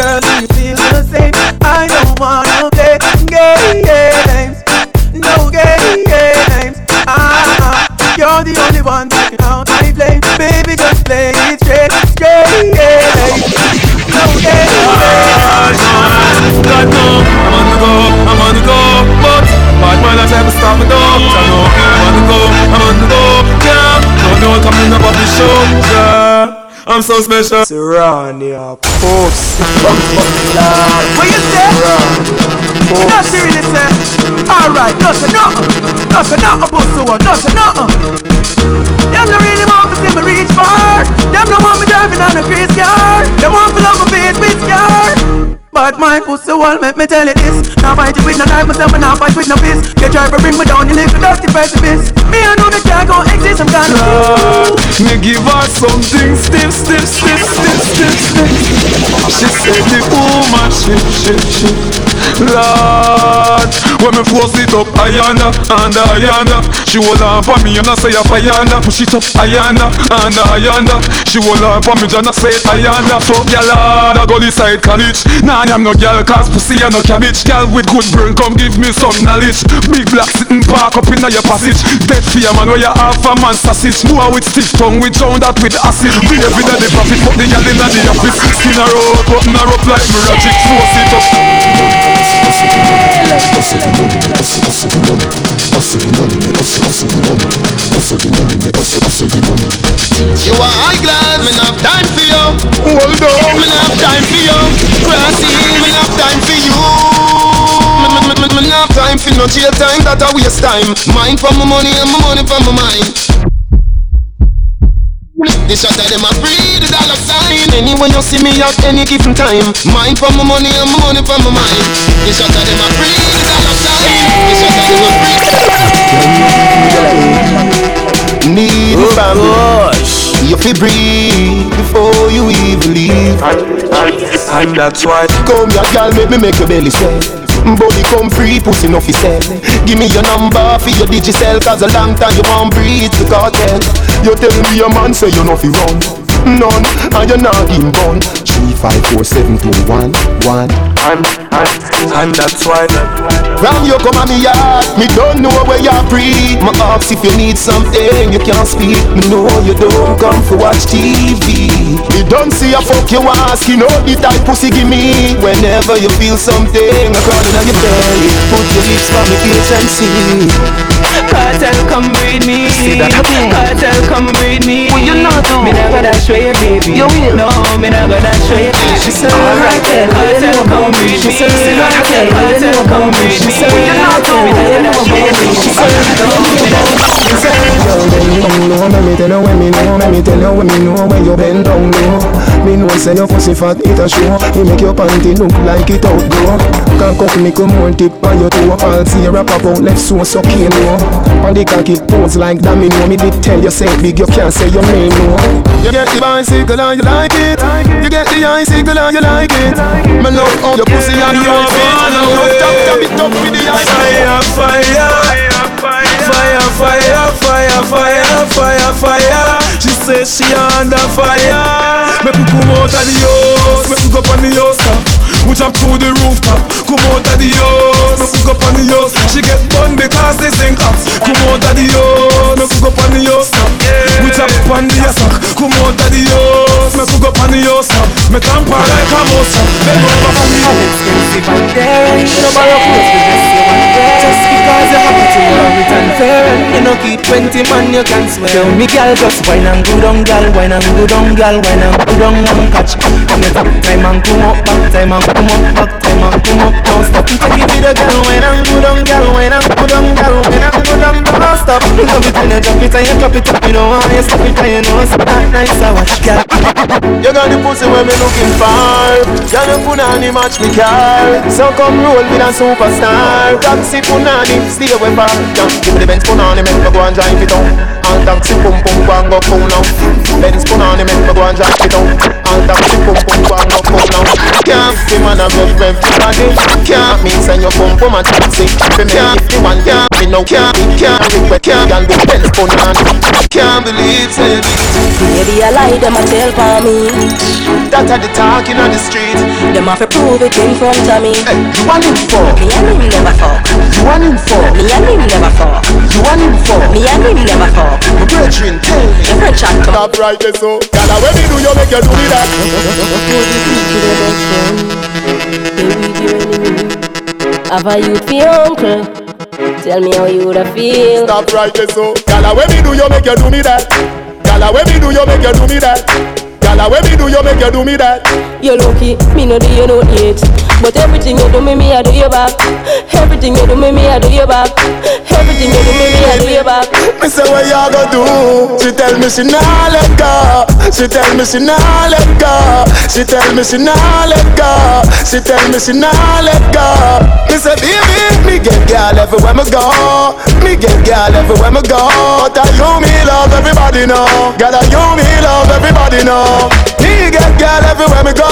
girl, do you feel the same? I don't wanna play games, no games. Ah, you're the only one that can out my flame. Baby, just play it straight, straight. No games. God no, I'm on the go, I'm on the go, but bad man I try to stop me though. I know I'm on the go, I'm on the go, yeah. No, no, coming up off the show, yeah. I'm so special. Serrania, post. What you say? Not really say. Alright, nothing, nothing. Nothing, nothing, pussy one. Nothing, nothing. Them don't really want to see me reach far. Them don't want me driving on a grease car. Them want to love me face with scar. But my pussy wall make me tell you this Now fight it with no knife, myself and now fight with no fist You try to bring me down, you live with dirty precipice Me I know me can't go exist, I'm gonna Lord, me give her something stiff, stiff, stiff, stiff, stiff, stiff. She said the woman shit, shit, shit. Lord, when me force it up, ayanda, and ayanda. She hold on for me and I say a ayanda. Push it up, ayanda, and ayanda. She hold on for me and I say ayanda. So, gyal, I go this side college. Nah, I'm no gyal, cause pussy and no cabbage. Gyal with good brain, come give me some knowledge. Big black sitting park up in your passage. Dead fear man, where you half a man sausage. More with stiff tongue, we drown that with acid. We every day the profit, put the gyal in the office. Skin her out, button her up like magic. Force it up. You are high class, me not time for you. Hold on. Me not time for you. Grassy, me have time for you. Me, me, me, me, me not have time for no jail time, that a waste time. Mine for my money and my money for my mind. The shot of them a free the dollar sign Anyway you see me at any given time Mine for my money and my money for my mind The shot of them a free the dollar sign The shot of them a free Need oh, gosh. You fi breathe before you even leave. And that's why Come here girl make me make your belly swell. Body come free, pussy no fi sell. Give me your number for your digicel Cause a long time you won't breathe the cartel. You tell me your man say you no fi run None, and you're not in bun. Three, five, four, seven, two, one, one. And, and, and that's why From you come on me yard Me don't know where you breathe My ask if you need something You can't speak. Me know you don't come for watch TV Me don't see a fuck you ask You know the type pussy give me. Whenever you feel something A crawling on your belly Put your lips on me ears and see. Cartel come breed me. See that? Cartel come breed me. What you not do? Me never dash away baby. You will? No, me never dash away She said Alright then Cartel come breed me. She said Cartel come breed me. What you not do? Me never dash away baby She said She said Girl, bend down low Let me tell you when me know Let me tell you when me know When you bend down low. Me know say your pussy fat it a show. You make your panty look like it outgrow. Can't cock me come on tip by your toe. I'll see you wrap up out left so so cane no On the cocky pose like that me know Me did tell you say big you can't say your name no. You get the bicycle and you like it. You get the icicle and you like it. Me love how your pussy and You your feet Love tap tap it up with the icicle Fire, fire Fire, fire, fire, fire, fire, fire. She says she under fire. Me put come out of the house Me put up on the house top We jump through the rooftop Come out of the house Me put up on the house. She get bun because they sing cops Come out of the house Me put up on the house top We jump on the yasak uh, Come out of the house. Me put up on the house top Me tamper like a mouse for me Expensive and daring You know borrow clothes because you want wear Just because you're to love it and fair You know keep 20 man you can swear. Tell me gal just wine and go down gal Wine and go down gal Wine and go down and catch Come it up time and come up back Time and come up back Time and come up Don't stop. And take it with a gal Wine and go down gal Wine Stop Love it when you drop it and you drop it up You know how you stop it and you know it's not nice I watch gal You got the pussy where me looking for. Girl, you the match me car So come roll with a superstar. Taxi punani, stay away far Just give me the Benz punani, make me go and drive it out. And taxi pum pum go go cool now. Benz punani, make me go and drive it out. And taxi pum pum go go cool now. Can't see man rev rev your body. Can't mean send your pump woman taxi. For me, if the one can't be no can't be can't be can't can be Benz punani. Can't believe it. Maybe I lie, them a tell for me. That are the talking on the street. Them have to prove it in front of me. Hey, you want him for? Me and him never fuck. You want him for? Me and him never fuck. You want him for? Me and him never fuck. My brethren, tell me. The French act come. Stop right there, so. Gala, when me do you make you do me that? Have a youth for uncle. Tell me how you woulda feel. Stop right there, so. Gala, when me do you make you do me that? Gala, when me do you make you do me that? Gala, when me do you make you do me that? You lucky, me no do you no hate. But everything you do me, me I do you back. Everything you do me, me I do you back. Everything you do me, me I do you back. Me say what you go do? She tell me she nah let go. She tell me she nah let go. She tell me she nah let go. She tell me she nah let go. Me say baby, me get girl everywhere me go. Me get girl everywhere me go. But I you me love everybody know. Girl I you me love everybody know. Me get girl everywhere me go.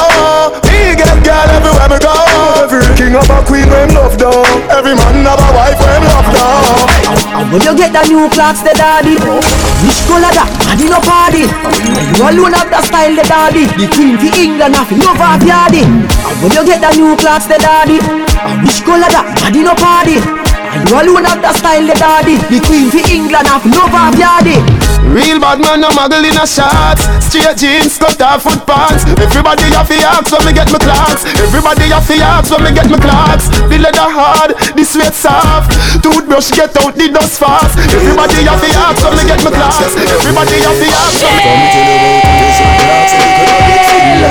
Me get girl everywhere me go. Every king of a queen when love down. Every man have a wife when love down. And when you get the new Clarks, the daddy Which color that? In no party And you alone have the style, the daddy The queen for England, have love of yardy And when you get the new Clarks, the daddy which color that? In no party And you alone have the style, the daddy The queen for England, have love of yardy Real bad man, no muggle in a shots Straight jeans, cut off foot pants. Everybody have to ask when me get my Clarks. Everybody have to ask when me get my Clarks. The leather hard, the sweat soft. Toothbrush get out the dust fast. Everybody have to ask when me get my Clarks. Everybody have to ask when me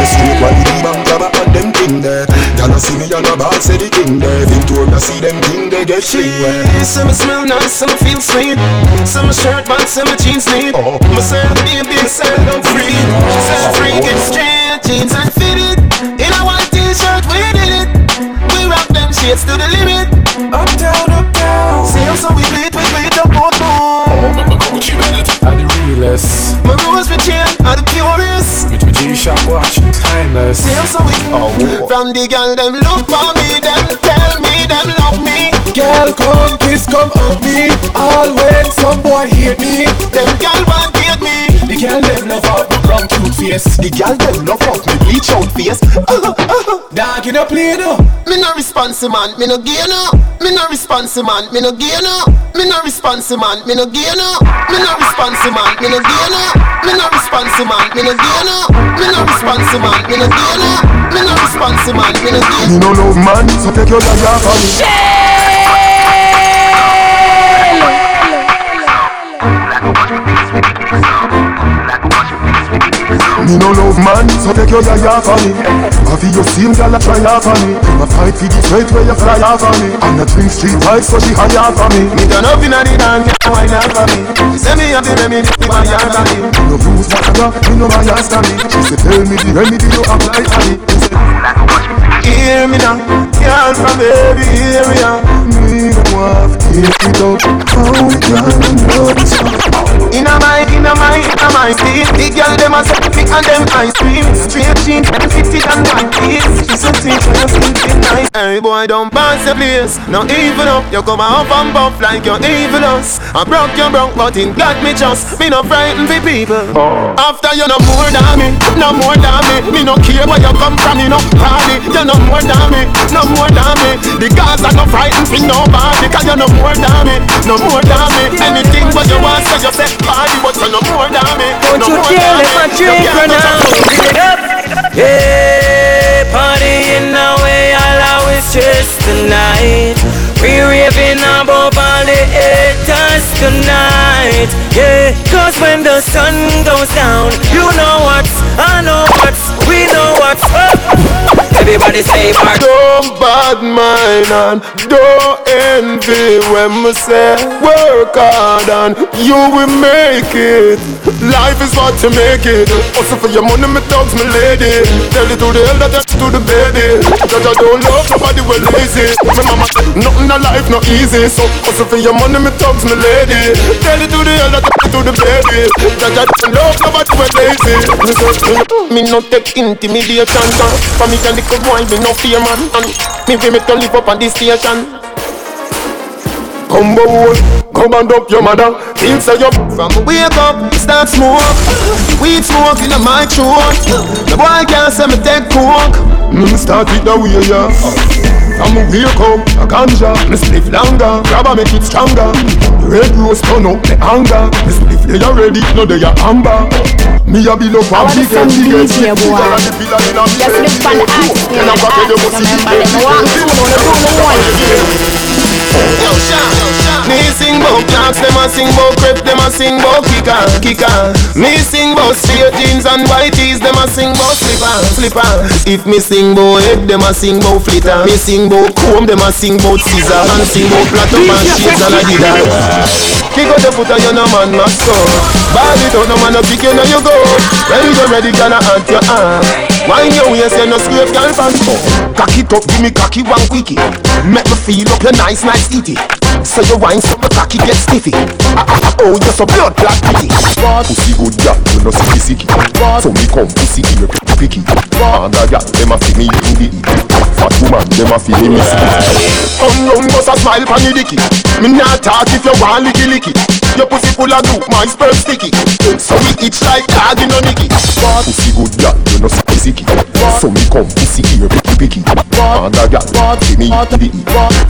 Street one the bang grabber and them thing there. Y'all see me on a bar say the king there. Victoria see them king they get free Some smell nice, some feel sweet. Some shirt but some jeans neat. Oh. My say baby, say I'm free. She said free, oh. get straight jeans and fit it. In a white t-shirt, we did it. We rock them shades to the limit. Up down, up down. See how so we bleed, we bleed up both more And the realest. My rules we chain are the purest With watch Timeless See how so we From the girl them look for me Them tell me them love me. Girl come kiss come hug me. All when some boy hate me. Them girl want me The girl them love out my brown cute face The girl them love out me bleach out face Dog you no play no Me no responsive man, me no gay no Me no responsive man, me no gay no Me no responsive man, me no gay no Me no responsive man, me no gay no Me no responsive man, me no gay no Me no responsive man, me no gay no Me no responsive man, me no gay Me no love man, so take your lawyer for me Me no love man, so take your lawyer for me. Have you seen girl a try off on me. Them a fight for the straight where you fly off on me. And a drink street vibes so she high off on me. Me turn up inna the dance, girl, wine up for me. She say me have the remedy, my yard for me. No bruise like a me no my ass for me. She say tell me the remedy you apply for me. Hear me now, girl from every area Me no have to take it out How we can know this Inna my, inna my, inna my team The girl dem a set me and them ice cream Straight jeans and fitted and white tees She's a teach when you sleeping nice. Hey boy don't pass the place. No evil up. You come up and buff like you're evil us I broke your broke but in God me just Me no frightened for people. After you no more than me. No more than me. Me no care where you come from. You no party You no more than me. No more than me. The guys are no frightened for nobody Cause you no more than me. No more than me. Anything what you want say you say party But you no more than me Don't no you kill if I drink can't now. Give it up. Hey, party in the way I'll always stress tonight. We raving about all the haters tonight. Yeah, cause when the sun goes down, you know what's, I know what's, we know what's up. Everybody say. Don't bad mind and don't envy when me say work hard and you will make it. Life is what you make it. Also for your money, me dogs, me lady. Tell it to the elder, tell it to the baby. That I don't love nobody well lazy. My mama, nothing in life not easy. So also for your money, me dogs, me lady. Tell it to the elder, tell it to the baby. That I don't love nobody well lazy. Me say, me no take intimidation. For me, can the boy, me no fear man. And me we make to live up on this station. Combo hole, come and up your mother. Feel say you from wake up, start smoke. Weed smoke in my throat. The boy can't say me take coke. Me start it the way yeah. From wake up, a ganja, me spliff longer, grab make it stronger. Red rose turn up me anger. Me spliff they already, no they are amber. Me a be love and big and big and big boy. Yes, me fan artist name and artist remember them. One, two, no, no, one. Yo. Me sing bout Clarks, them a sing bout crepe, them a sing bout kicker, kicker. Me sing bout straight jeans and white tees, them a sing bout slipper, slipper. If me sing bout head, them a sing bout flitter. Me sing bout comb, them a sing bout scissor, and sing bout platinum and shades and a dida. Kick out the foot and you no man must go. Ball it out, no man no pick you, no you go. When you go ready, gonna hunt your arm. Wine your waist, you no scrape, girl, pants. Cock it up, give me cocky one quickie. Make me feel up your nice, nice titty. So you wine so the cocky get stiffy. Ah, ah, ah, oh, you're so blood black pretty. Pussy good yeah, you know sicky. Sicky So me come pussy in your picky. Picky And a yeah, them a see me in the Fat woman, them a feel me sicky Come round, bust a smile pon your dicky. Me not talk if you want licky licky. Your pussy full of glue, my sperm sticky. So we itch like dog in a nicky. Pussy good yeah, you know sicky. Sicky So me come pussy in your picky. Picky And a yeah, see me in the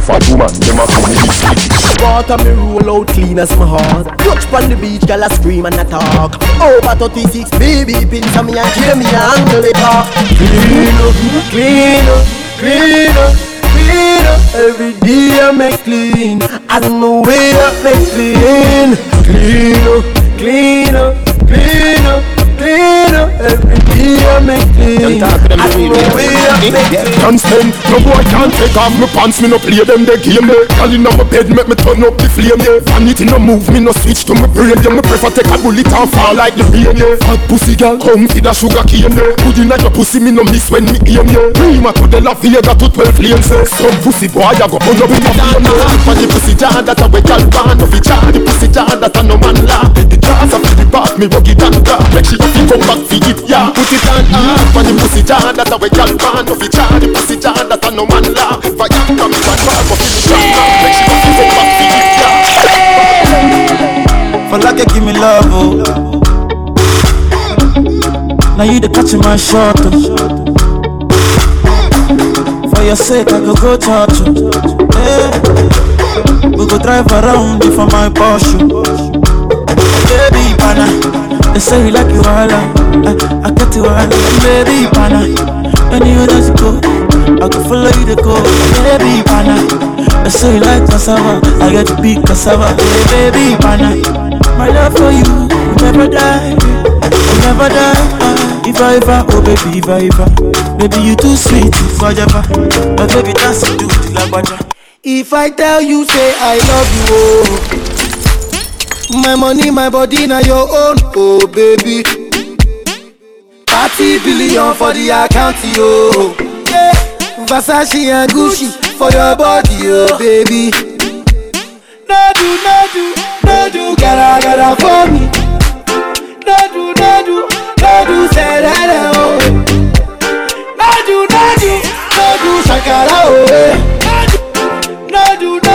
Fat woman, them a feel me sicky Water me roll out clean as my heart. Touch on the beach, girl I scream and I talk. Over 36, baby pins on me and kill me and handle it up Clean up, clean up, clean up, clean up. Every day I make clean. As my way up make clean. Clean up, clean up, clean up, clean up. Every day I make clean Them talk to them As real my well. way up make clean Can't stand, no boy can't take off my pants. Me no play them the game there Girl inna my bed make me turn up the flame yeah. Vanity no move me no switch to my brain yeah. Me prefer take a bullet and fall like the rain yeah. Fat pussy girl come feed a sugar cane yeah. Put inna your pussy me no miss when me aim yeah. Prima to the La Vega to 12 lanes yeah. Some pussy boy I go burn up in your vein yeah. For the pussy jar that a we gal want Of the jar, the pussy jar that a no man laugh. The jars of the back, me rugged and dark Make she have to come back for it, yeah. Put it on hard ah, For the pussy jar that a we gal want Of the jar, the pussy jar that a no man laugh For ya come me one bar for finish Make she have to come back it, yeah For like you give me love, oh. Now you the catch my shot, oh. For your sake, I go go touch you. We go drive around you for my Porsche. Oh. Baby, pana. They say you like you all, I, I get you all. Baby, pana. Anywhere that you go, I can follow you to go. Baby, pana. They say you like cassava, I get to big cassava. Baby, pana. My love for you will never die, will never die. If I ever, oh baby, if I ever, baby you too sweet, if I ever, but baby that's you do like. If I tell you, say I love you, oh. My money, my body, now your own, oh baby. 30 billion for the account, yo. Yeah. Versace and Gucci for your body, oh baby. No do, no do, no do, gotta for me. No do, no that, oh. No do, no do, no do, shakara, oh. no do,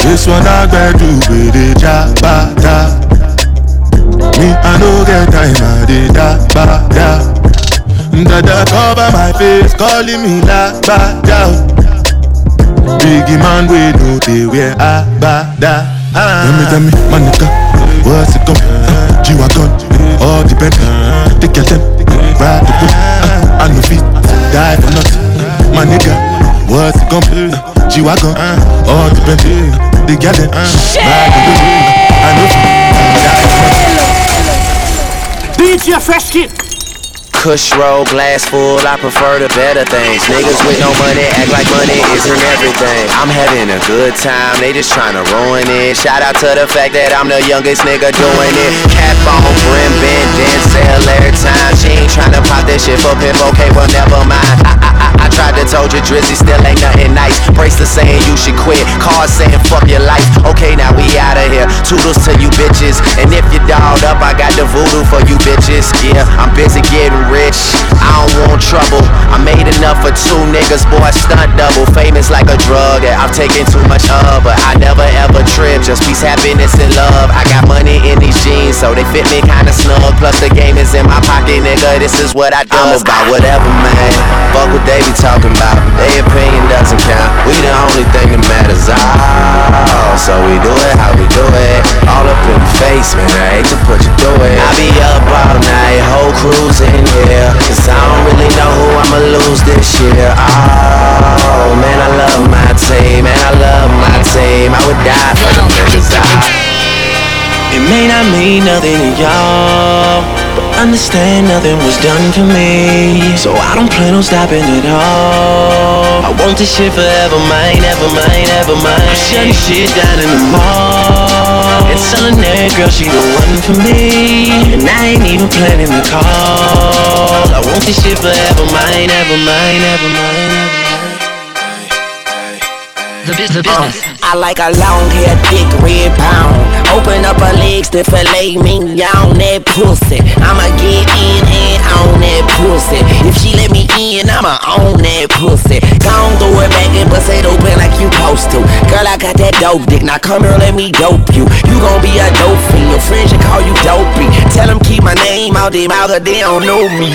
This one I gbedu gbede jabata Me I no get time I dey da ba da Dada cover my face, calling me Lagbada. Biggie man, we know they wear Agbada. Tell me, tell me, my nigga, what's it come? Uh, G-Wagon, all depend. Take your time, ride the whip. Uh, I no fit, die for nothing. My nigga, what's it come? G-Wagon, all depend. They get ride the whip. I no fit, for nothing. Fresh Kid. Kush roll, glass full, I prefer the better things. Niggas with no money act like money isn't everything. I'm having a good time, they just tryna ruin it. Shout out to the fact that I'm the youngest nigga doing it. Cap on, brim bend, then sell every time. She ain't tryna pop that shit for pimp, okay, well never mind. I, I, I, I tried to told you Drizzy still ain't nothing nice. Bracelet saying you should quit, cars saying fuck your life. Okay, now we out of here. Toodles to you bitches, and if you dolled up, I got the voodoo for you bitches. Yeah, I'm busy getting rich. I don't want trouble. I made enough for two niggas, boy, stunt double. Famous like a drug that I've taken too much of, but I never ever trip. Just peace, happiness, and love. I got money in these jeans, so they fit me kinda snug. Plus the game is in my pocket, nigga. This is what I do. I'm about whatever, man. Fuck what they be talking about. Their opinion doesn't count. We the only thing that matters. Oh, so we do it how we do it. All up in the face, man. I hate to put you through it. I be up all night, whole crew's Cause I don't really know who I'ma lose this year. Oh, man, I love my team. Man, I love my team. I would die for them niggas. I, it may not mean nothing to y'all. But understand nothing was done for me. So I don't plan on stopping at all. I want this shit forever, mine, ever mine, ever mine. I'm shutting shit down in the mall. That girl she the one for me. And I ain't even planning the call. I want this shit forever, mine, ever mine, ever mine, ever mine. The, bus- the business. I like a long hair, thick red pound. Open up her legs to fillet me on that pussy. I'ma get in and on that pussy. If she let me in, I'ma own that pussy. Gon' throw it back and bust it open like you supposed to. Girl, I got that dope dick. Now come here, let me dope you. You gon' be a dope fiend. Your friends should call you dopey. Tell them keep my name out their mouth, they don't know me.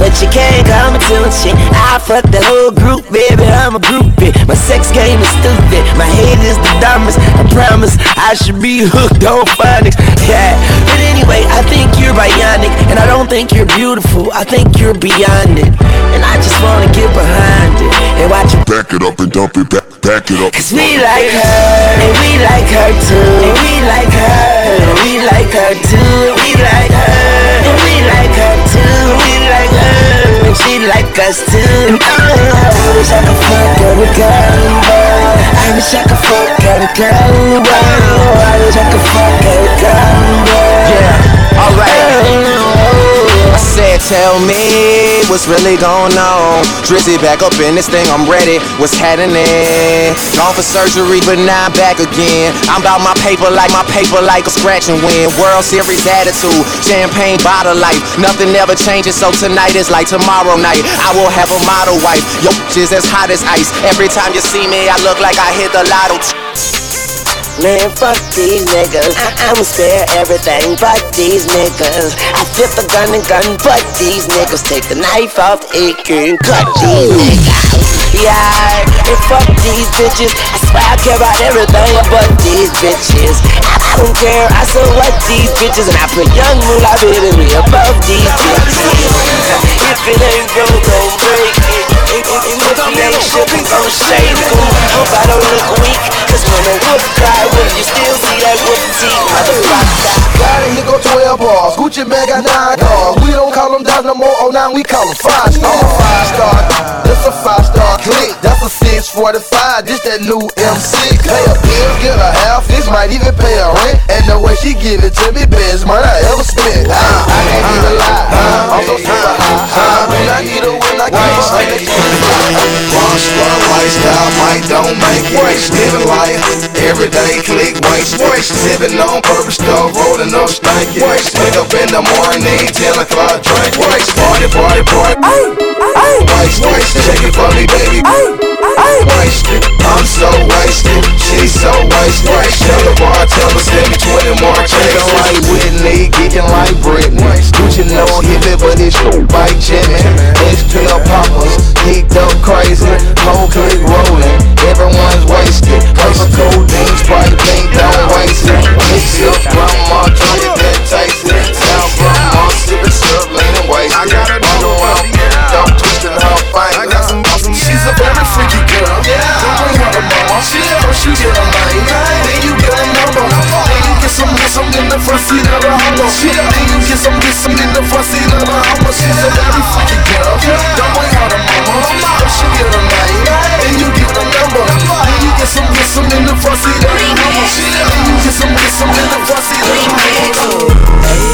But you can't come and tell shit. I fuck the whole group, baby. I'm a groupie. My sex game is stupid. My head is the dumbest. I promise I should be hooked on phonics. Yeah. But anyway, I think you're bionic. And I don't think you're beautiful. I think you're beyond it. And I just wanna get behind it. And watch you Back it up and dump it back, back it up. Cause we like her, and we like her too. And we like her, and we like her too. We like her, and we like her too. We like her, and she like us too. I wish I could fuck every girl. I wish I could fuck every girl. I wish I could fuck every girl, tell me what's really going on. Drizzy back up in this thing, I'm ready. What's happening? Gone for surgery, but now I'm back again. I'm about my paper like my paper like a scratch and win. World Series attitude, champagne bottle life. Nothing ever changes, so tonight is like tomorrow night. I will have a model wife. Yo, is as hot as ice. Every time you see me, I look like I hit the lotto. Man, fuck these niggas. I- I'ma spare everything but these niggas. I flip a gun and gun but these niggas. Take the knife off the and cut these niggas. Yeah, and fuck these bitches. I swear I care about everything but these bitches. I, don't care. I what these bitches and I put young moolah baby above these bitches. if it ain't broke, don't break it. Shake 'em. Hope I don't look weak. Cause when the cry, will you still see that? Motherfucker. Got it, here go 12 bars. Gucci bag got nine cars. We don't call them down no more. Oh, now we call them five star. Five star. This a five star click. That's a 645. This that new M6. Pay a bill, get a half. This might even pay a rent. And the way she give it to me, best money I ever spent. I, I can't even lie. Ah, I'm so super high. Ah, when I need a win, I can't stay. Monster lifestyle, might don't make it. Living life, everyday click, waste, waste. Sipping on purpose stuff, rolling up stanky. Waste. Wake up in the morning, 10 o'clock, drink, waste. Party, party, party. Waste, waste. Check it for me, baby. Wasted. I'm so wasted. She's so wasted. Tell the bartender, send me 20 more checks. like Whitney, geeking like Britney. Gucci no hippie, but it's bike Jimmy. It's pill poppers, geeked up crazy. Whole clique rolling, everyone's wasted. Cause of codeine, sprite, pink, don't waste it. Mix up grandma, drink it, that taste it. Now grandma, sipping syrup, leaning wasted. I got a in her fine. I got some awesome. Yeah. She's a very freaky girl. Yeah. Don't bring her to mama. She ever she get a line. Then you get a number. Then you get some get some in the front seat of the Hummer. Yeah. Then you get some get some in the front seat of the Hummer. She's yeah. a very freaky girl. Yeah. Don't bring her to mama. She ever she get a line. Then you get a number. Then you get some get some in the front seat of the Hummer. Yeah. Then you get some get some in the front seat of the Hummer. Hey,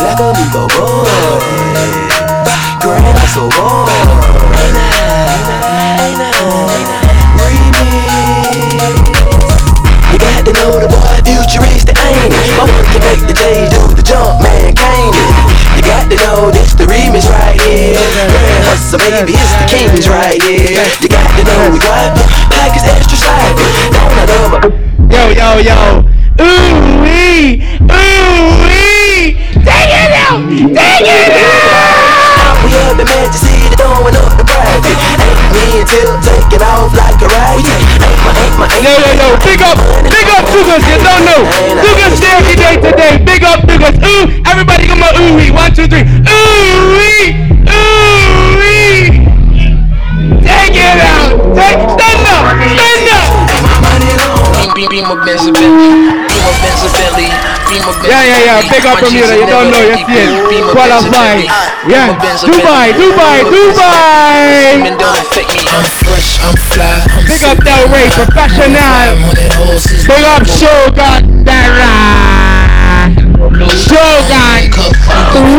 like a Nico boy regret. So oh, ain't I, ain't I, remix. You got to know the boy it? My work can make the do the jump, man, it. You got to know this the right here. Grand hustle, baby, it's the kings right here. You got to know we drive it extra sliding. Don't I love it? Yo, yo, yo. Ooh wee, ooh wee. Take it out, take it out. We up in Manchester, throwing up the private. Ain't me until taking off like a rocket. Ain't my, ain't my, ain't Yo, yo, yo. Big up, big up Dugas. You don't know. Dugas day every day today. Big up Dugas. Ooh, everybody come on. Ooh wee. One, two, three. Ooh wee, ooh wee. Take it out. Take, Beam, a. Beam a. Beam a Yeah, yeah, yeah. Big up Bermuda. You don't know. See it. Qualify. Yeah. Dubai, Dubai, Dubai. Women don't affect me. I'm fresh, I'm fly. I'm Big up Del Rey, professional. Big up Shogun Dara. Shogun.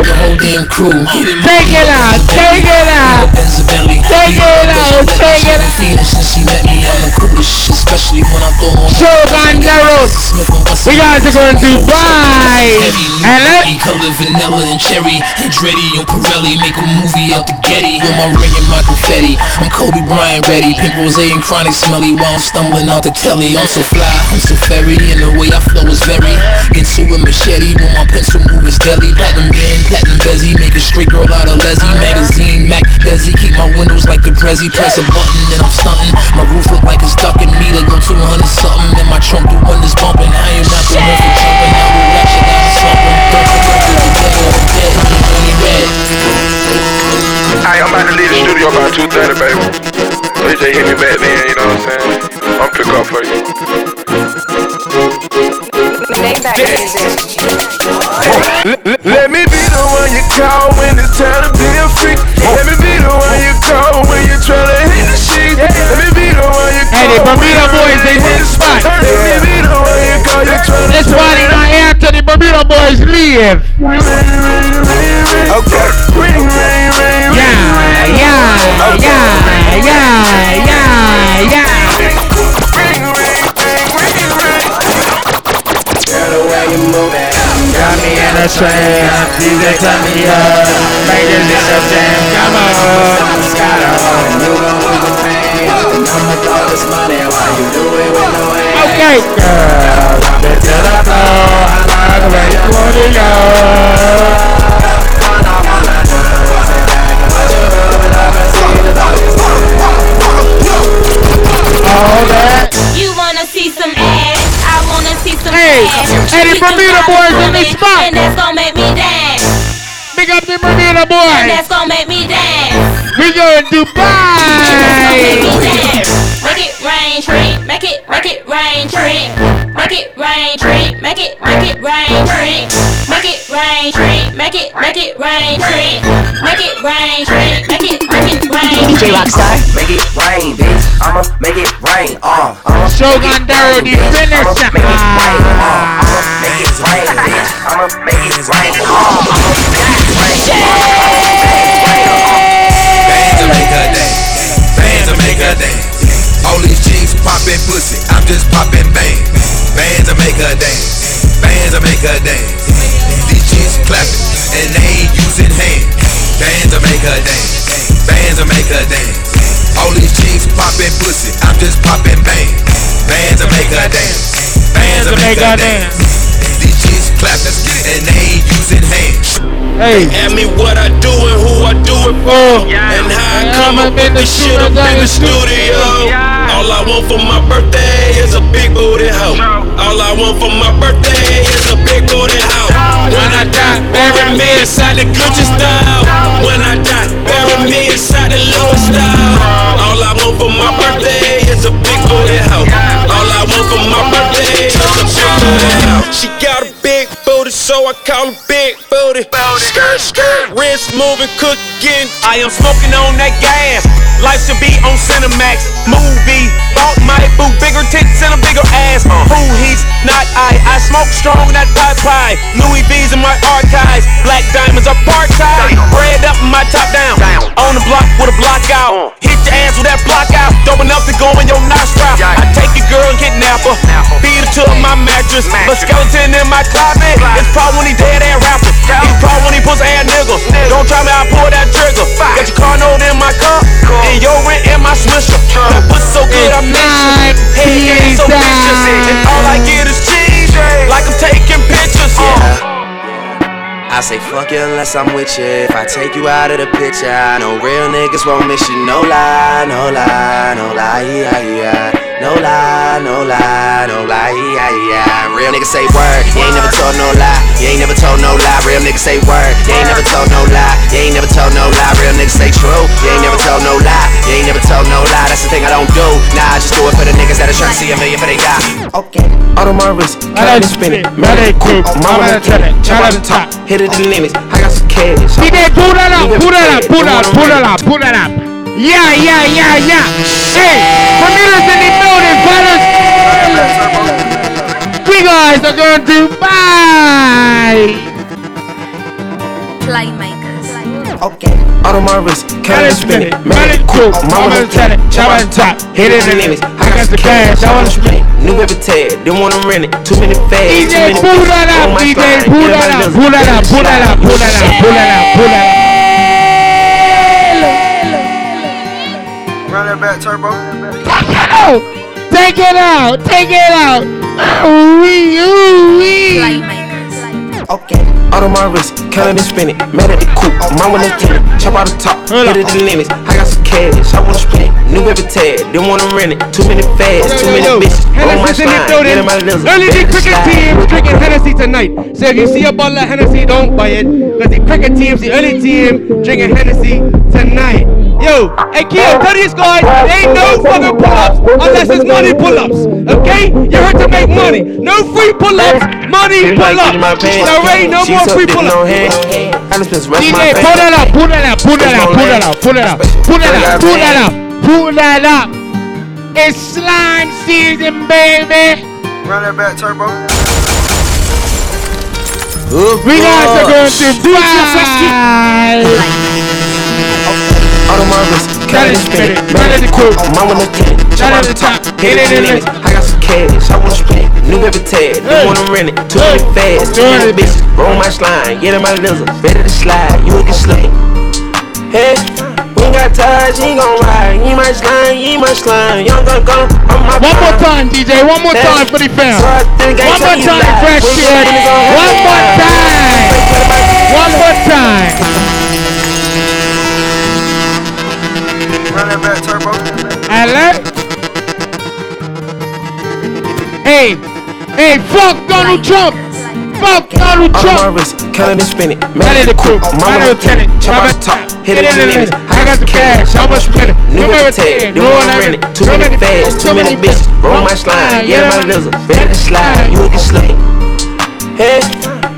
The whole damn crew. Take it out, take it out. Take it out, take it out. Shogun Dara. We guys are going to Dubai. And let color vanilla and cherry and Dreddy on Pirelli make a movie out the Getty with my ring and my confetti I'm Kobe Bryant ready pink rose and chronic smelly while I'm stumbling out the telly I'm so fly I'm so fairy and the way I flow is very into a machete when my pencil move is deadly platinum band platinum bezzy. Make a straight girl out of Leslie. Magazine Mac Desi. Keep my windows like the Prezi. Press a button and I'm stunting. My roof look like it's ducking me. To go 200 something. And my trunk the one is bumping. I am not the one for jumping. I will you down slumping don't forget to the dead. Or dead. Hey, I'm about to leave the studio about 2.30, baby. So you just hit me back then, you know what I'm saying? I'm pick up for you. Let me be the one you call when it's time to be a freak. Let me be the one you call when you're trying to hit the sheet. Let me be the one you call. Hey, the Bermuda boys, they hit the spot. Let me be the one you call. You're trying to This party not after the Bermuda boys leave. Okay. Yeah, yeah, yeah, yeah, yeah, the way you move it, Got me in a trance, DJ turn me up. Make this shit a jam, come on. Home, you gon' lose the pain. I'ma throw this money. While you do it with no aim. Okay, girl, drop it to the floor. I like the way you want it, go wanna see some Hey, ass. hey, the Bermuda boys in woman, spot. And that's gonna make me dance. Big up the Bermuda And boys that's gonna make me dance. We going to Make me Dubai dance. Make it rain, tree. Make it, make it rain, tree. Make it rain, tree. Make it, make it rain, tree. Make it rain, tree. Make it, make it rain, tree. Make it rain, tree. Make it, make it rain. DJ Rockstar, make it rain, bitch. I'ma make it rain. Uh, I'ma Shogun Daro, the finisher make it rain. Uh, I'ma make it rain, bitch. I'ma make it rain. Uh, I'ma make it rain. Bands to make her dance. Bands to make her dance. All these chicks popping pussy. I'm just popping bang. Bands to make her dance. Bands to make her dance. These chicks clapping and they ain't using hands. Bands to make her dance. Bands to make her dance. All these chicks popping pussy. I'm just popping bang. Bands to make her dance. Bands to make her dance. These chicks clapping and they ain't using hands. Hey. Ask me what I do and who I do it for. yeah. And how I come up with the shit up in the studio. All I want for my birthday is a big booty hoe. All I want for my birthday is a big booty hoe. When I die, bury me inside the Gucci style. When I die, bury me inside the Louis style. All I want for my birthday is a big booty hoe. All I want for my birthday is a big booty hoe. She got a so I call her big booty. Skirt, skirt, wrist moving, cooking. I am smoking on that gas. Life should be on Cinemax. Movie, bought my boo, bigger tits and a bigger ass. Uh. Who he's not I. I smoke strong, that pie pie. Louis V's in my archives. Black diamonds are part time. Bread up, my top down. On the block with a block out. Uh. Hit your ass with that block out. Dope enough to go in your nostril. I take your girl and kidnap her. Beat her to my mattress. A skeleton in my closet. It's when he dead ass rapper. Probably when he pussy ass niggas. Don't try me, I pull that trigger. Got your car note in my car, and your rent in my swisher. That pussy so good, I miss you. Head so vicious, and all I get is cheese. Like I'm taking pictures. Yeah. I say fuck you unless I'm with you. If I take you out of the picture, I know real niggas won't miss you. No lie, no lie, no lie, yeah, yeah. No lie, no lie, no lie, yeah, yeah. Real niggas say word, you ain't never told no lie. You ain't never told no lie. Real niggas say word, you ain't never told no lie. You ain't never told no lie. Real niggas say true, you ain't never told no lie. You ain't never told no lie. That's the thing I don't do. Nah, I just do it for the niggas that are trying to see a million for they die. Okay. Out of my wrist, cut it and spin it. Mad at cool, mama that tell it. Chop out the top, hit it the limits. I got some cash. DJ, pull that up, pull that up, pull that up, pull that up, pull that up. Yeah, yeah, yeah, yeah. Hey, Bermuda's in the building, fellas. We guys are going to buy. Playmakers. Okay. Out of my wrist, cut it and spin it. Mad at cool, mama that tell it. Chop out the top, hit it in the limits. I got some cash. I wanna spin it. New baby tag, didn't wanna rent it. Too many fads, too DJ, many pull that up, DJ, pull that my up, pull that up, pull that up, pull that up, pull that up, pull that up. Run that back, turbo. Take it out, take it out. Ooh wee, ooh wee. Okay. Out of my wrist, cut it and spin it. Mad at the coupe, mama tell it. Chop out the top, hit it the limits. I got some cash, I wanna spin it. New baby tag, didn't wanna rent it. Too many fads, too many bitches. On my Hennessy in the spine, building. get in my lips. Early cricket team drinking Hennessy tonight. So if you see a bottle of Hennessy, don't buy it. Cause the cricket team's the early team drinking Hennessy tonight. Yo, hey Keo, tell these guys, there ain't no fucking pull-ups unless it's money pull-ups. Okay? You're here to make money. No free pull-ups, money pull-ups. There ain't no more free pull-ups. DJ, pull that up, pull that up, pull that up, pull that up, pull that up, pull that up, pull that up, pull that up. It's slime season, baby. Run that back, turbo. We guys are going to buy. Out of my wrist, cut it spin it. Mad at the mama that tell it. Chop out the top, hit it the limits. I got some cash, I wanna spin it. New baby tag, didn't wanna rent it. Too many fads, too many bitches. Roll my slime, get in my lizard. Ready to slide, you can slay. Hey, we got ties, he gon' ride. He my slime, he my slime. Young gun gun, on my One more time, DJ. One more time for the fam. One more time, fresh kid. One more time. One more time. Run Hey, hey, fuck Donald Trump. Fuck Donald Trump. Counting the spinning, man the crew, man the lieutenant, chop at the top, hit it in the minutes. I got the cash, I was spinning, new tag, new one I rented, too many fads, too many bitches, roll my slime, yeah my lizard, better slide, you can slay. Hey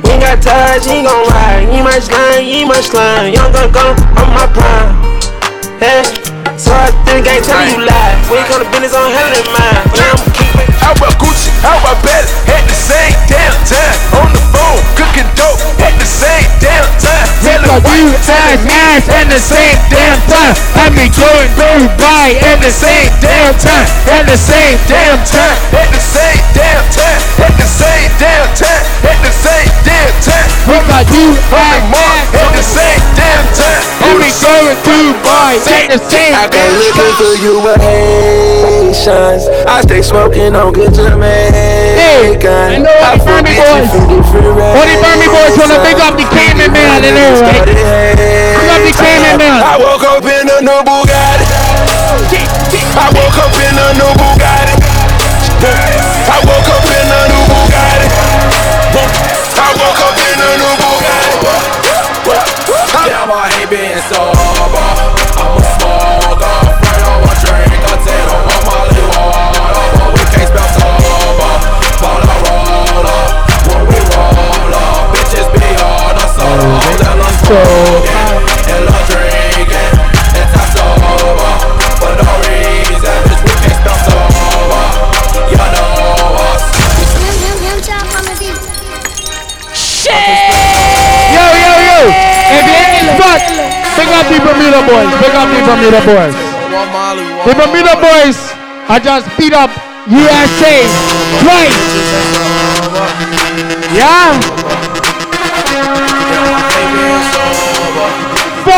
we got ties, he gon' ride. He my slime, he my slime. Young gun, gun, I'm my prime. Hey so I think I ain't telling you lie. We ain't gonna business on hell in mind. Yeah, I'm How about Gucci? How about Belly? At the same damn time. On the phone, cooking dope. At the same damn time. Telling you ass ass at the same damn time. I mean going through by at the same damn time. At the same damn time. At the same damn time. At the same damn time. At the same damn time. What about you ass ass At the same damn time. I mean going through by at the same I been damn looking for you with Haitians. I stay smoking on good Jamaican. I know all the Burmy boys. All the Burmy boys wanna big up the Cayman man, I know, right? Big up the Cayman man. I woke up in a new Bugatti. I woke up in a new Bugatti. I woke up in a new Bugatti. I woke up in a new Bugatti. Damn, I hate being sober. Fuck, big up the Bermuda boys. Big up the Bermuda boys. The Bermuda boys I just beat up USA twice. Yeah.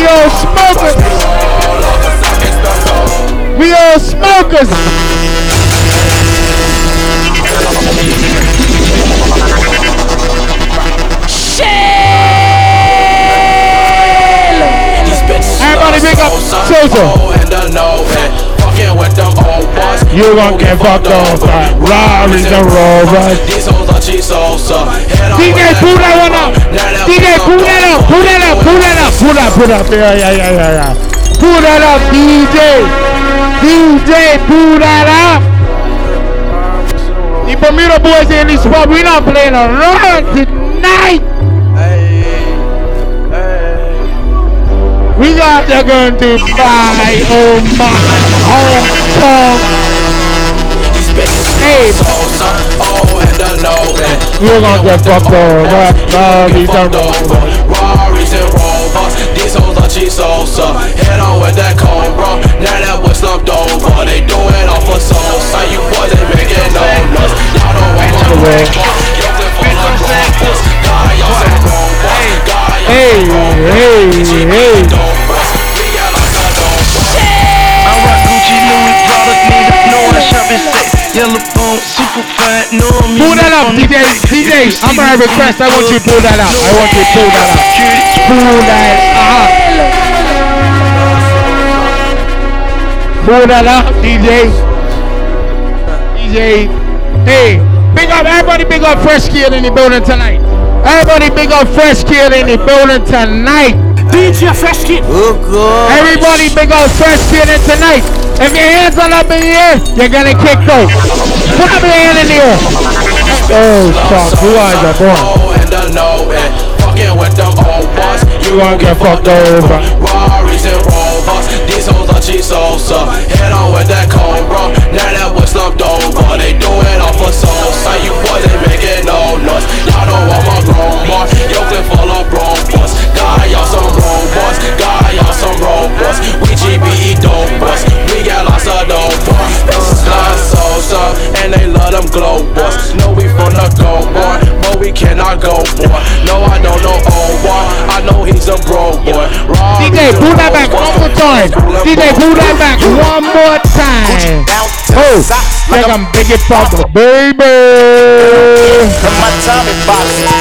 We all smokers. We all smokers. Shit! Everybody big up Sosa. You gon' get fucked off by Rari's and Rovers. DJ, pull that one up. Pull that up. Pull that up. Pull that up. Pull that. Pull that. Yeah, yeah, yeah, yeah, yeah. Pull that up, DJ. DJ, pull that up. The Bermuda boys in this spot. We not playing around tonight. We got the gun to buy. Oh my Hong Kong. Hey. You gonna get fucked over. Rari's and Rari's and Rovers, these hoes are cheap salsa. Head on with that cobra, now that boy slumped over. They do it off a salsa. You boys ain't making no noise. Y'all don't want my Away. Hey, hey, hey. I rock Gucci, Louis, Prada, niggas know I shop it sex. Yellow phone, super fat, know I'm Pull that up, DJ. DJ, I'm gonna request. I want you to pull that up. I want you to pull that up. Pull that up. Pull that up, DJ. DJ. Hey, big up everybody. Big up Fresh Kidd in the building tonight. Everybody, big up Fresh Kidd in the building tonight. DJ Fresh Kidd. Oh God. Everybody, big up Fresh Kidd in tonight. If your hands are up in the air, you're gonna kick out. Put up your hand in the air. Oh, fuck. You guys are born. You gonna get fucked over. Rari's and Rovers, these hoes are cheap. Head on with that now that slumped over. They do it off a salsa. You boys ain't making no noise. Y'all don't want my grown y'all some robots. God, y'all some robots. We GBE them glow boys. No, we from the go boy, but we cannot go boy. No, I don't know old boy. I know he's a bro boy. DJ, pull that back one more time. DJ, pull that back one more time. Oh, like I'm Biggie Papa, baby.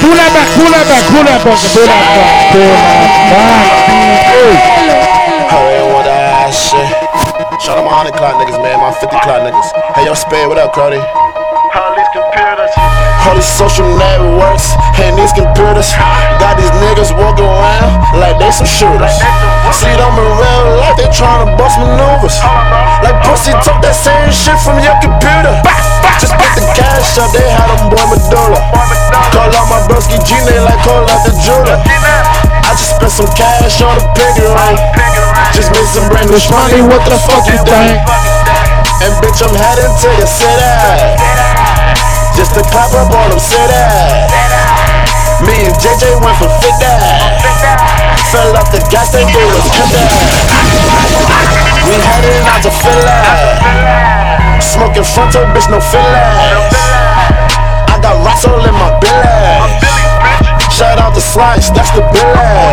Pull that back, pull that back, pull that back, pull that back, pull that back. Oh, they that shit. Shout out my 100 clock niggas, man. My 50 clock niggas. Hey, yo, Spade, what up, Cody? All these social networks and these computers got these niggas walking around like they some shooters. See them in real life, they tryna bust maneuvers. Like pussy, took that same shit from your computer. Just put the cash up, they had them boy medulla. Call out my broski G, they like call out the jeweler. I just spent some cash on a piggy ring. Just made some brand new money, what the fuck you think? And bitch, I'm heading to the city. Just to clap up on them city. Me and JJ went for 50. Fell off the gas, they do was cut that. We headed out to Philly. Smoking fronto, bitch, no fillers. I got rats all in my belly. Shout out to Slice, that's the billy.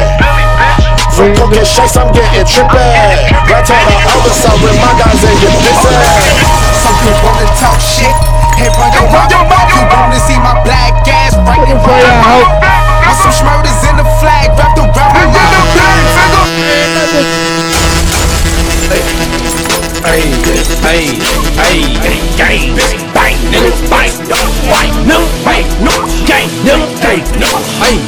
From cooking shakes, I'm getting trippy. Right on the other side with my guys and get busy. Some people wanna talk shit. Hey, run your mouth. You wanna see my black ass right in front of my With some schmurders in the flag wrapped around my Hey, hey, hey, hey, gang, bang, nigga, bang, no, bang, no, bang, no, gang, no, gang, no, hey,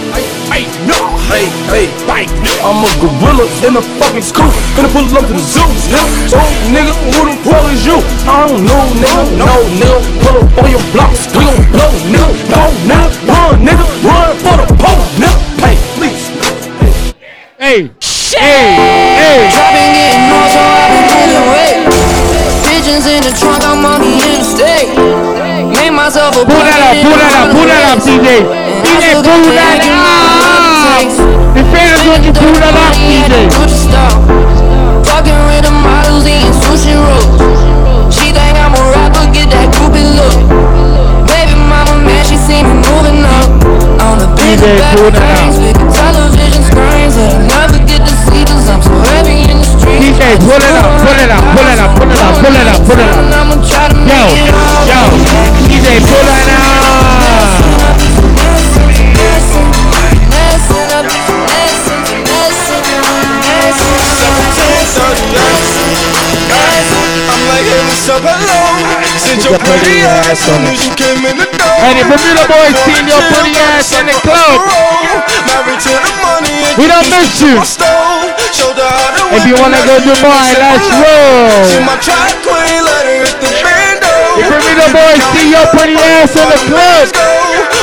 hey, no, hey, hey, bang, I'm a gorilla in a fucking school, finna pull up to the zoo, nigga, so nigga, who the hell is you? I don't know, nigga, no, nigga, pull up on your blocks, we gon' blow, nigga, go, nigga, run, nigga, run for the pole, nigga, hey, please. Hey, hey, hey, Dropping getting more, so I've been dealing with. Pigeons in the trunk, I'm on the interstate. Made myself a Pull that up, pull that up, pull that up, DJ. DJ, pull that up. The fans want you pull that up, DJ. Fucking with the models, eating sushi rolls. She think I'm a rapper, get that groupie look. Baby mama, man, she see me moving up. On the big DJ, back pull that things, big television screens that I never get to see 'cause I'm so heavy in the street. DJ, pull it up, pull it up, pull it up, pull it up, pull it up, pull it up. I'ma try to Yo, it yo, DJ, pull that up. Like, hey, what's up, hello? Since your pretty ass soon as you came in the door. And Bermuda boys seen your pretty ass in the club. Married to the money and We don't miss you. If you wanna go Dubai, let's roll. She my track queen, let her hit the Bermuda boys see your pretty ass in the club.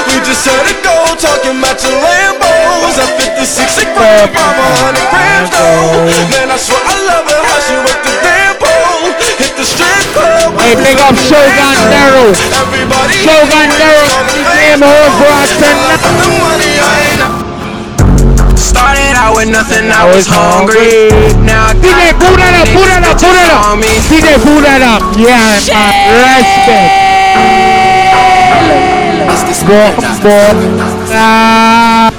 We just had to go talking about your Lambos. At 56 a grand, mama, 100 grams though. Man, I swear I love her how she work the damn Hey, big up Shogun Nero. Shogun Nero, Moore for us tonight. Started out with nothing, I I was was hungry. Now I DJ, pull that up, pull that up, pull that up. DJ, pull that up. Yeah, man. Respect. Go, go. Ah,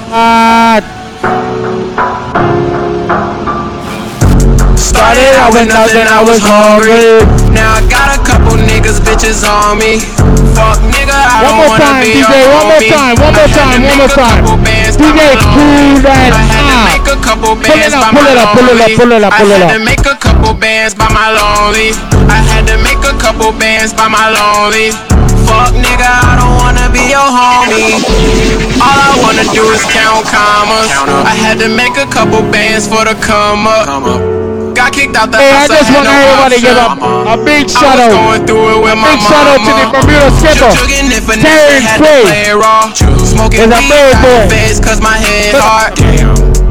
Started out with nothing, I was hungry. Now I got a couple niggas, bitches on me. Fuck nigga, I One don't more wanna time, be DJ. One more time. One more I had to time. One more time. couple bands by DJ, my pull that I had to up. make a couple Pull it up, pull it up, pull it up, pull it up, pull it I had to make a couple bands by my lonely. I had to make a couple bands by my lonely. Fuck nigga, I don't wanna be your homie. All I wanna do is count commas. I had to make a couple bands for the come up. Got kicked out the Hey, I just had want no everybody to give option. a, a big shout out. going through it with A big shout out to the. Bermuda skipper. Jugging it, Terrence had to play Quay. Smoking a weed, bad got boy. face cause my head hard.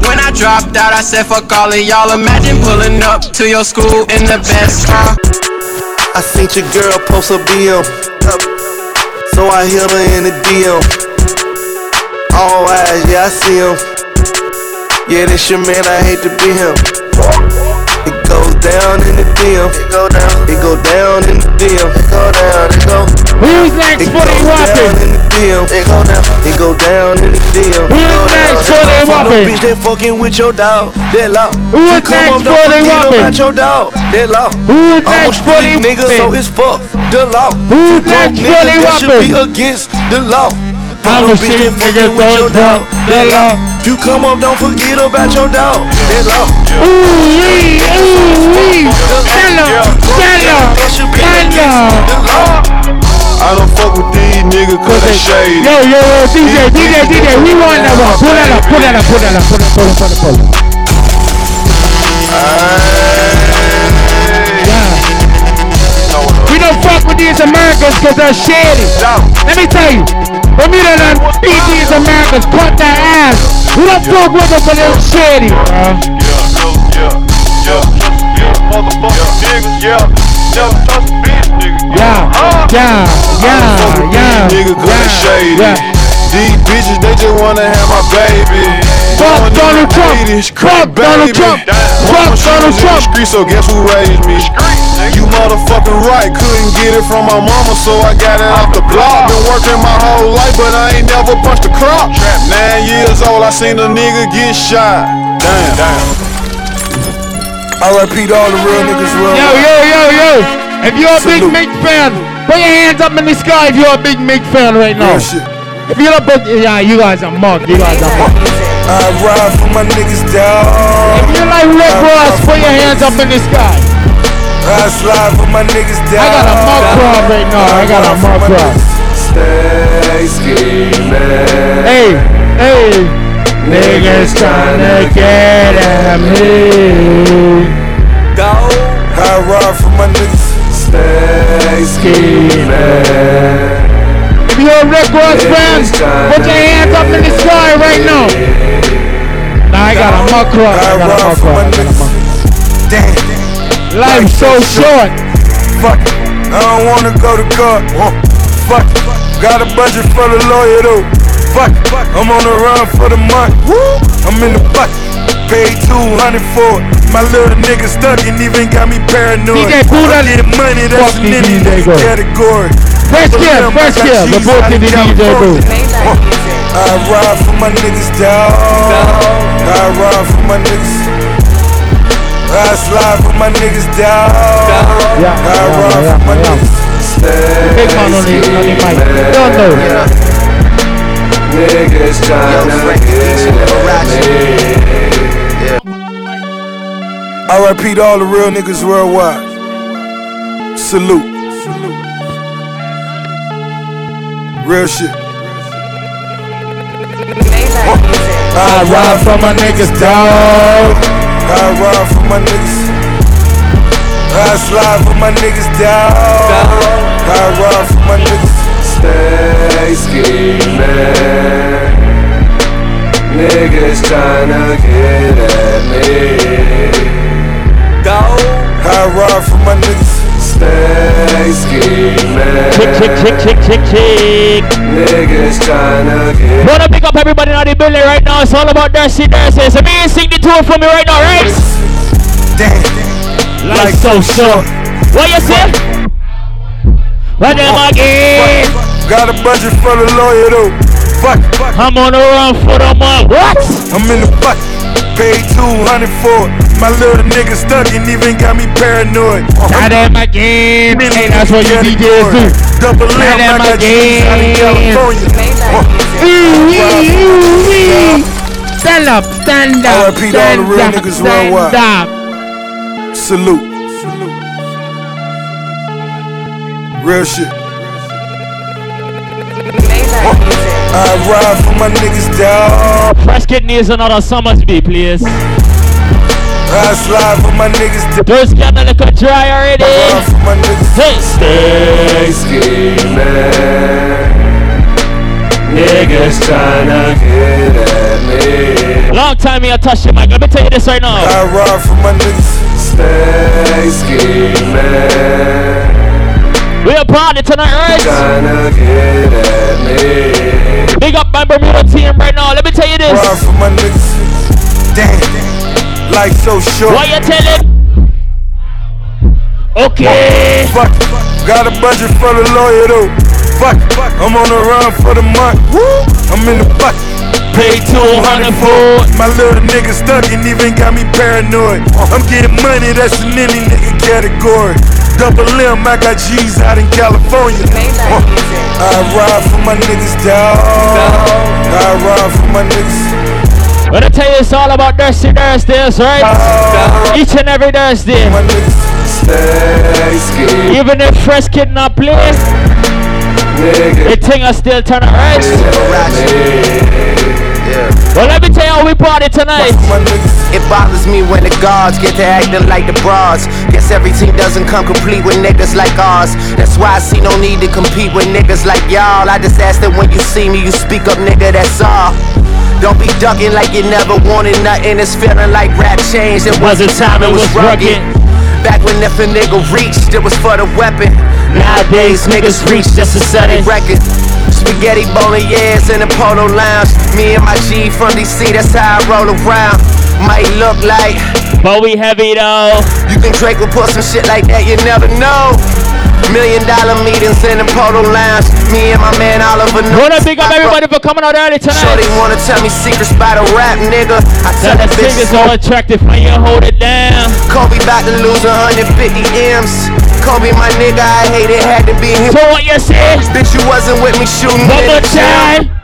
When I dropped out, I said fuck all of y'all. Imagine pulling up to your school in the best car. I seen your girl post a BM. So I hit her in the DM. All eyes, yeah, I see him. Yeah, this your man, I hate to be him. It down in the DM. It go down. It go down in the DM. It go down. It go. Who's next It for the goes whopping? down in the DM. It go down. It go down in the DM. Who's next for the Fuck no whopping? bitch that fucking with your dog. That law. Who is You come next up, for the whopping? about your dog. That law. Who is next for the street nigga, so whopping? it's fuck the law. Who's You next for the niggas, that should be against the law. I'm Fuck no a bitch street that nigga, fucking with so your it's dog. fuck That law. You come up, don't forget about your dog. That law. Ooh, wee, ooh, wee. Stella, Stella, Stella. I don't fuck with these niggas cause they shady. Yo, yo, yo, DJ, DJ, DJ, rewind that one. Pull that up, pull that up, pull that up, pull that, pull it, pull it, pull it. Yeah. We don't fuck with these Americans cause they're shady. Let me tell you, Bermuda done beat these Americans, cut their ass. We don't fuck with them cause they're shady, bro. Yeah, yeah, yeah, yeah, Nigga, cause they shady. yeah. These bitches, they just wanna have my baby. Fuck Donald Trump. Fuck Donald Trump. Fuck Donald Trump. Street, so guess who raised me? You motherfucking right, couldn't get it from my mama, so I got it off the block. Been working my whole life, but I ain't never punched a crop. Nine years old, I seen a nigga get shot. Damn, damn. R.I.P. to all the real niggas, real. Yo, yo, yo, yo. If you're a big Salute. Mick fan, put your hands up in the sky if you're a big Mick fan right now. Real shit. If you're a big, yeah, you guys are mug. You guys are mug. I ride for my niggas down. If you like Rick Ross, put your hands up in the sky. I slide for my niggas down. I got a mug crowd right now. I got a mug crowd. Stay scheming. Hey, hey. Niggas tryna get at me. Go. I ride for my niggas. Stay scheming. If you're a Rick Ross fan, put your hands up in the sky right now. Nah, I got a mug crowd. I got a mug crowd. I got a mug Damn. Life so short. Fuck it. I don't wanna go to court. Fuck it. Got a budget for the lawyer though. Fuck it. I'm on the run for the month. I'm in the bucket. Paid 200 for it. My little nigga stuck and even got me paranoid. DJ Buddha. I get money, that's Fuck an me, any DJ nigga Go. category. First But kill, them, first kill. The cheese both out in the DJ California. I ride for my niggas, dog. I ride for my niggas. I slide for my niggas, dog. Yeah, I ride for my niggas. Big man on the, on the mic. Don't know. Niggas tryna get at me. R.I.P. to all the real niggas worldwide. Salute. Real shit. I ride for my niggas, dog. I ride for my niggas. I slide for my niggas, dog. I ride for my niggas. Stay scheming. Niggas tryna get at me. I ride for my niggas. Chick, chick, chick, chick, chick, chick. Niggas tryna get Wanna pick up everybody in the building right now. It's all about Darcy Darcy. So me and sing the tour for me right now, right? Damn. Life so short. What you say? What them again? Got a budget for the lawyer though. Fuck. fuck. I'm on the run for the month. What? I'm in the bucket. Paid 200 for it. My little nigga stuck and even got me paranoid. Got them again. Hey, that's what you DJs do. Double Got M, I them got G's out in. California. Stand up, stand up, R.I.P. to all the stand real up, niggas stand worldwide. up. Salute. Real shit. I ride for my niggas, dog. Press kidneys another Somersby, please. I slide for my niggas, dog. Those get a little dry already. My niggas. Hey, Stay scheming. Niggas tryna get at me. Long time me I touch the mic. Let me tell you this right now. I ride for my niggas. Stay scheming. We a party tonight, right? Tryna get at me. Big up my Bermuda team right now. Let me tell you this. Ride for my niggas. Damn. Life so short. What you telling? Okay. Fuck. Got a budget for the lawyer though. Fuck. I'm on the run for the month. I'm in the bucket. Pay 200 for it. My little nigga stuck and even got me paranoid. I'm getting money, that's an any nigga category. Double M, I got G's out in California. Uh, I ride for my niggas, dog. I ride for my niggas. When I tell you it's all about Thirsty Thursdays, right? Each and every Thursday. My niggas. Stay scheming. Even if Fresh Kidd not play, the thing I still turn it right. Well, let me tell you how we party tonight. It bothers me when the guards get to acting like the bras. Guess every team doesn't come complete with niggas like ours. That's why I see no need to compete with niggas like y'all. I just ask that when you see me, you speak up, nigga, that's all. Don't be ducking like you never wanted nothing. It's feeling like rap changed. It wasn't time, it was rugged. Back when if a nigga reached, it was for the weapon. Nowadays, niggas reach just a sudden record. Spaghetti bolognese in the polo lounge. Me and my G from DC, that's how I roll around. Might look like, but we heavy though. You think Drake will put some shit like that? You never know. Million dollar meetings in the polo lounge. Me and my man Oliver. Wanna big up everybody for coming out early tonight. Shorty wanna tell me secrets by the rap, nigga. I tell That that bitch is so attractive when you hold it down. Kobe about to lose 150 M's. Kobe, my nigga, I hate it, had to be him. So what you say? Bitch, you wasn't with me shooting. One more time.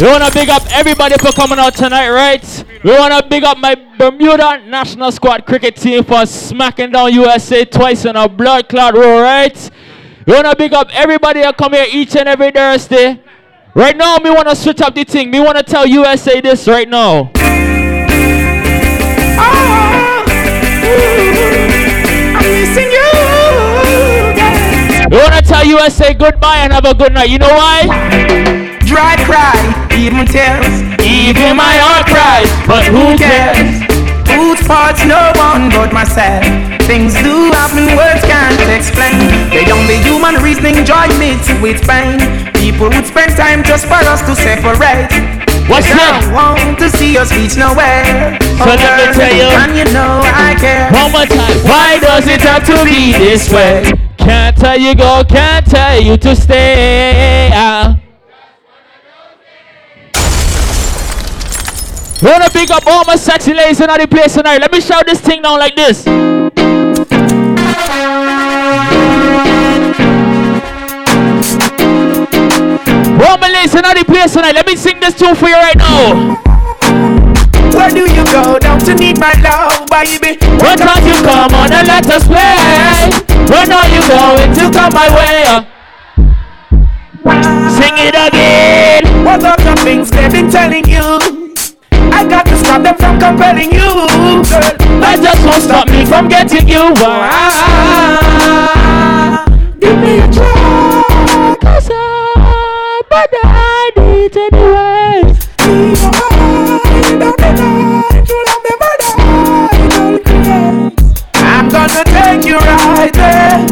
We wanna big up everybody for coming out tonight, right? We wanna big up my Bermuda national squad cricket team for smacking down USA twice in a blood clot row, right? We wanna big up everybody that come here each and every Thursday. Right now, we wanna switch up the thing. We wanna tell USA this right now. We wanna tell USA goodbye and have a good night. You know why? Dry cry, even tears. Even my heart cries. But who cares? Whose fault's no one but myself. Things do happen, words can't explain. The young, the human reasoning joy meets with pain. People would spend time just for us to separate. What's They don't want to see us reach nowhere. So let me tell you. And you know I care. One more time. Why does it have to be this way? Can't tell you go, can't tell you to stay. Ah. Wanna pick up all my sexy ladies in the place tonight. Let me shout this thing down like this. All my ladies in the place tonight. Let me sing this tune for you right now. Where do you go down to need my love, baby? What time you come on and let us play? When are you going to come my way? Sing it again. What are the things they've been telling you? I got to stop them from compelling you, girl. That just won't stop me from getting you. Ah, give me a try, cause I, but I need anyway. I'm gonna take you right there,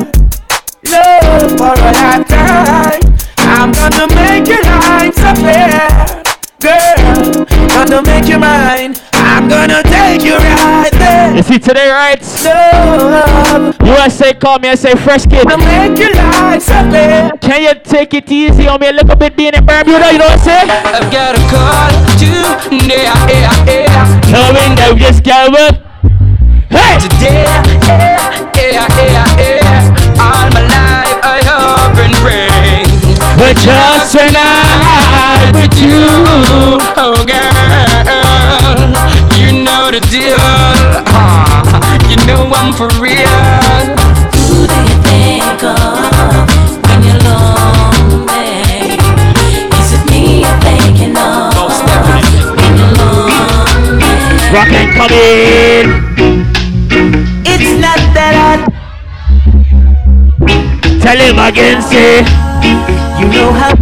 love for a lifetime. I'm gonna make your life so clear, girl. I'm Gonna make you mine. I'm gonna take you right there. You see today, right? Love. USA call me and say Fresh Kidd. I'm Gonna make your life so clear. Can you take it easy on me a little bit being in Bermuda? You know what I'm saying? I've got a call today, yeah, yeah, yeah. Knowing that we just got up. Hey! Today, yeah, yeah, yeah, yeah. All my life I hope and pray. But just when I with you, oh girl, you know the deal. Ah, you know I'm for real. Who do you think of when you're lonely? Is it me you're thinking of when you're lonely? Rock and come in. It's not that I. Tell him again, say. You know how,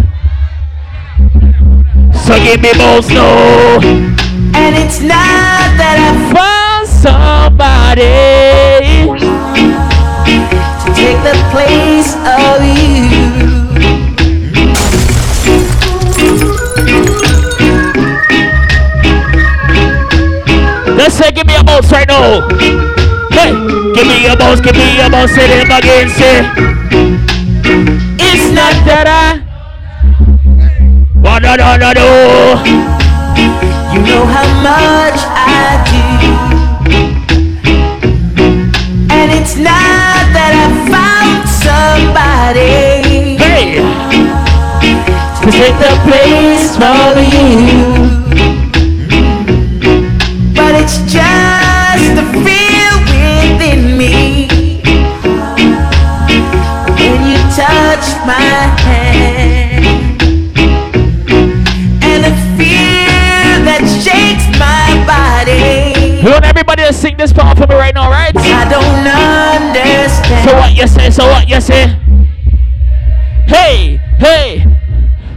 So give me both no. and it's not that I Find somebody. to take the place of you. Let's say, give me a bounce right now. Hey, give me a bounce, give me a bounce. Say them again, say. It's not that I. You know how much I do. And it's not that I found somebody to take the place of you. But it's just the feel within me when you touch my this part for me right now, right? I don't understand. So what you say? So what you say? Hey, hey.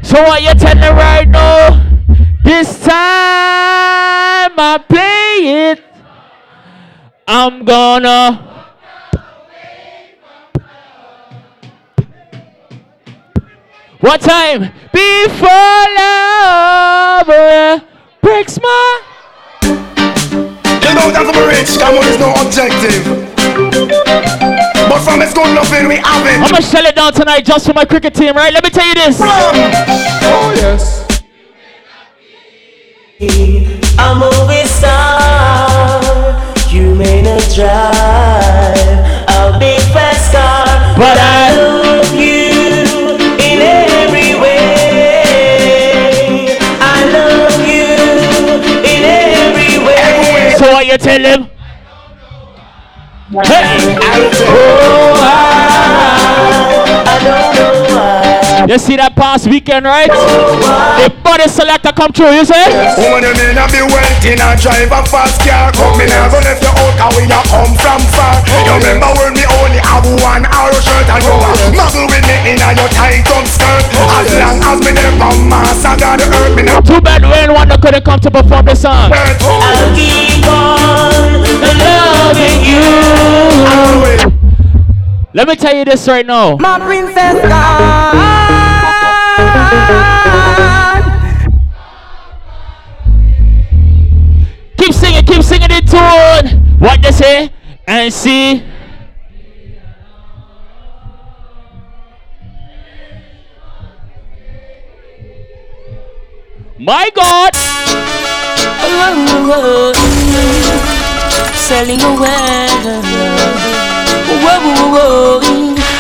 So what you telling right now? This time I play it. I'm gonna. What time? Before love uh, breaks my. You know that I'm rich, come on, there's no objective. But from it's good loving, we have it. I'm gonna shell it down tonight just for my cricket team, right? Let me tell you this. Oh, yes. A movie star, you may not drive a big what you tell him? Hey! Oh, I, I don't know why. You see that past weekend, right? The body selector come through, you say? Woman, you may not be wealthy, not drive a fast car. Come in here, go left you out, cause we a come from far. You oh. remember when we only have one arrow shirt and you a muggle with me in a your tight up skirt. Oh. As long as me there from Mars, I got the earth, me now. Too bad Wayne Wonder couldn't come to perform the song. I'll keep on loving you. Let me tell you this right now. My princess gone. Keep singing, keep singing the tune. What they say? And see. My God. Oh, oh, oh. Selling away. Whoa, whoa, whoa.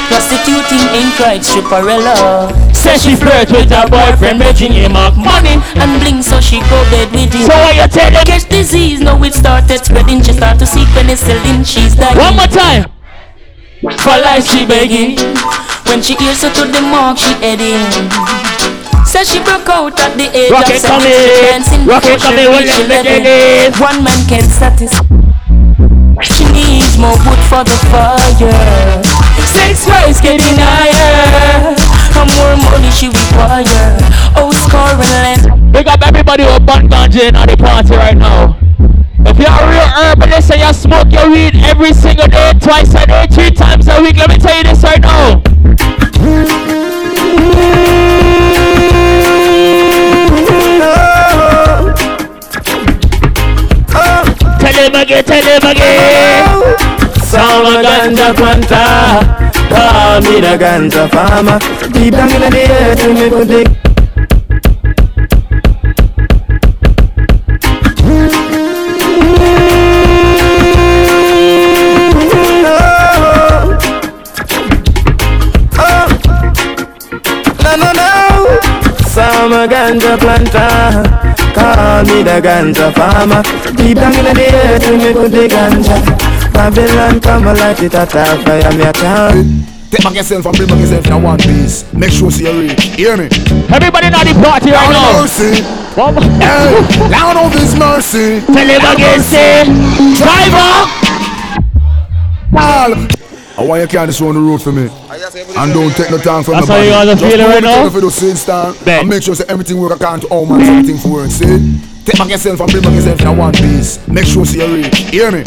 Prostituting in Christ, stripperella. Says she flirt with her boyfriend, making him up money. And bling, so she go bed with him. So what you tell them? Catch disease, now it started spreading. She start to seek penicillin, she's dying. One more time. For life she begging. When she hears her to the mark, she heading. Says she broke out at the age Rocket of seven. coming. She dancing Rocket before she coming, reach William 11. One man can't satisfy. She needs more wood for the fire. Sex price getting higher. And more money she require. Oh, scoring land. Big up everybody who bun ganja in the party right now. If you're a real herbalist and you smoke your weed every single day, twice a day, three times a week, let me tell you this right now. Planta, call me the ganja farmer. Deep down in the me put the No, no, no. Some ganja planta, call me the ganja farmer. Deep down in the earth, me put the oh, oh. ganja. Babylon come and light it at a fire, me a can. Take back yourself and bring back yourself in one piece. Make sure see you reach. Hear me? Everybody know the party right Lord now. mercy. One more. Hey, Lord of His mercy. Tell him again, say, driver. Paul. I want you to carry this on the road for me. And don't take no time from That's the how you body. guys are Just feeling move right it now? to the fiddle, sit stand, Bet. And make sure that everything work according to all man everything for work. See? Take back yourself and bring back yourself in one piece. Make sure see you reach. Hear me?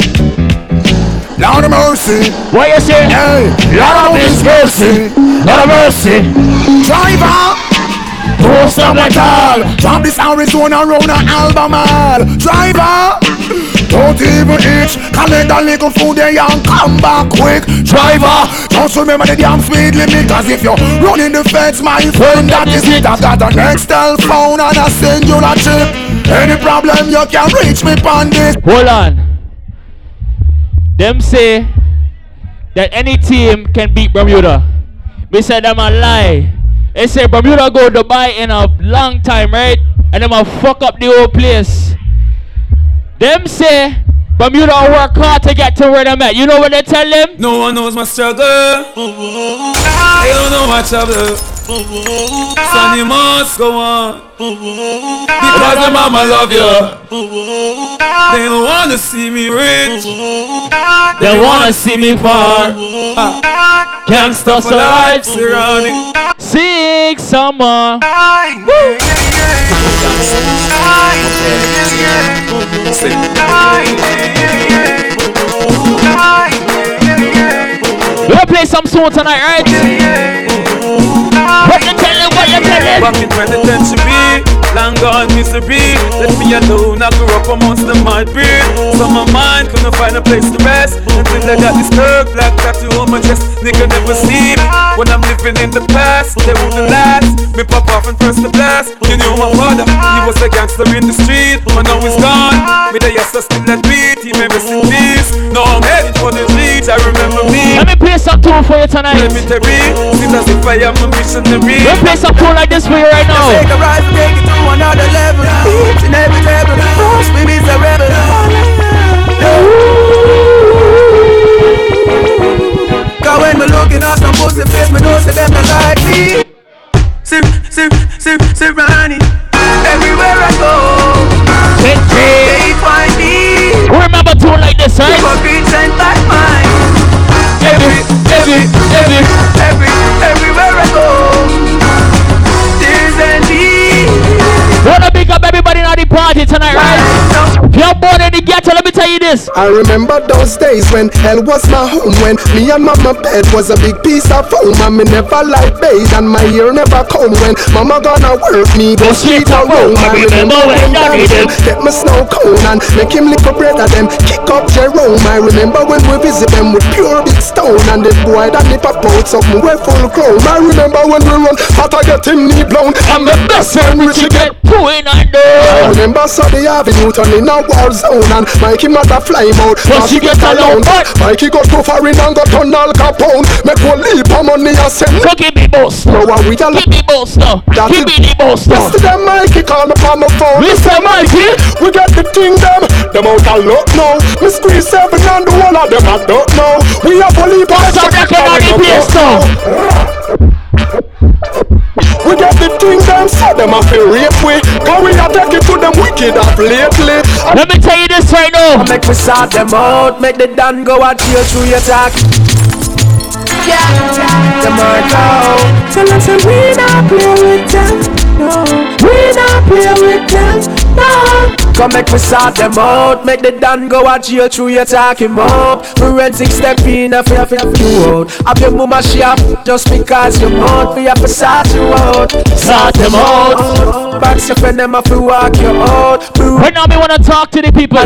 Lord of mercy. What you say? Hey, Lord of His mercy. Lord of mercy. Driver. Don't stop like all. Drop this Arizona round an Albemarle. Driver. Don't even itch. Collect a little food there and come back quick. Driver. Just remember the damn speed limit. Cause if you're running the fence, my friend, that is it. I've got an Excel phone and I send you a chip. Any problem, you can reach me on this. Hold on. Them say that any team can beat Bermuda. Me say them a lie. They say Bermuda go Dubai in a long time, right? And them a fuck up the whole place. Them say Bermuda work hard to get to where them at. You know what they tell them? No one knows my struggle. They don't know my trouble. Son, you must go on. Because my mama love you. They don't wanna see me rich. They wanna see me far. Can't stop for life surrounding. Sing some more. We'll play some soon tonight, right? What you tell him? What you tell him? Back in penitentiary, long gone misery. Let me alone, I grew up amongst the mud breed. So my mind couldn't find a place to rest until I got this curve black tattoo on my chest. Nigga never see me when I'm living in the past. They wouldn't last. Me pop off and first the blast. You knew my father, he was a gangster in the street, but now he's gone. Me the yes, I still that beat. He may rest in peace. Now I'm heading for the streets. I remember me. Let me play some tune for you tonight. Cemetery, seems as if I am a missionary. We'll play some tune like this for you right now. Take a rise, take it to another level. Each and every level. Me, be a rebel. Cause when me looking at some pussy face, me know say them not like me. Sir, sir, sir, Ronnie. Everywhere I go, they find me. Remember tune like this, right? And bad minds. Every, every, every, every, everywhere up everybody in the party tonight, right? If you're born in the ghetto, let me tell you this. I remember those days when hell was my home When me and mama bed was a big piece of foam And me never like bathe and my ear never comb. When mama gonna work me go or roam I remember when daddy them get me snow cone And make him lick a bread of them kick up Jerome. I remember when we visit them with pure big stone And the boy that nip up out something we full chrome. I remember when we run hot I get him knee blown And the best which he get. Pulling on I remember Sunday Avenue turning a war zone And Mikey mother fly out But she get alone, Mikey got too far in and got on Al Capone. Make one leap of money and send So give me boss No one we all Give me boss now Give me the boss now Yesterday Mikey call me on my phone. Mr. Mikey. We got the thing them. Them out of luck now. Me squeeze seven and the one of them I don't know We have a leap of Stop rocking on the now We got the thing them so them a feel rape we Cause we a take it to them wicked up lately Let me tell you this right now. Make me sort them out, make the Dan go at you through your talk. Yeah, them are go. Tell them say we not play with them, no. We not play with them, no. Come make me sort them out, make the Dan go at you through your talking up. Forensic step in, if you have to you out. Have your mama shop just because you want. We have to sort you out, Sort them out. Back your friend them have to walk you out. Right now, me wanna talk to the people.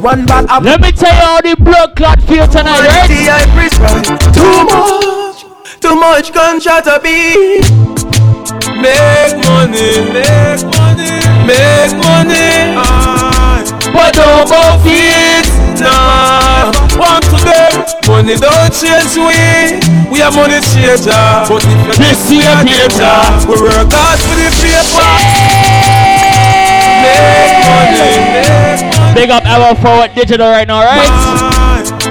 One bad apple. Let me tell you how the blood clot feel tonight, right? Too much, too much gunshot to be. Make money, make money, make money. But don't go feet, nah. Want to them, money don't change we. We are money changer, but if you This we year are danger. danger, we work hard for the paper. Make money, make money. Big up Ever Forward Digital right now, right?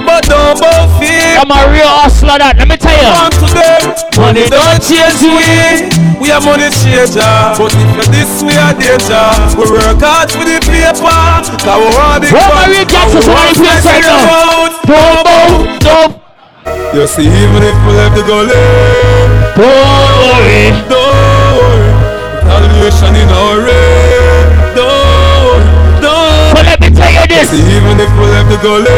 But don't go feet. I'm a real hustler that, let me tell you. Want to them, money don't change we. We are money changer, but if you this we are danger. We work hard for the paper, cause we want big Where my fun, real and gangsters we wanna want play to right now? out. Bobo, dope. You see, even if we left the gully, don't worry, don't worry. Salvation in our rain, don't worry, don't So let me tell you this. See, even if we left the gully,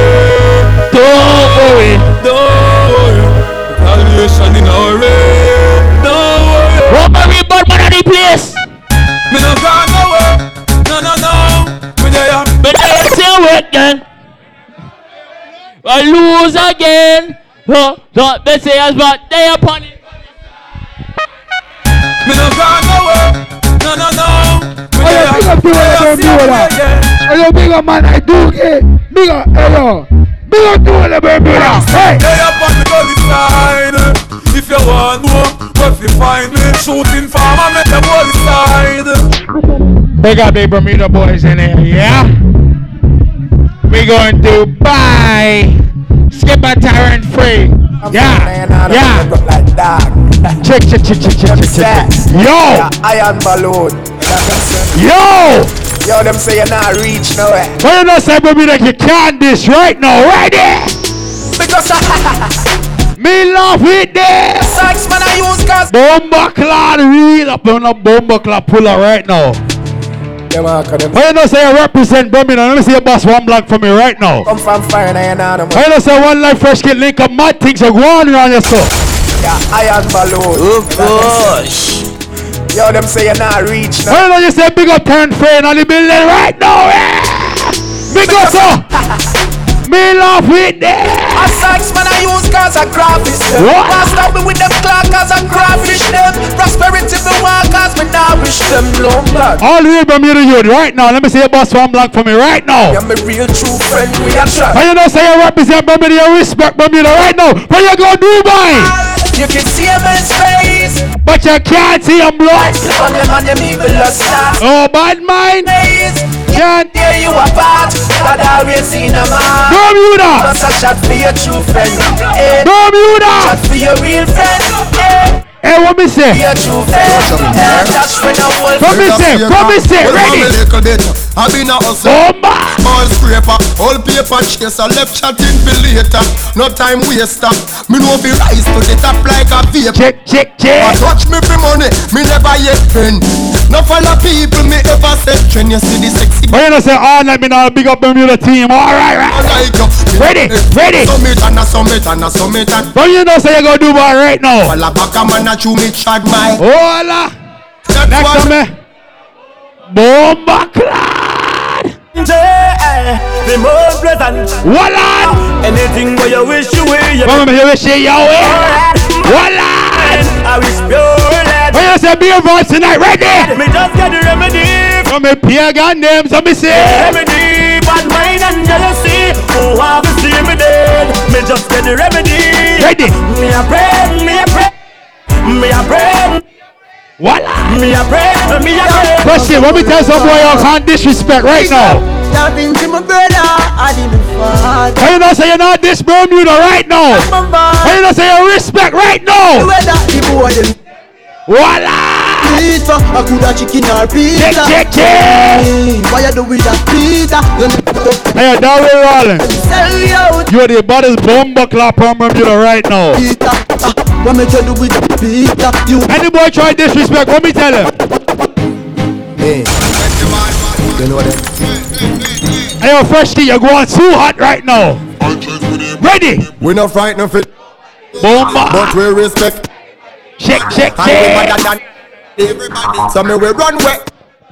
don't worry, don't worry. Salvation in our rain, don't worry. My real bad man at the place? Me no gone nowhere, no, no, no. Me there, But I still work then. I lose again. Oh, don't they say as but they upon it. me no gone nowhere, no, no, no. Oh, big up to there, all them see Bermuda. Oh, yo, big up man, I do get. Big up, hey, yo. Big up the. Hey. Lay up on the gully side. If you want more, where you find me? Shooting farmer, make the gully side. Big up the Bermuda boys in here, yeah? We going to buy Skipper Terryn Fray. Yeah, yeah. Check, check, check, check, check, check, check. Yo, Iron balloon. yo. Yo, them say you're not reach nowhere. Why you not say Bermuda you can't this right now, right there? Because Me love it there. Sax man I use cause Bomba clad real up on a bomba clad puller right now. Them are them Why you not say I represent Birmingham? Let me see a boss one block for me right now. come from fire and iron on them. Why you not say one life Fresh Kidd link up mad things are going around yourself? Yeah, iron balloon. Oh gosh. Yo, them say you're not reach Why you not just say big up turn friend on the building right now? Yeah. Big up so. Me love it there. A sax man I use cause I graphish them. What? Can't stop me with them clock cause I graphish them. Prosperity me want cause me now wish them Long blood. All the way Bermuda youth right now. Let me see a boss one block for me right now. You're my real true friend, we are trust. Why you not say you represent Bermuda? You respect Bermuda right now. Where you go Dubai? You can see him in space. But you can't see him blood. On them and them evil stars. Oh, bad mind. Can't hear you apart. But I always seen a man. Bermuda. Ah. Must a shot for your true friend. Bermuda. Ah. Shot for your real friend. Hey, what me say? Your true friend. That's when What me say? What me say? Ready? I been a hustle. Oh, all scraper, all paper chaser, left chatting for later. No time waster. Me know fi rise to the top like a vapor. Check, check, check. I touch me for money, me never yet spend. No follow people me ever said trend. You see the sexy. But you know say oh, all night me now big up Bermuda team. All right, right. Like you. Ready, ready. Summit and a summit and a summit and. But you know say you go do ball right now. Walla back a man a chew me chad my. Hola. That's Next what- to me. Bomba clad. Eh, the more pleasant. Wallan. Anything where you wish you will. You Mama, you wish you way. Wallan. I wish pure lead. When you say beer voice tonight, ready? Me just get the remedy. From me pagan names, let me say. Remedy, bad mind and jealousy. Oh, have you seen me dead? Me just get the remedy. Ready? Me a pray, me a pray, me a pray. Wallan. Me a pray, me a pray. Question, let me tell some boy y'all can't disrespect right now. Talking to my brother, I didn't fight. Why you not say you're not this Bermuda right now? Why you not say you respect right now? Whether the boy them Voila! pizza, I could have chicken or pizza. Check, check, check. Why you do with that pizza? Hey, Darryl Rollins. Sell me out. You are the baddest bomba clap from Bermuda right now. Pizza, what me tell you with that pizza? You Any boy try disrespect, let me tell him. Hey. You know that? Hey, yo, fresh tea, you're going too hot right now. Ready? We're not frightened for Bomba. but we respect. Check, check, check. than everybody. So me we run way.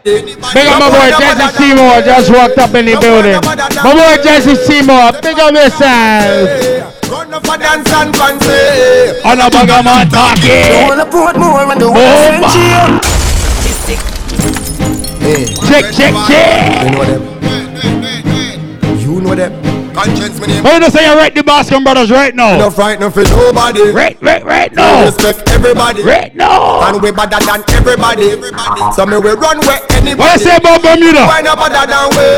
Big up my boy Jesse Seymour, just walked up in the building. My boy Jesse Seymour, big up yourself. Run a dance and fancy. On a bag of man talking. wanna put more on the Bomba. Hey. Check, check, check. You know them. You know them. Conscience me name. Why you say you right the Baskin Brothers right We now? not frightened for nobody. Right, right, right We now. respect everybody. Right now. And we better than everybody. So me we run where anybody. What you say about Bermuda? boy no better than we.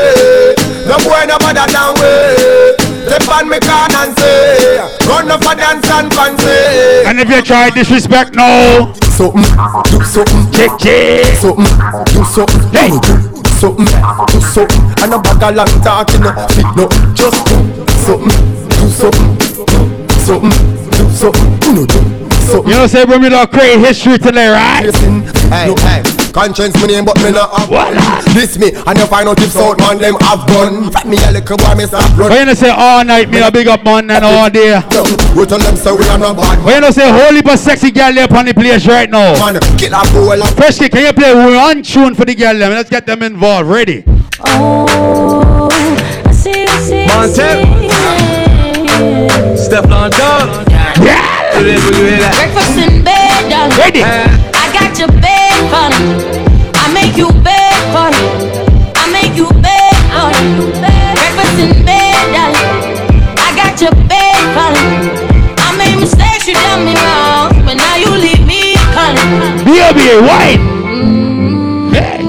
No boy no better than we. Step on me can and say, run up a dance and fancy. And if you try disrespect now, Something, do something, check, check. something, do something, Hey. do something, do something. And a bag of long talking, no, fit no, just do something, do something, do something, do something, you know, do something. You know say Bermuda create history today, right? Listen, hey, hey, conscience me name, but me not have one. This me, and you find out if South man them have gun. Fat me a little boy, me start run. Why you not say all night, me a big up man and all day? We tell them say we are not bad Why you say holy but sexy girl there upon the place right now? man. Kill a boy like Fresh Kidd, can you play one tune for the girl them? Let's get them involved. Ready? Oh, I see, I see, I Montep. see. Step on dog. Yeah! Breakfast in bed, darling. Ready? I got your bed, I make you bed, honey. I make you bed, honey. Breakfast in bed, darling. I got your bed. I made mistakes, you done me wrong, but now you leave me, honey. B.O.B. White! Mm-hmm. Hey!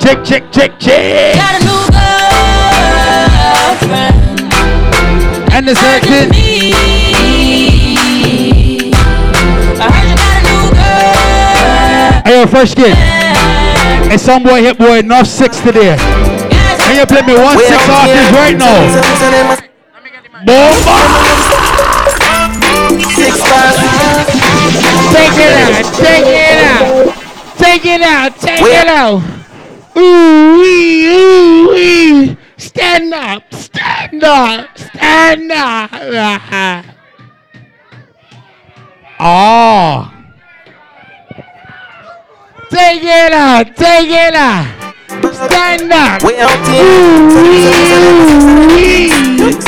Check, check, check, check! Got a new girlfriend. And the circuit. Hey, yo, Fresh Kidd. Hey, some boy hit boy enough six today. Can you play me one six artist right now? Bomba! Six bars. Take it out, take it out, take it out, take it out. Ooh wee, ooh wee. Stand up, stand up, stand up. Oh. Take it out, take it out. Stand up. We out here.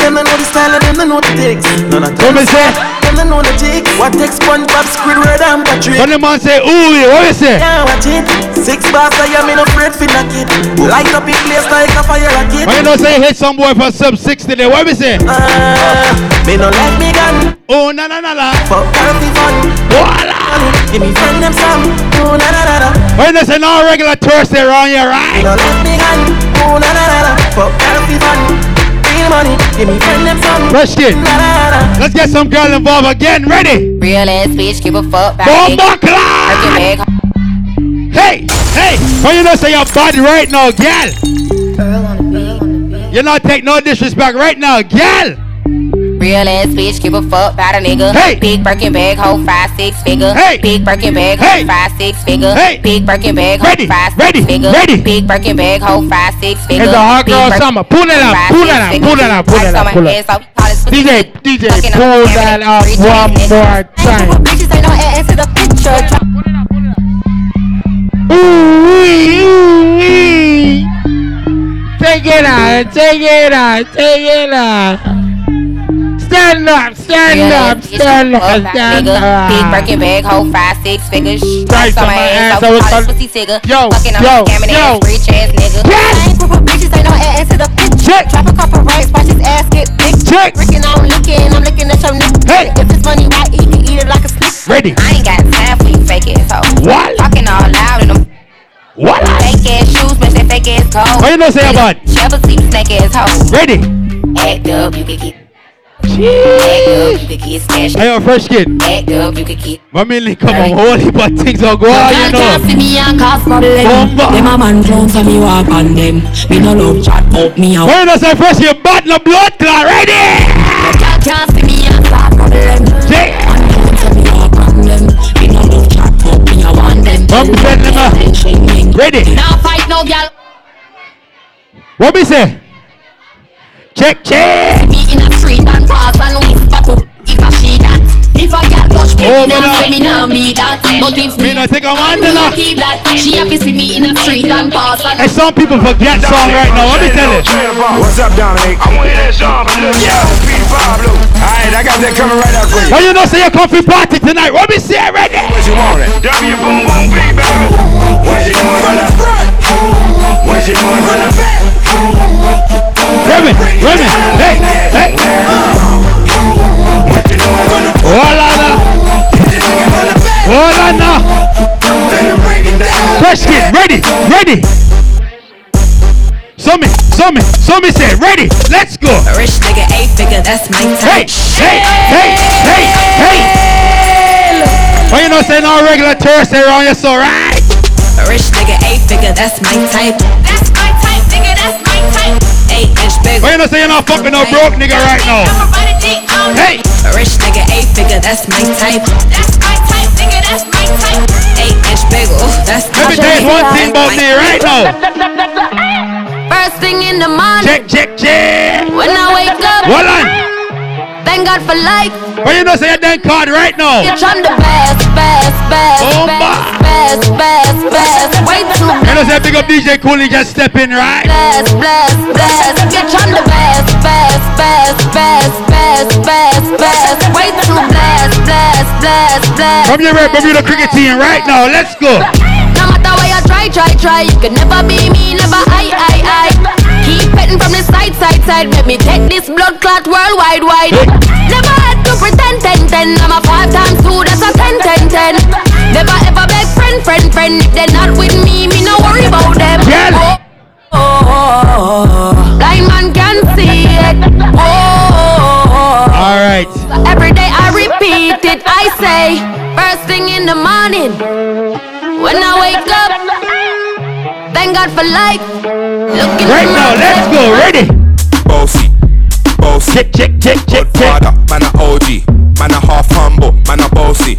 Them know the style and them know the ticks. None of What me say? them know the jigs. What takes SpongeBob, Squidward and Patrick? When the man say ooh what me say? Yeah, watch it. Six bars, I am in a afraid for knock it. Light up in place like a fire rocket. When you know say hit some boy for sub 60 today, what me say? Ah, me no like me gun. Oh na na na na. For coffee fun. Voila. Give me friend them some. Oh na na na na. When you say no regular Thursday around here, Me right? no like me gun. Oh na na na na. For coffee fun. Real money. Give me friend them some. Fresh. Na na na na. Let's get some girl involved again. Ready? Real ass bitch, give a fuck about it. Bomba clock. Hey, hey, when you know say your body right now, gal. You not take no disrespect right now, gal. Real ass bitch, give a fuck about a nigga. Hey. Big Birkin bag, hold five, six figure. Hey. Big Birkin bag, Hey. hold five, six figure. Hey. Big Birkin bag, hold Ready, five, ready, six figure. ready. Big Birkin bag, hold five, six figure. It's a Big girl Birkin summer. Pull it up, pull it up, pull it up, pull it up, pull it up. so we call it pussy DJ. DJ, pull that up one more time. Bitches ain't no ass to the picture. Ooh, ooh, wee. Take it out, take it out, take it out. Stand up, stand Real up, bitch, stand up, about a stand nigga. Big up. Birkin bag, hold five, six figures. Stripes on my ass, so I we was call pussy nigga. Yo, Fucking yo, yo. rich ass nigga. Of bitches ain't no ass to the picture. Drop a couple racks, watch his ass get big. Check. Rickin' on licking, I'm looking at your nigga. Hey. If it's money, why eat it? Eat it like a stick. Ready. I ain't got time for you fake ass hoes. What? Talking all loud in them. What? Fake ass shoes, match that fake ass coat. What you know say about? Never see snake ass hoes. Ready. Act up, you can keep. Act up, you can get smashed. Hey, yo, Fresh Kidd. Act up, you. My mainly come on, holy but things are going on, you Girl can't know. see me and cause problem. Bomba. Them a man clown so me walk on them. Me no love chat up me out. When you know say Fresh Kidd, bad no blood clot, ready. Girl can't see me and cause problem. Yeah. Man clown so me walk on them. Me no love chat up me a want them. Bump send them. Ready. Now fight no girl. What me say? Check, check. Me in a street and pass and whisper to if a she that. If a girl touch me, Oh, me me nah nah. me that. But if Me no take a man, me nah. nah keep that. She happy see me in a street and pass and Hey, some people forget song right now. Let me tell you. What's up, Dominic? I want to hear that song. Yo, Petey Pablo. Alright, I got that coming right up for you. When you know say you come for party tonight, what me say ready? What you want it? W boom boom beat, baby. What you doing, brother? What you doing, brother? Remy, Remy, hey, hey. Hola, na. Hola, na. Fresh Kidd, ready, ready. So me, so me, so me say, ready, let's go. A rich nigga, eight figure, that's my Hey, type. hey, hey, hey, hey. When you know say no regular Thursday around you, so right? A rich nigga, eight figure, that's my type. That's my type, Eight inch. When you know say you're not fucking no broke nigga right now. Hey. A rich nigga, eight figure, that's my type. That's my type, nigga, that's my type. Eight inch ooh, that's Let me tell you one thing about me right now. First thing in the morning. Check, check, check. When I wake up. Hold on. Thank God for life. When you know say you're done card right now. Bitch, I'm the best, best, best, best, best, best, best. Way too You know say big up DJ Cooley just step in right. blessed, blessed, blessed. Bitch, I'm the best, best, best, best, best, best, best. Way too blessed, blessed, blessed, blessed. From your red Bermuda cricket team right now. Let's go. No matter where you try, try, try, you can never be me, never I, I, I. Keep petting from the side, side, side. Let me take this blood clot worldwide, wide. Never had to pretend, ten, ten. I'm a five times two, that's a ten, ten, ten. Never ever beg friend, friend, friend. If they're not with me, me no worry about them. Yeah. Oh, oh, oh. blind man can see it. Oh, oh, oh. All right. every day I repeat it. I say, first thing in the morning, when I wake up, thank God for life. Looking Right now, my let's go. Ready. Bossy, bossy. Check, check, check, check, check. Man a OG, man a half humble, man a bossy.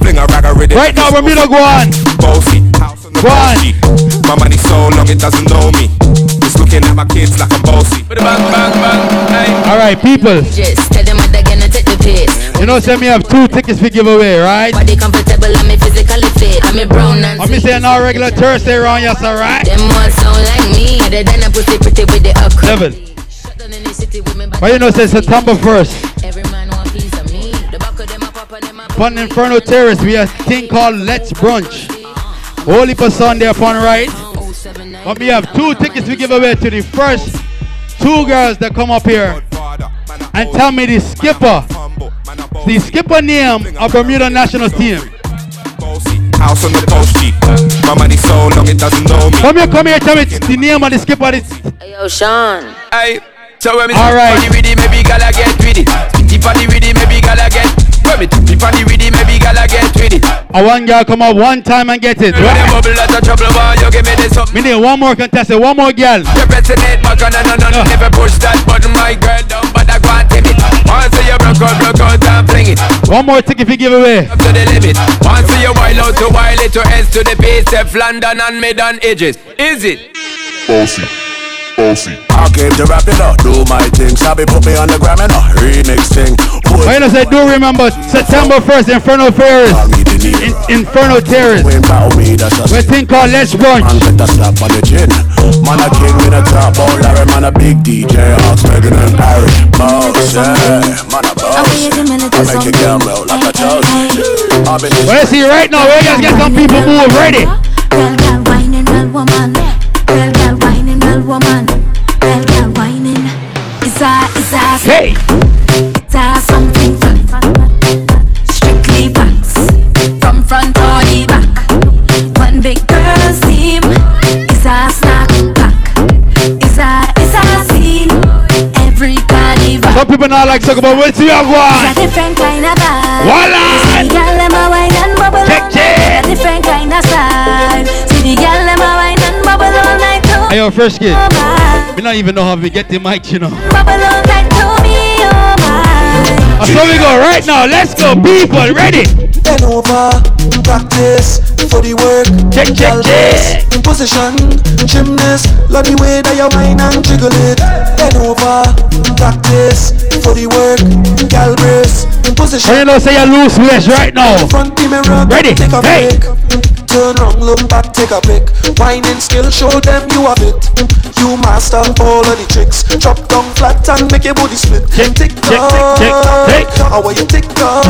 Fling a rag a rhythm. Right now, Bermuda, go on. Bossy, house on the Go on. bossy. My money so long it doesn't know me. It's looking at my kids like I'm bossy. Bang, bang, bang. Hey. All right, people. Just tell them what they're gonna take the piss. You know, say me have two tickets to give away, right? Body comfortable, I'm physically fit. I'm a brown and I'm saying no regular Thursday around yes, all right? Them ones sound like me. Other than a pussy pretty with the upper. Seven. But you know, say September 1st. Every man want piece of me. The back of them a pop and them a Fun Inferno Terrace, we have a thing called Let's Brunch. Holy for Sunday upon right. But we have two tickets we give away to the first two girls that come up here and tell me the skipper, the skipper name of Bermuda national team. House on the post G. My money so long it doesn't know me. Come here, come here, tell me the name of the skipper. This. Yo, Sean. Hey, so when me All right. party with it, maybe gala get with it. Spitty party with it, maybe gala get. When me tippy party with it, maybe gala get with it. A one girl come up one time and get it. When you bubble out of trouble, boy, you give me this up. Me need one more contestant, one more girl. You pressing it back on and on and never push that button, my girl down, but I can't tame it. Once you broke out, broke out and fling it. One more ticket if you give away. Up to the limit. Once you wild out to wild it to S to the base, F London and mid on edges. Is it? Bossy, bossy. I came to rap it up, do my thing. Sabi put me on the gram and a remix thing. Put Why you say do remember September 1st, Inferno Fairs. In, Inferno Terrace. We thing called Let's Brunch. Man get a slap on the chin. Man a king in a top, oh Larry, man a big DJ, Hawks, Megan and Harry. Boss, yeah, man a boss. I make you girl roll like a toast. I be Well, let's see right now. We gotta get some people move. Ready? Girl, girl, whining, girl, woman. Girl, girl, whining, girl, woman. Girl, girl, whining. It's a, it's a. Hey. It's a something fun. Strictly facts. From front or the back. One big girl team. It's a snack pack. It's a, it's a scene. Every carnival. Some people not like talk about what's your It's a one. different kind of vibe. Voila! Hey, yo, Fresh Kidd. Oh We don't even know how we get the mic, you know. bubble all night to me. Oh. So we go right now. Let's go, people. Ready? Bend over, practice for the work. Check, check, check. In position, gymnast. Love the way that you whine and jiggle it. Bend over, practice for the work. Gal brace in position. When you know say you lose flesh right now. Front the mirror, Ready? Take a Hey. pic. Turn round, look back, take a pic. Whining skill, show them you have it. You master all of the tricks. Drop down flat and make your body split. Tick tick tick, tick, tick. How are you tick tock?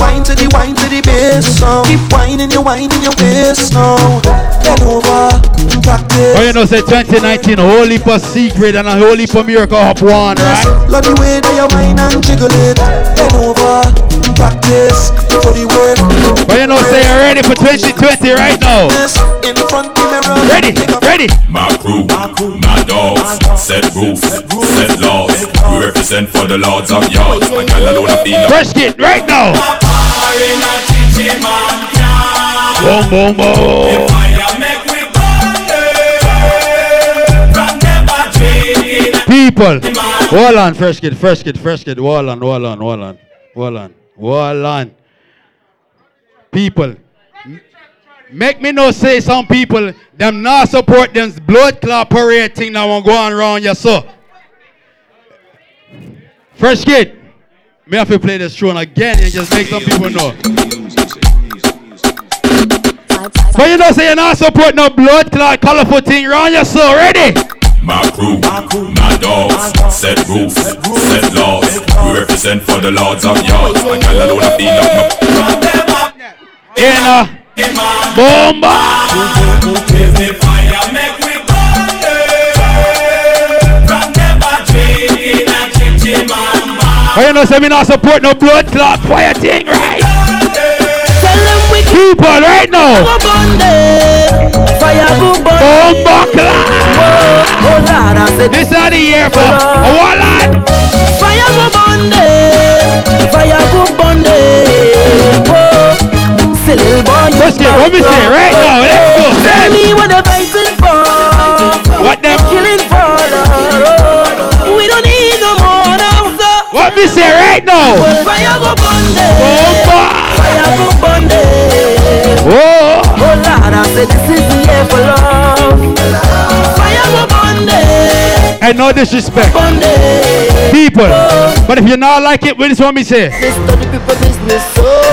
Wine to the wine to the bass now. Keep whining, you whining your waist now. Bend over, practice. Oh, you know, say 2019, Holy for Secret and a Holy for Miracle Hop One, right? Love the way that you whine and jiggle it. Bend over, practice for the work. But you know, say you're ready for 2020 right now. In front. Ready, ready. My crew, my dogs, set rules, set laws. We represent for the lords of yards. My girl alone I feel Fresh Kidd, right now. Boom, boom, boom. People, hold on, Fresh Kidd, Fresh Kidd, Fresh Kidd, hold on, hold on, hold on, hold on, hold on. People, make me no say some people them not support them blood clot parade thing that want go on around your so. Fresh Kidd, me have to play this tune again and just make some people know. But you know say you not support no blood clot colorful thing around your so ready? My crew, my dogs, set rules, set laws. We represent for the lords of yards. My girl alone I feel up. In a bomba. But you know say me not support no blood clot fire thing, right? People right now. Fire go burn. Bomba clot. Oh Lord, I said This is the year for a wall Fire go burn. Eh. Fire go burn eh. Whoa. Silly boy, Let's get what me say right now. Let's go. Tell me what they're fighting for. What them killing for? We don't need no more now. What me say right now? Fire go there. Bomba. Oh, Fire go there. Whoa. Oh. oh Lord, I said this is the year for love. Fire go there. And no disrespect. People. Oh. But if you not like it, what is what me say? This people business, so.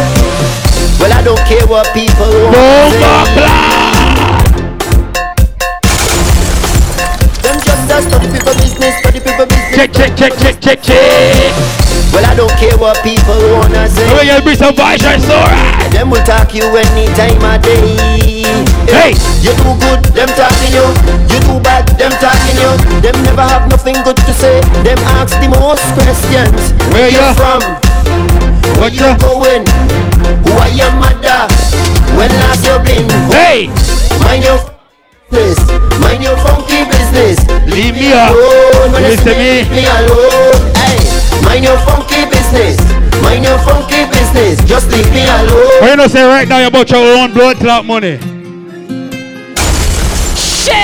Well, I don't care what people Bomba Them just a study people business, study people business. Check, check, check, check, check, check. Well, I don't care what people wanna say. Oh, you bring some vibes, right? So right. Them will talk you any time of day. Hey, you do good, them talking you. You do bad, them talking you. Them never have nothing good to say. Them ask the most questions. Where you from? Where you going? Who are your mother? When last you been? Hey, mind your business. Mind your funky business. Leave me alone. Listen see me. leave me alone. Hey, mind your funky business. Mind your funky business. Just leave me alone. But you know, say right now, you're about your own blood clot money. Shit!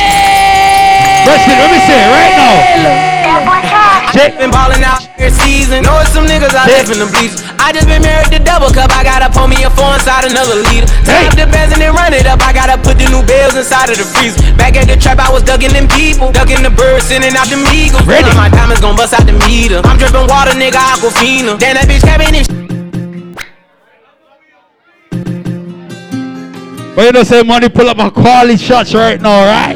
Listen, let me say it right now. Check. Been ballin' out here season. Know it's some niggas out live in the bleachers. I just been married to double cup. I gotta pour me a four inside another leader. Tie up the bands and then run it up. I gotta put the new bells inside of the freezer. Back at the trap, I was ducking them people. Ducking the birds, sending out them eagles. Ready. My diamonds gon' bust out the meter. I'm dripping water, nigga, Aquafina. Damn, that bitch cabin and But you know, say money pull up my quality shots right now, right?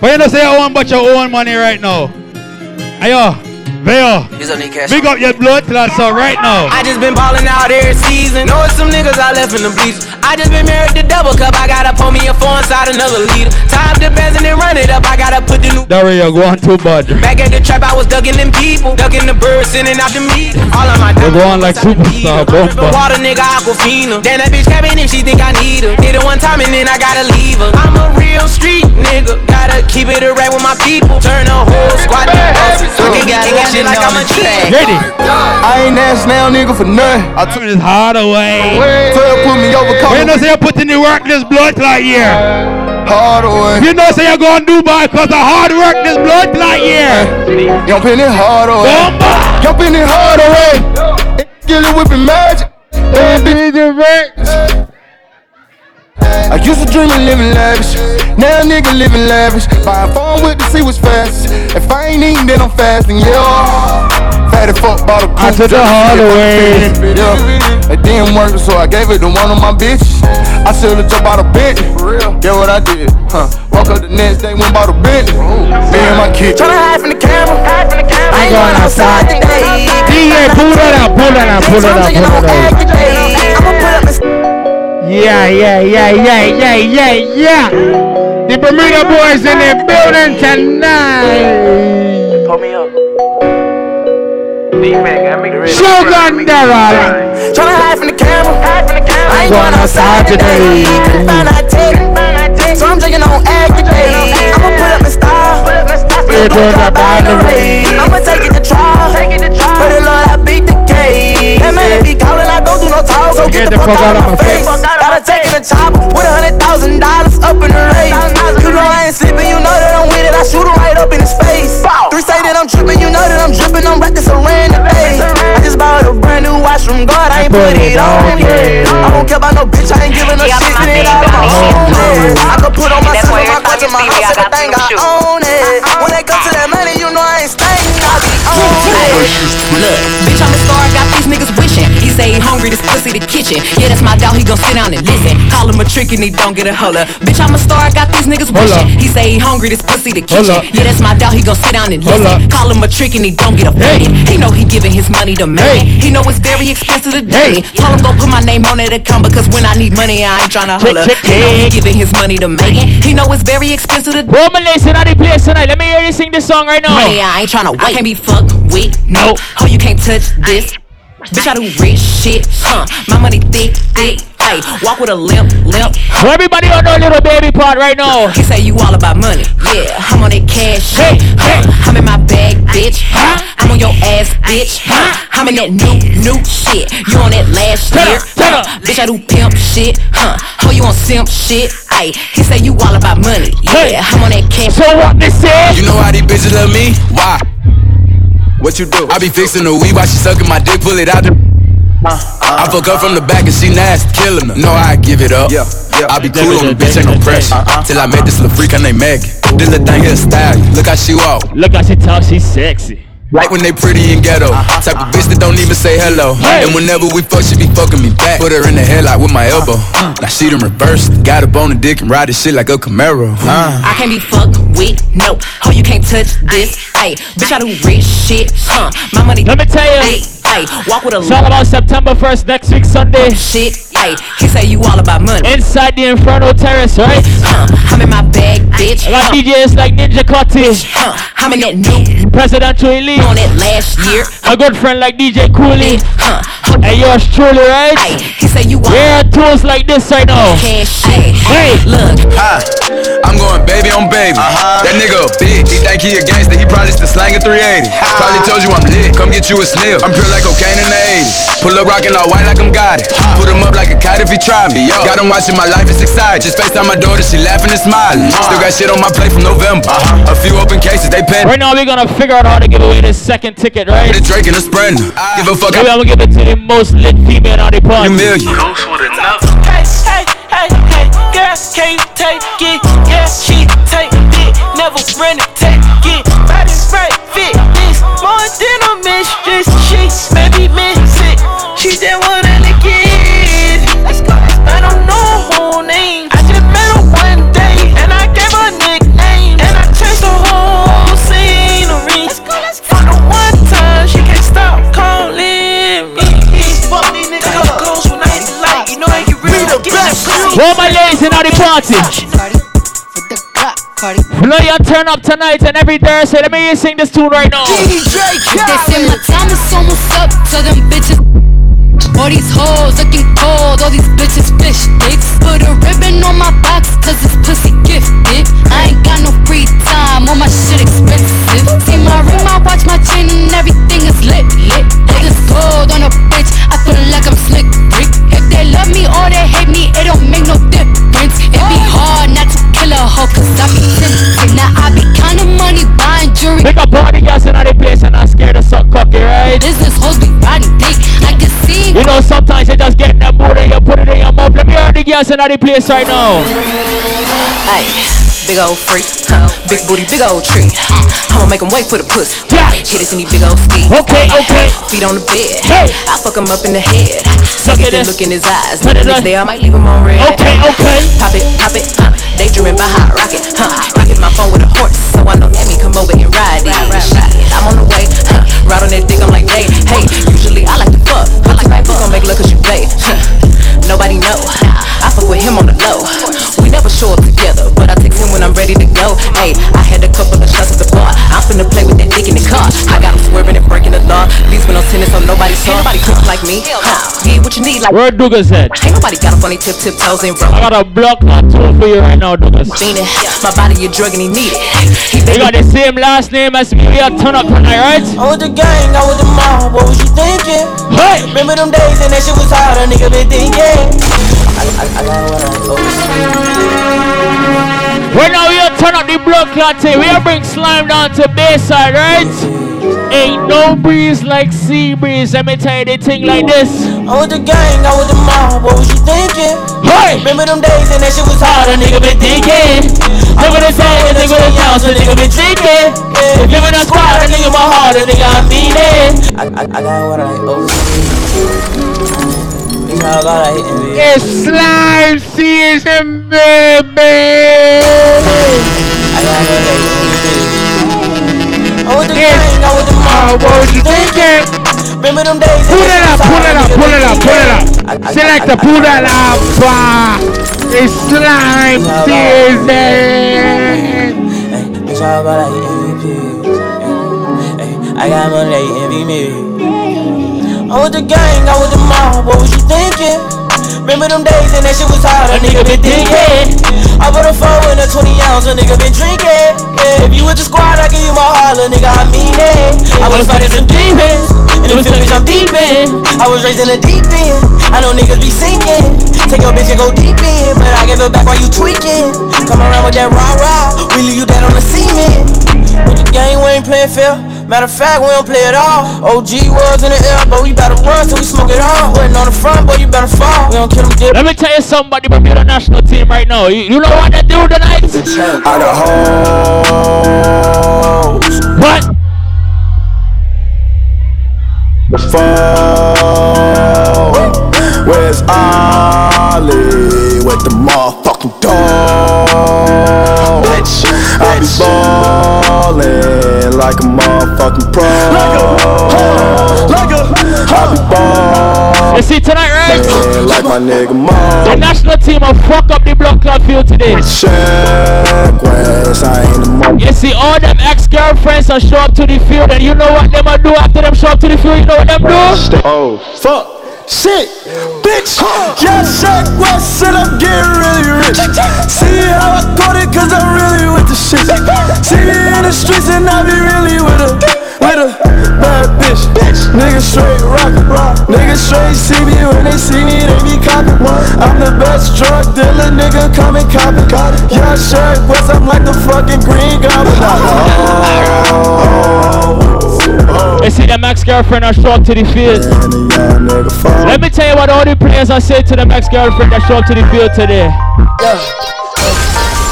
But you know, say I want but your own money right now. 哎呦，Veo, big up your blood clots so right now. I just been balling out every season. Know it's some niggas I left in the bleachers. I just been married to double cup. I gotta pour me a four inside another. Tie up the bands and then run it up. I gotta put the new you go on too bad. back at the trap. I was ducking them people, ducking the birds, sending out the meat. All of my They go on like superstar bomba. water, nigga, Aquafina. Damn, that bitch cabin and she think I need her. Did it one time and then I gotta leave her. I'm a real street nigga. Gotta keep it a rap with my people. Turn a whole squad to bosses. Looking at shit like I'm a cheat. Ready? I ain't asked now, nigga, for nothing. I took this hard away. Tell put me over, But you know, say you put in the work this blood clot year. Hard away. You know, say you're going Dubai because the hard work this blood clot year. Jump in it hard away. Jump in it hard away. Get it whipping magic. I used to dream of living lavish. Now a nigga living lavish. Buy a phone with the see what's fast. If I ain't eating, then I'm fasting. Yeah. Fatty fuck bought a bottle. I took the hard away. Yeah. It didn't work, so I gave it to one of my bitches. I still a jump out of Bentley. For real. Get what I did. Huh. Woke up the next day, went bought a Bentley. Me and my kid. Tryna hide from the camera. I ain't going outside today. DJ, pull that out, pull that out, pull that out, pull that out. Yeah, yeah, yeah, yeah, yeah, yeah, yeah. The Bermuda boys in the building tonight. Pull me up. Shogun Daryl. Tryna hide from the camera. I ain't going outside today. Couldn't find out tech. So I'm drinking on egg today. I'ma put up in style. It was a binary. I'ma take it to trial. For the Lord, I beat the case. That man be calling, I don't do no talk. So get the fuck out of my face. Gotta take it to chop with a hundred thousand dollars up in the race. You know I ain't sleeping, you know that I'm with it. I shoot him right up in his face. Three say that I'm tripping, you know that I'm dripping. I'm reckless around the day. I just bought a brand new watch from God, I ain't put it on yet. I don't care about no bitch, I ain't giving no shit. Spend it all on my own head. I could put on my son, my clutch, and my house, everything I own it. When they come to that money, you know I ain't staying. I be on it. Look, bitch, I'm a star, I got these niggas wishing. He say he hungry, this pussy the kitchen. Yeah, that's my dog, he gon' sit down and listen. Call him a trick and he don't get a holler. Bitch, I'm a star, I got these niggas wishing. He say he hungry, this pussy the kitchen. Yeah, that's my dog, he gon' sit down and listen. Call him a trick and he don't get offended. He know he giving his money to me. He know it's very expensive to do me. Tell him go put my name on it account because when I need money, I ain't tryna holler. He know he giving his money to me. He know it's very expensive to do Roman listen at the place tonight. Let me hear you sing this song right now. Money, I ain't tryna wait. I can't be fucked with. No. Oh, you can't touch this. Bitch, I do rich shit. Huh. My money thick, thick. Hey, walk with a limp, limp. So everybody on their little baby part right now. He say you all about money. Yeah, I'm on that cash shit. Huh. I'm in my bag, bitch. Huh. I'm on your ass, bitch. Huh. I'm in that new, new shit. You on that last year. Huh. Bitch, I do pimp shit. Huh. Oh, you on simp shit. Hey, he say you all about money. Yeah, I'm on that cash. So what they say? You know how these bitches love me? Why? What you do? I be fixing the weed while she sucking my dick, pull it out the. Uh-huh. I fuck her from the back and she nasty, killing her. No, I give it up. Yeah, yeah. I be cool on the bitch, ain't no pressure. Uh-huh. Till I met this little freak, her name Maggie. This little thing here style. Look how she walk. Look how she talk, she sexy. Like when they pretty and ghetto. Type of bitch that don't even say hello. And whenever we fuck, she be fucking me back. Put her in the headlock with my elbow. Now she done reversed. Got a bone and dick and ride this shit like a Camaro. Uh. I can't be fucked with, no. Oh, you can't touch this. Hey, bitch, I do rich shit. Huh. My money. Let me tell you. Hey, hey, walk with a It's all about September 1st, next week, Sunday. Shit, hey, he say you all about money. Inside the Inferno Terrace, right? Huh. I'm in my bag, bitch. I got DJs like Ninja Cottage. Huh. I'm in that new Presidential Elite. on that last year. A good friend like DJ Cooley. Huh. And yours truly, right? Hey, he say you all Yeah, tools like this right now. cash shit. Hey. look. Ha! I'm going baby on baby. Uh-huh. That nigga a bitch. He think he a gangster. He probably still slanging 380. Probably told you I'm lit. Come get you a sniff. I'm pure like cocaine in the 80s. Pull up rockin' all white like I'm got it. Put him up like a kite if he try me. Got him watching my life, it's exciting. Just FaceTime my daughter, she laughing and smiling. Still got shit on my plate from November. Uh-huh. A few open cases, they pen. Right now we're gonna figure out how to give away this second ticket, right? The Drake and the Sprint. Ah. Give a fuck. Maybe I'm gonna give it to the most lit female on the party. You million. Hey, hey, hey, hey, girl, can you take it? Yeah, she take it, never run it, take All my ladies in all the party. Blow your turn up tonight and every Thursday. Let me hear you sing this tune right now. They say my time is almost up to them bitches. All these hoes looking cold, all these bitches fish sticks. Put a ribbon on my box, cause this pussy gifted. I ain't got no free time, all my shit expensive. See my ring, my watch, my chain, and everything is lit, lit. Niggas gold on a bitch, I feel like I'm slick, Rick. If they love me or they hate me, it don't make no difference. It be hard not to kill a hoe, cause I be tempted. Now I be counting money, buying jewelry. Pick up all the girls in all the place and I'm scared of suck cocky, right? Business hoes be riding dick, I can see. You know, sometimes you just get in the mood and you put it in your mouth. Let me hear the girls in all the place right now. Ay, big old freak, huh? big booty, big old tree. I'ma make him wait for the pussy. Hit it in these big old feet. Okay, okay. Feet on the bed. Hey. I fuck him up in the head. Look at this. look in his eyes. Look at that. day I might leave him on red. Okay, okay. Pop it, pop it, huh? Daydreaming by hot rocket, huh? Rocket my phone with a horse, so I know let me come over and ride it. Shit, I'm on the way, huh? Ride on that dick, I'm like, hey, hey. Usually I like to fuck, I like to fuck, gon' make love 'cause you play. Huh. Nobody know, I fuck with him on the low. We never show up together, but I text him when I'm ready to go. Hey, I had a couple of shots at the bar. I'm finna play with that dick in the car. I got him swerving and breaking the law. These been on tennis, so nobody saw. Ain't nobody cook like me. Huh? Yeah, what you need, like. Where Douglas at? Ain't nobody got up on their tip tip toes and roll. I got a block on tool for you right now, Douglas. Fiendin', my body a drug and he need it. He You got the same last name as me. We are turn up tonight, right? I was the gang, I was the mob, what was you thinking? Hey! Remember them days and that shit was hard, a nigga been thinking. I, I, I got what I Right now we are turn up the blood clot. We are bring slime down to Bayside, right? Ain't no breeze like sea breeze. Let me tell you the thing like this. I was the gang, I was the mob, what was you thinking? Hey! Remember them days and that shit was hard, a nigga been thinking. In the a nigga in town, so nigga been thinking. Yeah. Live in a squad, a nigga my heart, a nigga I mean it. I, I, I got what I owe. You know I hit me. It's slime season, baby. I got what I me. I was the gang, I was the mob, what was you thinking? Remember them days Pull it up, pull it up, pull it up, pull it up. Select the pull it up. ah. It's slime season. Bitch, how about I MVP? I got money, envy me. I was the gang, I was the mob, what was you thinking? Remember them days and that shit was hard, a nigga been thinking. I put a four in a 20 ounce, a nigga been drinking. Yeah, if you with the squad, I give you my heart, nigga, I mean it. I was fighting some demons, and them feelings I'm deep in. I was raised in the deep end, I know niggas be sinking. Take your bitch and go deep in, but I give it back while you tweaking. Come around with that rah rah, we leave you dead on the cement. With the game, we ain't playing fair. Matter of fact, we don't play at all. OG was in the air, but we better run till we smoke it all. Waiting on the front, boy, you better fall. We don't kill them dip. Let me tell you somebody from the national team right now. You, you know what they do tonight? Out of hoes. What? Phone. Where's Ollie with the motherfucking dog? Bitch, I be ballin' like a motherfucking pro. Like a, I be ballin' You see tonight, right? like my nigga The national team will fuck up the blood clot field today. Check I ain't the mo. You see, all them ex-girlfriends will show up to the field, and you know what them will do after them show up to the field? You know what them do? Oh, fuck. Shit, bitch, yeah, Shaq West said I'm getting really rich. See how I caught it, cause I'm really with the shit. See me in the streets and I be really with a, with a bad bitch. Nigga straight rockin', Nigga straight see me when they see me, they be coppin'. I'm the best drug dealer, nigga, come and cop it. Yeah, Shaq West, I'm like the fucking green goblin. Oh. You see the Max girlfriend I show up to the field. Let me tell you what all the players I said to the Max girlfriend that show up to the field today. Yeah,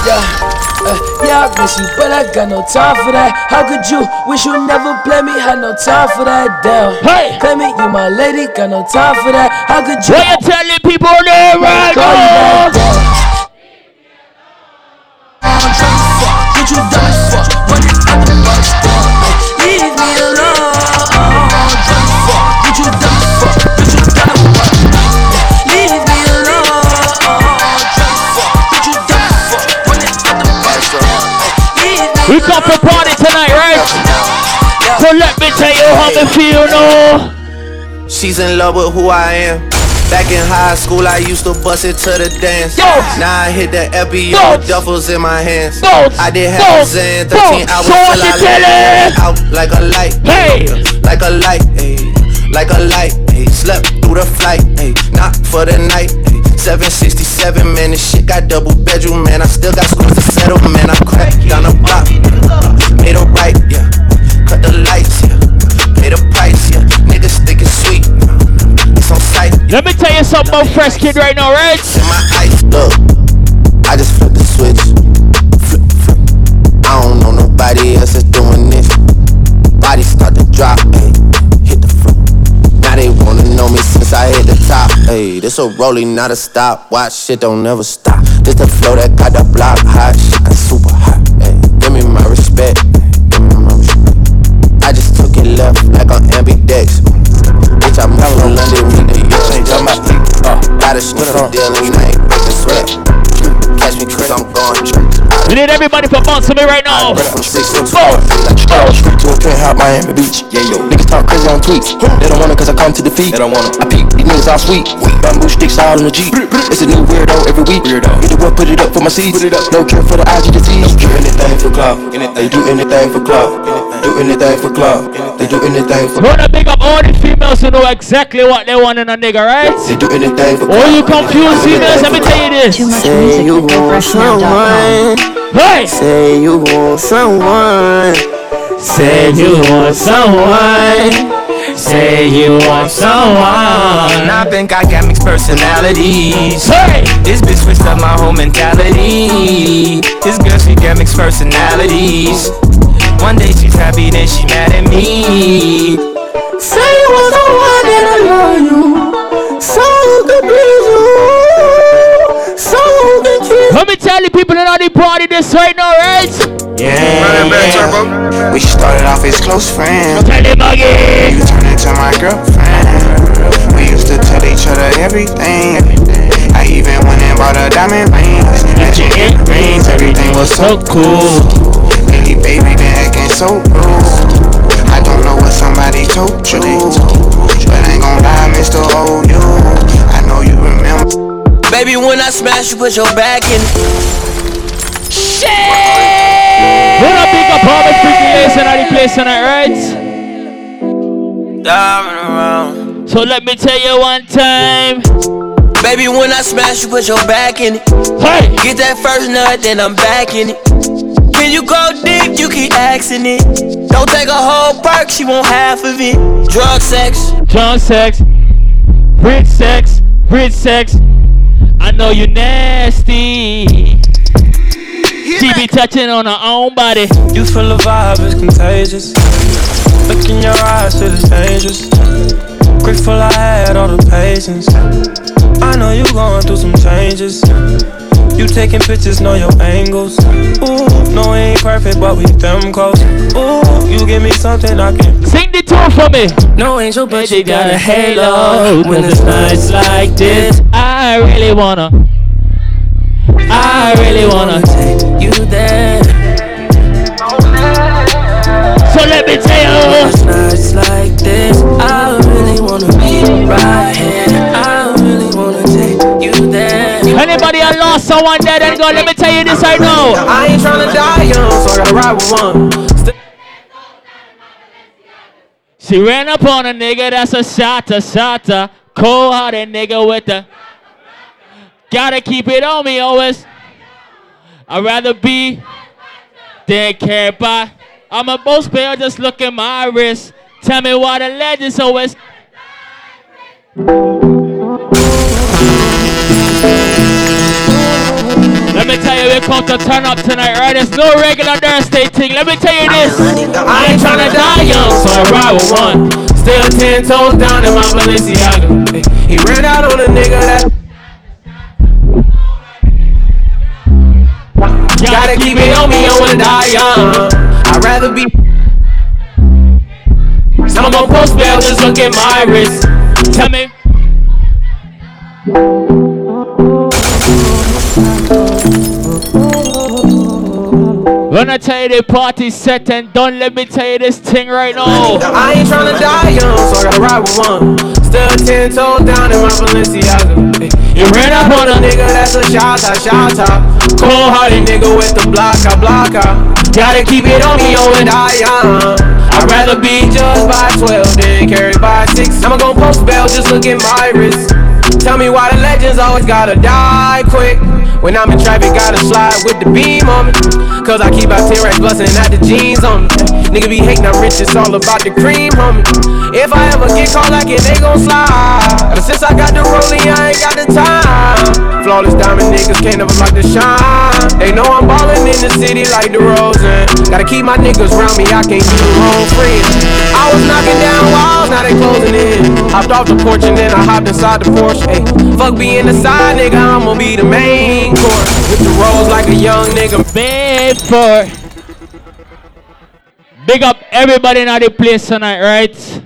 yeah, uh, yeah, I miss you, but I got no time for that. How could you wish you never play me? Had no time for that. Damn, hey, play me, you my lady, got no time for that. How could you? What you telling people there right Call you now? back, yeah. What you? When it's at We come for party tonight, right? So let me tell you how me feel now. She's in love with who I am. Back in high school, I used to bust it to the dance. Yo. Now I hit the FBO with duffels in my hands. I did have a Zen, 13 hours So till I it out like a light. Hey, like a light, ayy, like a light, ayy. Slept through the flight, ayy, not for the night. 767, man, this shit got double bedroom, man. I still got scores to settle, man. I cracked down the block, made a right, yeah. Cut the lights, yeah. Pay the price, yeah. Niggas think it's sweet, it's on sight. Let me tell you something about Fresh Kidd right now, right? In my eyes, look, I just flipped the switch. Flip, flip. I don't know nobody else that's doing this. Body start to drop, ayy. I hit the top. Ayy, this a rolling, not a stop. Watch shit don't never stop. This the flow that got the block hot. Shit got super hot. Ayy, give me my respect. Give me my respect. I just took it left like on ambidex. Bitch, I'm from London with the York. Got my uh, got a sniff a deal and I ain't breaking sweat. Catch me cause I'm going We need everybody for bouncing me right now. From six to four, like Charles Street to a penthouse, Miami Beach. Yeah, yo, niggas talk crazy on tweets. They don't want it cause I come to defeat. They don't want it. I peek, these niggas all sweet. Bamboo sticks all in the Jeep. It's a new weirdo every week. Weirdo. Get the what, put it up for my seeds. Put it up. No care for the IG disease. Do anything for club. They do anything for club. Do anything for club. They do anything for. Wanna big up all the females who know exactly what they want in a nigga, right? They do anything for All you confused females, let me tell you this. Say you want someone. Hey! Say you want someone. Say you want someone. Say you want someone. I think I got mixed personalities. Hey! This bitch switched up my whole mentality. This girl, she got mixed personalities. One day she's happy, then she mad at me. Say you want someone and I love you. So could please you. So could kiss Let me tell you people in all the party this right now, right? Yeah, We started off as close friends. Tell him again. You turned into my girlfriend. We used to tell each other everything. I even went and bought a diamond ring. Let you get everything was so cool. Lately, baby, been acting so rude. I don't know what somebody told you, but I ain't gon' lie, Mr. OU. Oh, I know you remember. Baby, when I smash, you put your back in. Wanna big up all the freaky ladies in all the place tonight, right? Diving around. So let me tell you one time. Baby, when I smash, you put your back in it. Hey! Get that first nut, then I'm back in it. When you go deep, you keep asking it. Don't take a whole perk, she want half of it. Drug sex. Drunk sex, rich sex, rich sex. I know you nasty. She be touching on her own body. You feel the vibe, it's contagious. Look in your eyes, feel it's dangerous. Grateful I had all the patience. I know you going through some changes. You taking pictures, know your angles. Ooh, no, it ain't perfect, but we them close. Ooh, you give me something I can. Sing the tune for me. No angel, but you got a halo. When it's nights like this, I really wanna. I really wanna take you there. So let me tell you. It's nights like this, I wanna be right here. I really wanna take you there. Anybody I lost someone dead and gone? Let me tell you this right now. I ain't trying to die young, so I gotta ride with one. She ran up on a nigga that's a shotter, shotter. Cold hearted nigga with the. Gotta keep it on me always. I'd rather be than care by. I'm a boss player, just look at my wrist. Tell me why the legends always let me tell you, we come to turn up tonight, right? It's no regular Thursday thing. Let me tell you this. I ain't tryna die young, so I ride with one. Still ten toes down in my Balenciaga. He ran out on a nigga that. Gotta keep it on me, I wanna die young. I'd rather be. I'm gonna post bail, just look at my wrist. Tell me. When I tell you the party set and done, let me tell you this thing right now. I ain't tryna die young, so I gotta ride with one. Still ten toes down in my Balenciaga. You ran up on a nigga that's a shot top, shot top. Cold hearted nigga with the blocker, blocker. Gotta keep it on me, oh, and die young. Uh, I'd rather be judged by 12 than carried by 6. I'ma go post bail, just look at my wrist. Tell me why the legends always gotta die quick. When I'm in traffic, gotta slide with the beam on me. Cause I keep out 10 racks bustin' out the jeans on me. Nigga be hating, I'm rich, it's all about the cream, homie. If I ever get caught like it, they gon' slide. But since I got the rollie, I ain't got the time. Flawless diamond niggas can't never like to shine. They know I'm ballin' in the city like the Rosen. Gotta keep my niggas round me, I can't keep the wrong friends. I was knocking down walls, now they closing in. Hopped off the porch and then I hopped inside the Porsche. Hey, fuck being the side nigga, I'ma be the main With the rolls like a young nigga. Big up everybody in the place tonight, right?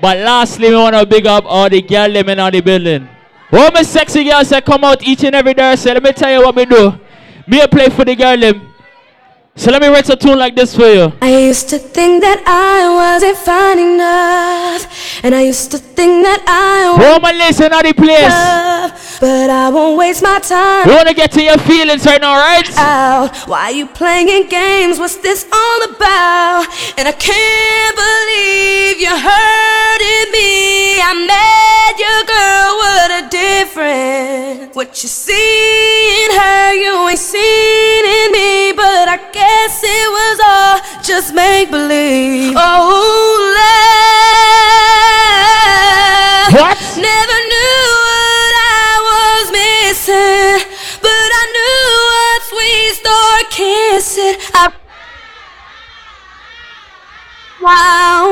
But lastly, we want to big up all the girl them in the building. All my sexy girls that come out each and every day, so let me tell you what we do. Me play for the girl them. So let me write a tune like this for you. I used to think that I wasn't fine enough, and I used to think that I my listen the place. enough, but I won't waste my time. We want to get to your feelings right now, right? Out. Why you playing games? What's this all about? And I can't believe you're hurting me. I met your girl, what a difference. What you see in her, you ain't seen in me. But I guess it was all just make believe. Oh, love. What? Never knew what I was missing, but I knew once we start kissing, I wow,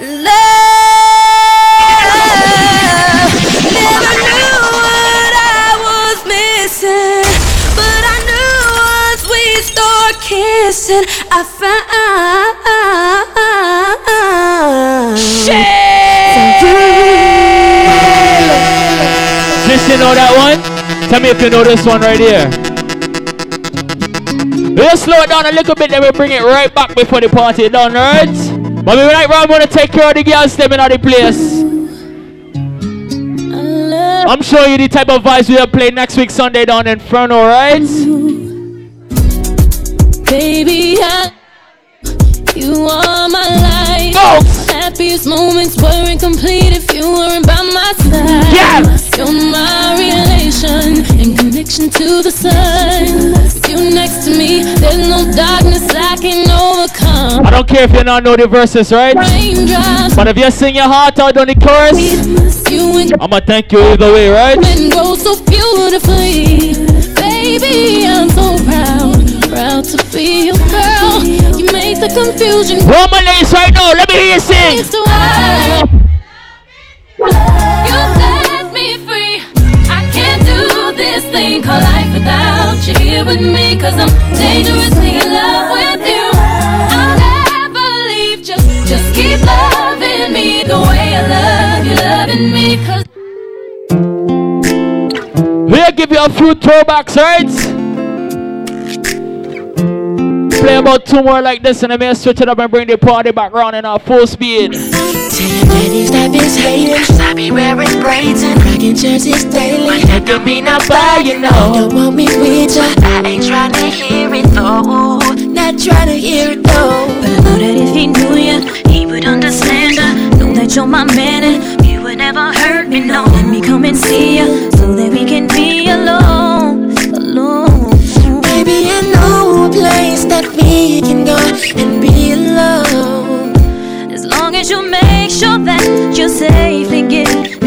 love. Never knew what I was missing, start kissing, I found. Just you know that one? Tell me if you know this one right here. We'll slow it down a little bit, then we'll bring it right back before the party done, right? But we right round wanna take care of the girls them in the place. I'm showing you the type of vibes we'll play next week Sunday down in Inferno, right? Baby, I, you are my life. Happiest moments were incomplete if you weren't by my side. Yes. You're my relation and connection to the sun. With you next to me, there's no darkness I can overcome. I don't care if you don't know the verses, right? Raindrops But if you sing your heart out on the chorus, I'ma thank you either way, right? and grow so beautifully. Baby, I'm so proud, proud to be your girl. You make the confusion. One more ladies right now, let me hear you sing. It's the wild. You set me free. I can't do this thing called life without you here with me. Cause I'm dangerously in love with you. I'll never leave. Just, just keep loving me the way I love you, loving me. Cause We'll give you a few throwbacks, right? Play about two more like this and then we'll switch it up and bring the party back round in our full speed. Daddy's that bitch hating. I be wearing braids and taking chances daily. That could be not bad, you know. Don't want me with ya. I ain't trying to hear it though. Not trying to hear it though. But I know that if he knew you, he would understand ya. Know that you're my man and you would never hurt me. No, let me come and see you so that we can be alone, alone. We can go and be alone. As long as you make sure that you're safely get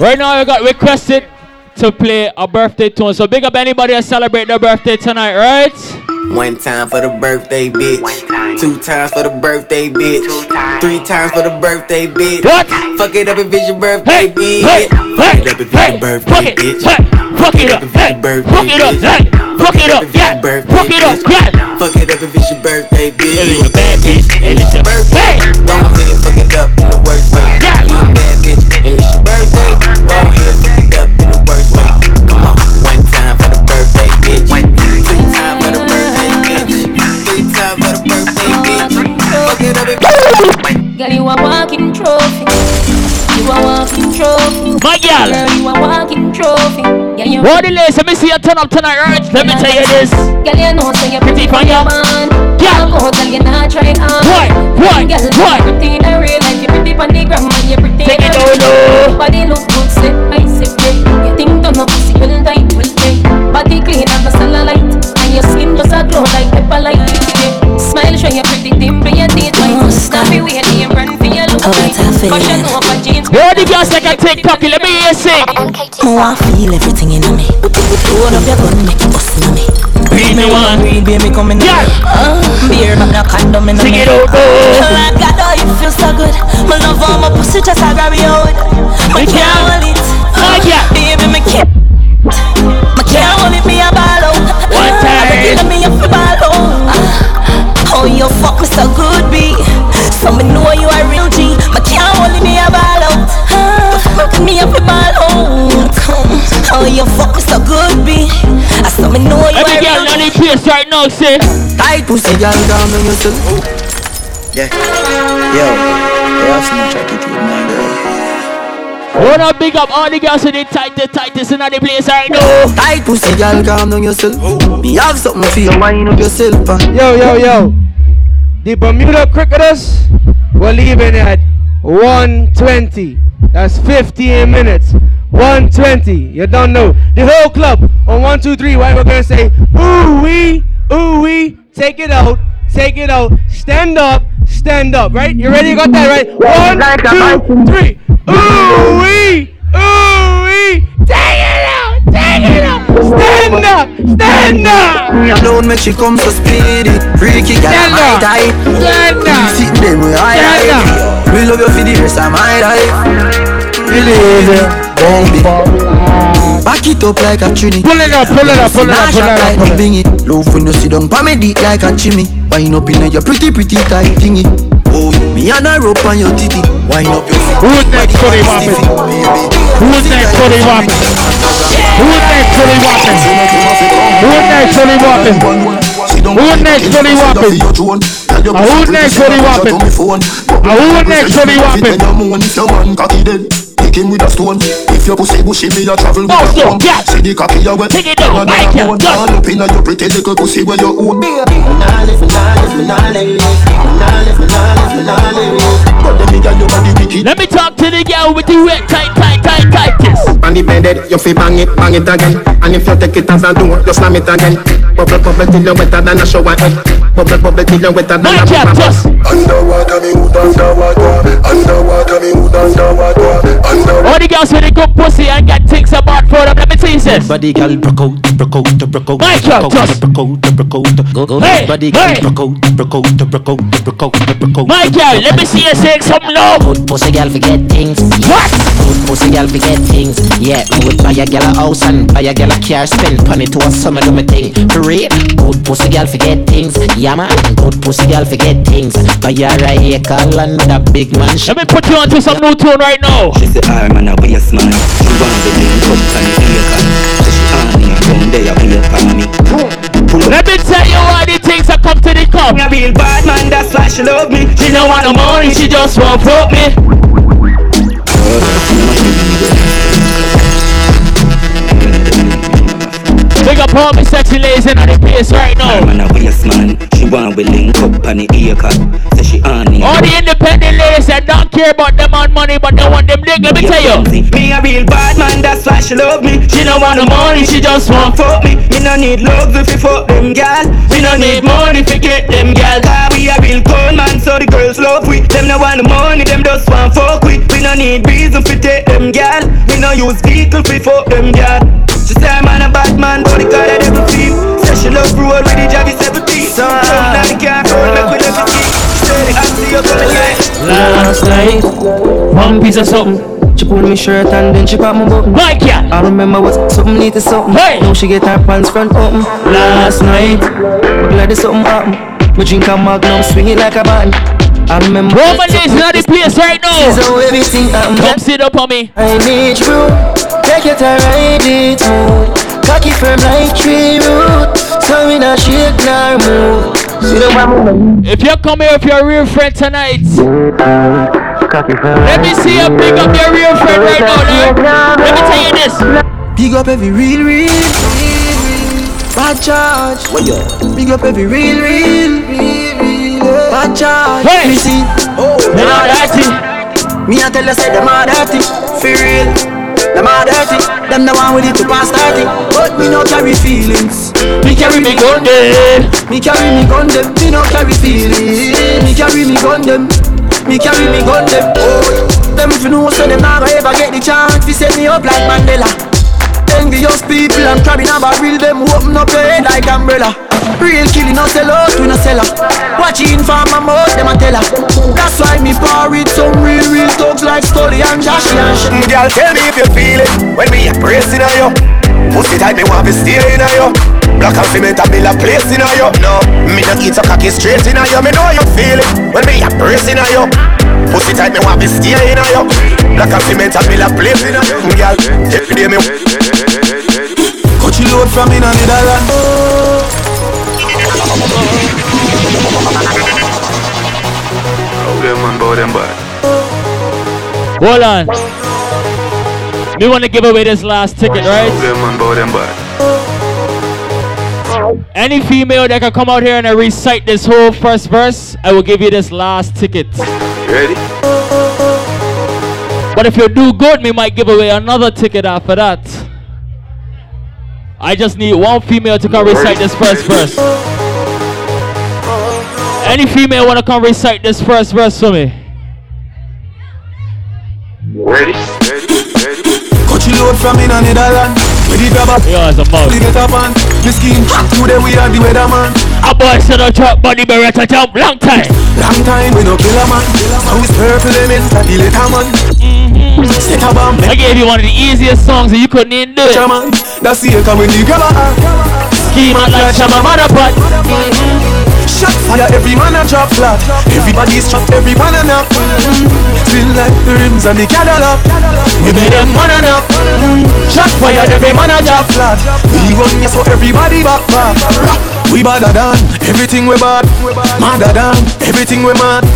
Right now, I got requested to play a birthday tune. So big up anybody that celebrate their birthday tonight, right? One time for the birthday bitch. Two times for the birthday bitch. Three times for the birthday bitch. What? Fuck it up if it's your birthday bitch. hey, Fuck it up if it's your birthday bitch. Fuck it up, hey, fuck it up, hey, fuck it up, yeah, fuck it up, yeah. Fuck it up if it's your birthday bitch. It's your bad bitch, and it's your birthday. Don't ahead, fuck it up in the worst way. Girl, you a walking trophy. You a walking trophy. My girl. Girl, you a walking trophy. Yeah, you. What the? Let me see you turn up tonight, right? Let me tell you this. Girl, you know so you're Pretty pretty for your man. Girl, go, girl, you not try hard. Why? Why? Girl, Why? you're pretty the real You're on the gram and you're pretty Take it down low. Body look good, say, I say, play. You think don't know pussy, well, tight, will play. Body clean and the cellulite. And your skin just a glow like pepper light. Smile, show your pretty dimple, your teeth white. Stop it, wait, and run for your look tight. Fashion over the girls like a TikTok. Let me hear you sing. Oh, I feel everything in me. Hold up your gun, make it bust in me. Breathe me one. Breathe, baby, come in. Yeah. Beer, but no condom in Sing it out, Oh, oh. my God, oh, you feel so good. My love on my pussy, just I grab you out. My Me can't can't. hold it. Oh, yeah. Baby, me can't. My can't hold it, me a ball out. One time. Let me a ball out. Oh, you fuck me so good, Me a ball out. Oh, you fuck so good, B. I saw me know you a Every girl real on the place right now, say. Tight pussy, girl, calm down yourself. Yeah. Yo, they have some attitude, my girl. Wanna big up all the girls in the tightest, tightest in the place right now. Tight pussy, girl, calm down yourself. Me have something for you, wind up yourself. Yo, yo, yo. The Bermuda Cricketers were leaving at 120. That's 15 minutes. 120. You don't know. The whole club on one, two, three. Right, we're gonna say, ooh wee, ooh wee. Take it out, take it out. Stand up, stand up. Right? You ready? You got that right? One, two, three. Ooh wee, ooh wee. Take it out, take it out. Stand up, stand up. Me alone make she come so speedy Freaky girl, Stand my up. type Stand up. Sit high Stand life We love you for the rest of my life. Really Bombi Back it up like a trini. Pull it up, pull it up, pull it up, pull it up, pull it up. Love when you sit down pa me dick like a chimney. Wind up in your pretty, pretty tight thingy. Oh, me and a rope on your titty. Wind up your feet Who's next for the whopping? Who's next for the whopping? Who's next for the whopping? Who's next for the whopping? Who's next for the whopping? Who's next for the whopping? Uh, who's next for the whopping? If your man cocky dead, kick him with a stone. If your pussy bushy, me a travel with Oh, a so, phone. yeah. See the cocky you wet, Take it down, man a Mike, yeah, phone. done. All up inna your pretty little pussy where you own. Let me talk to the girl with the wet, tight, tight, tight, tightest. On the bed, you fi bang it, bang it again. And if you take it as a door, you slam it again. Bubble, bubble till you wetter than a shower head. Bubble, bubble till you wetter than a Mike, yeah, river. just. Underwater, me hood underwater. Underwater, me hood underwater. Underwater. All the girls with a good pussy and got things about for them. Let me tell you says. Body girl broke out, broke out, broke out, Mike, out, just- broke out, broke out. Go go. Hey, Body girl hey. broke out, broke out, broke out, broke out, broke out. My girl, let me see you say something now. Good pussy girl forget things. What? Good pussy girl forget things. Yeah, me would buy a girl a house and buy a girl a car, spend money to a summer do me thing. For real, good pussy girl forget things. Yeah man, good pussy girl forget things. Buy her a acre land with a big mansion. Let me put you onto some new tune right now. She say A waste man. She want the link up and the acre Say she on me and come there for me. Let me tell you why the things that come to the cup. A real bad man, that's why she love me. She don't want no money, she just want fuck me. Big up all me sexy ladies in the place right now. I'm a waste man. She want we link up and the acre. Say she on me All the independent ladies that don't care about them on money, but they want them dick. Let me tell you. Me a real bad man, that's why she love me. She don't want no money, she just want fuck me. Me no need love if you fuck them gal. Me no need money if you get them gal. Cause we a real cold man, so the girls love we. Them no want the money, them just want fuck we. We no need reason fi take them gal. We no use vehicle fi fuck them gal She say I'm a bad man, but the girl I never feel Say she love roll with the Javi 17 So down the car, roll make we never see She say the auntie you coming like Last night, one piece of something. She pulled me shirt and then she pop my button. Mike, yeah. I remember what something need to something. Hey. Now she get her pants front open. Last night, but glad there's something happen. Me drink a magnum, swing it like a band. I remember. Roman ladies in the place right now. This is how everything. Come sit up on me. I need you, take it and ride it smooth. Cocky firm like tree root, so we not shake nor move. See the one If you come here with your real friend tonight, let me see you pick up your real friend right now. Now. Let me tell you this. Pick up every real, real, real, real bad charge. Big up every real, real, real, bad. Hey. Me see, oh, They not dirty. Me I tell you say them are dirty, for real. Them are dirty. Them the one with it to pass dirty. But me no carry feelings. Me carry me gun them. Me carry me gun them. Me no carry feelings. Me carry me gun them. Me carry me gun them. Oh, them if you know so them never ever get the chance to set me up like Mandela. Envious people, I'm crabbing a barrel Them open up your head like umbrella Real killing, no sell out, we no sell her Watching for my mouth, them a tell her That's why me par with some real, real thugs like Stolly and Joshy and shit mm, Girl, tell me if you feel it when me a pressing on you. Pussy tight, me want to stay in on you. Black and cement, I build a place in on you. No, me not eat a cocky straight in on you. Me know you feel it when me a pressing on you. Pussy tight, me want to stay in on you. Black and cement, I build a place in on you. Girl, every day me. Cut you load from in a Netherlands. Them man, bow them bad. Hold on. Me want to give away this last ticket, right? Them man, bow them bad. Any female that can come out here and recite this whole first verse, I will give you this last ticket. Ready? But if you do good, me might give away another ticket after that. I just need one female to come recite this first verse. Any female wanna come recite this first verse for me? Ready? Ready? Ready? Cut you load from in a Netherlands. Where the grab up, Yo, it's a mouth. the get up on. The skin, today we are the weatherman. A boy said a truck body beretta jump long time. Long time we no kill a man. Now it's purple elements that the later man. Mm-hmm. Set a bomb, I gave you one of the easiest songs and you couldn't even do it. man. That's the echo when the grab up. Scheme out like Shabba Motherpot. Mm-hmm. Shot fire, every man a drop flat. Everybody's trapped, every man a nap. Spin like the rims and the Cadillac. We made them man a nap. Shot fire, every man a drop flat. We run yes, so everybody back back. We badder than everything we bad. Madder than everything we mad.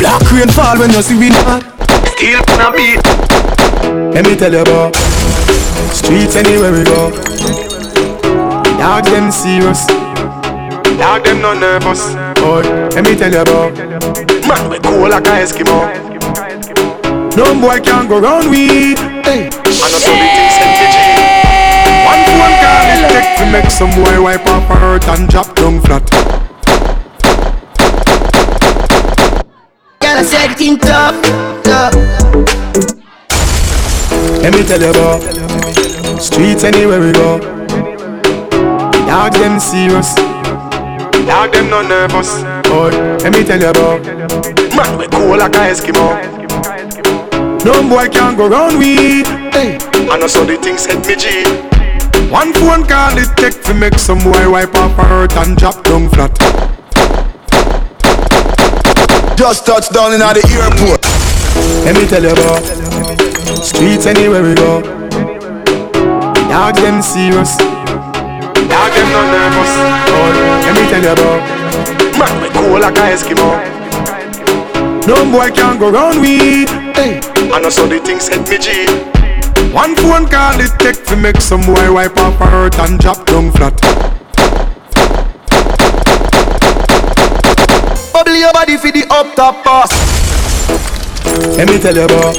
Black rain fall when you see we mad. Steel on a beat. Let me tell you about streets anywhere we go. Dogs them serious. Dog them no nervous. Boy, let me tell you about man we cool like a Eskimo. No boy can go round we. Hey, I know some big things MTG. One phone call it take to make some boy wipe off her hurt and drop down flat. Girl, I said it tough, tough. Let me tell you about Streets anywhere we go. Dog them serious. Dog them no nervous. Boy, let me tell you about. Man, we cool like a Eskimo. No boy can go round with. Hey, I know so the things hit me G. One phone call it take to make some boy wipe off her hurt and drop down flat. Just touched down in the airport. Let me tell you about streets anywhere we go. Dog them serious. Dog them no nervous. Oh, let me tell you about man we cool like a Eskimo. No boy can go round with. Hey, I know so the things hit me G. One phone call it take to make some boy wipe off her hurt and drop down flat. Bubble your body for the up top boss. Let me tell you about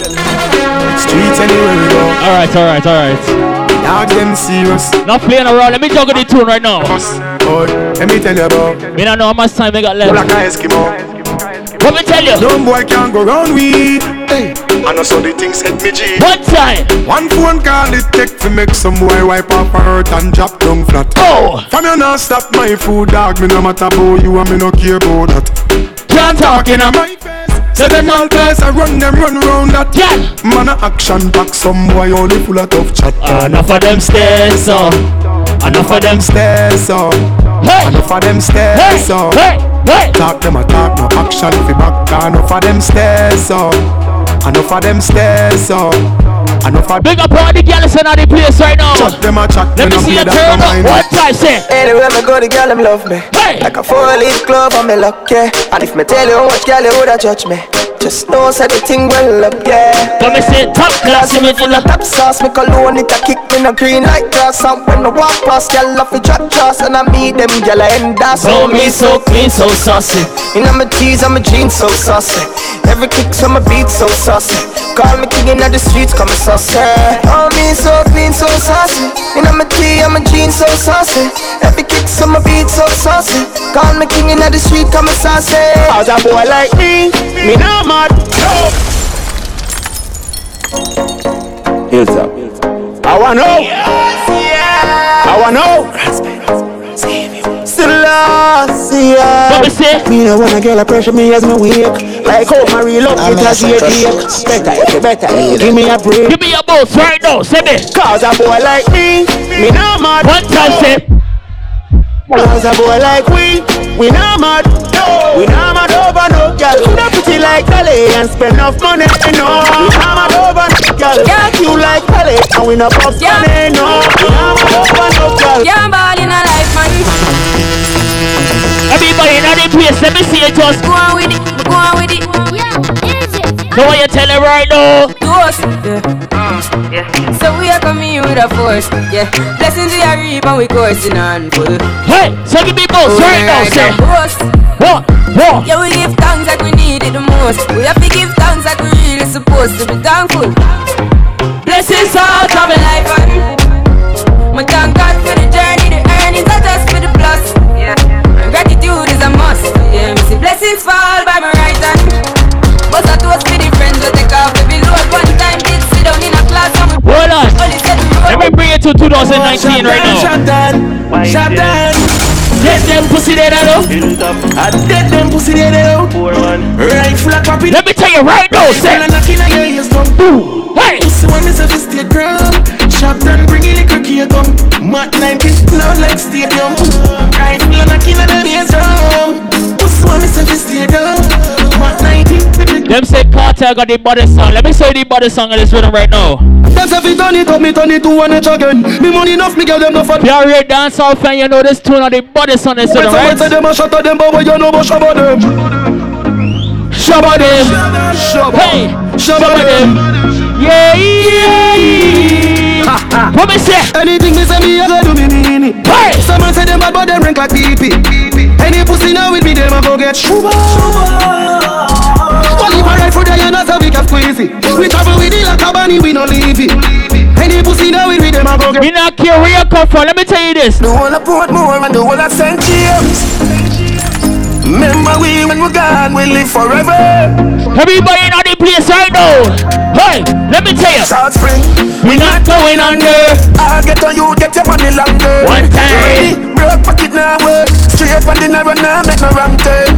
streets anywhere we go. Alright, alright, alright. Dog them serious. Not playing around. Let me juggle the tune right now. Boy, let me tell you about Me don't know how much time I got left. like a Eskimo. Let me tell you. No boy can't go round with. Hey, I know so the things hit me G. One time. One phone call it take to make some boy wipe off her hurt and drop down flat. Oh, From you not stop my food dog, me no matter about you and me no care about that. can't talk in a my face. Say them all place, I run them run round that. Yeah. Man a action back, some boy only full of tough chat. Enough of them stairs, so. Enough of them stairs, so. Hey. Enough of them stairs, Hey, so. hey, hey. Talk them a talk, no action fi back. Enough of them stairs, so. Enough of them stairs, so. Enough of Big up all the girls in the place right now. chat them a chat. Let me see play you that turn no up mind. one time, say. Anywhere me go, the girl them love me. Hey. Like a four-leaf glove on me luck, yeah. And if me tell you how much girl you woulda judge me, just know say the thing well up, yeah. Let me say top class Glass me full of top sauce, me cologne it a kick me no green like grass. And when I walk past, girl off the drop trust, and I meet them girl I end up. So me so clean, so saucy. You know my tees and my jeans so saucy. Every kick on my beat so saucy. Call me king in the streets, call me saucy. Oh me so clean, so saucy. You know my tee and my jeans so saucy. Every kick on my beat so saucy. Call me king in the street, call me saucy. How's a boy like me? Me no mad. Hilltop. I wanna know. I wanna know. Still lost, yeah. Let me see. Me no wanna girl a pressure me as me wake. Like how my real love it as you take. Better, you better. Give me a break. Give me your boss right now, say me. Cause a boy like me, me no mad. One time, say. Cause a boy like we, we no mad. We no mad over no girl. Coulda pretty like Dolly and spend enough money, no. We no mad over no girl. Yeah, you like Dolly and we no pop money, no. We no mad over no girl. Yeah, ball in a life, man. Everybody in the place, let me see it just. Go on with it, go on with it. Yeah, easy. Know what you her right now. Ghost, mm, yeah. So we are coming with a force, yeah. Blessings we are reap and we coursing on full. Hey, so give me boss right now, say. What? What? Yeah, we give thanks like we need it the most. We have to give thanks like we really supposed to be thankful. Blessings all come in life and to 2019 right now. Shot down, shot down. Dead them pussy dead hello. I dead them pussy dead out. Rifle a copy. Let me tell you right now, say. Rifle a knock in a your. Hey. Pussy one is a state ground. Shot down, bring in the cookie come. Mat 90 loud like stadium. Rifle a knock in a your ears come. Pussy one is a state ground. Mat 90. Them say Cartel got the body song. Let me say the body song of this rhythm right now. If it turn it up, me turn it to one again. Me money enough, me get them no fun. You're a dance off fan, you know this tune of the body song is rhythm, right? say them a shot at them, but you know about shabba them? Shabba them. Shabba. Hey. Shabba them. Yeah, yeah. What me say? Anything me say me, I go do me mean it. Hey. Someone say them bad, but them rank like PP. Any pussy now with me, them a go get shuba. Well, if I ride for the not so we can squeeze it. We travel with it like a bunny, we no leave it. Any pussy now with me, them a go get. Me not care where you come from. Let me tell you this. The whole of Portmore and the whole of St. James. Remember we when we gone, we live forever. Everybody in the place right now. Hey, let me tell you. South Spring, we not going under. I'll get on you, get your money longer. One time. Broke pocket now work. Straight on the narrow now, make no wrong turn.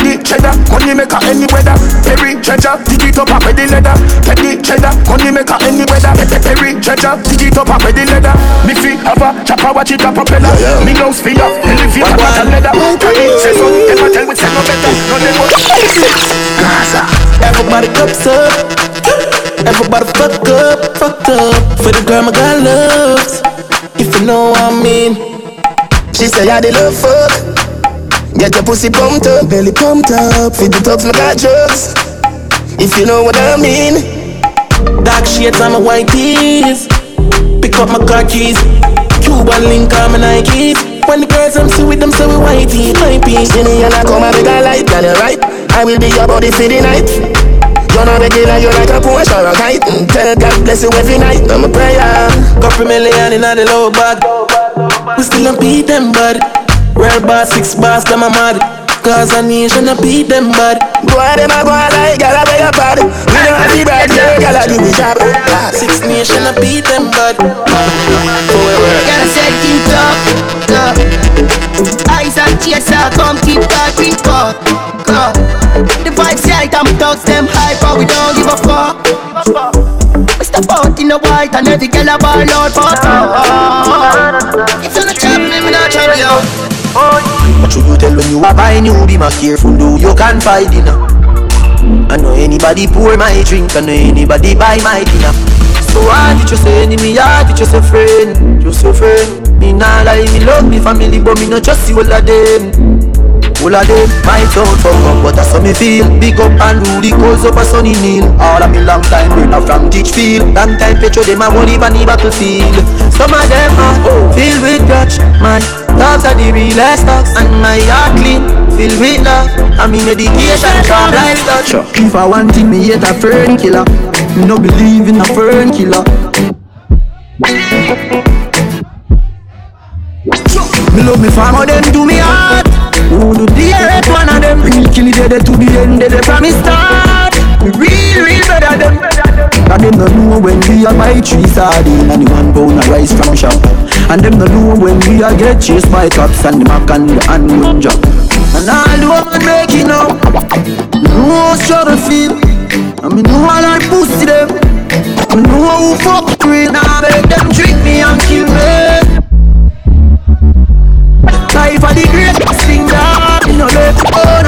The cheddar, money maker any weather. Perry treasure, dig it up with the leather. The cheddar, money maker any weather. Perry treasure, dig it up with the leather. Me free have a chopper, watch it a propeller. Me nose feel up, me live it up a leather. Carry say so, them a tell we say no better. No go Gaza. Everybody cups up. Everybody fuck up, fuck up. For the girl my girl loves. If you know what I mean. She say I the love fuck. Get your pussy pumped up, belly pumped up. Feed the thugs, my got drugs. If you know what I mean. Dark shades on my white tees. Pick up my car keys. Cuban link on my Nikes. When the girls I'm see with them, so we whitey, piece. See me and I come and make a light, girl, you right. I will be your body for the night. You're not regular, you're like a Porsche or a kite. Mm, Tell God bless you every night. I'm a prayer. Couple million in the low bag. We still don't beat them, bud. Real boss, six bars, them a mad. Cause a nation a beat them, bud. Boy, them a go on like gal a beg a pad. We don't have the bad girl, gal a do the job. Six nation a beat them, bud. Gotta set it up, up. Eyes and chaser, come keep that drink up, up. The vibes right, I'm thugs, them hype, but we don't give a fuck. Step out in the white and every girl a ball out for If you not chop me, me not chop you. What should you tell when you are buying new be my careful do you can find dinner I know anybody pour my drink I know anybody buy my dinner. So I did you say enemy I did you say friend. Just a friend. Me nah lie me love me family But me not trust you all of them all of them might sound fuck up, but that's how me feel. Big up and Rudy calls up a sunny kneel All of me long time runner from Teachfield Long time petro them a won't even the battlefield. Some of them are oh, filled with grudge Man, dogs are the realest dogs And my heart clean, filled with love. And me medication sharp like touch If I want thing, me hate a fern killer. Me no believe in a fern killer. Me love me farmer, them do me heart Real kill to the end, dead from me start Me real, real better them. And them no know when we are buy three sardine And the one pound of rice from shop. And them no know when we are get chased by cops And the mac and the hand drop And all the woman making up No struggle feel. And me know all I pussy them. Me know who fuck real. Now make them trick me and kill me. Life are the greatest thing that Me no left, oh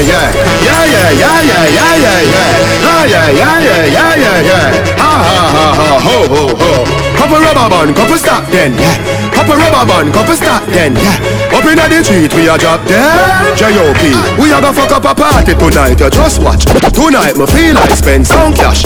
yeah, yeah, yeah. Yeah, yeah, yeah, yeah, yeah, yeah, yeah. Yeah, yeah, yeah, yeah, yeah. Ha, ha, ha, ha, ho, ho, ho. Couple rubber band, couple stop then, yeah. Couple rubber band, couple stop then, yeah. Up inna the street, we a drop dead. J.O.P. We a go fuck up a party tonight, you just watch. Tonight, me feel like spend some cash.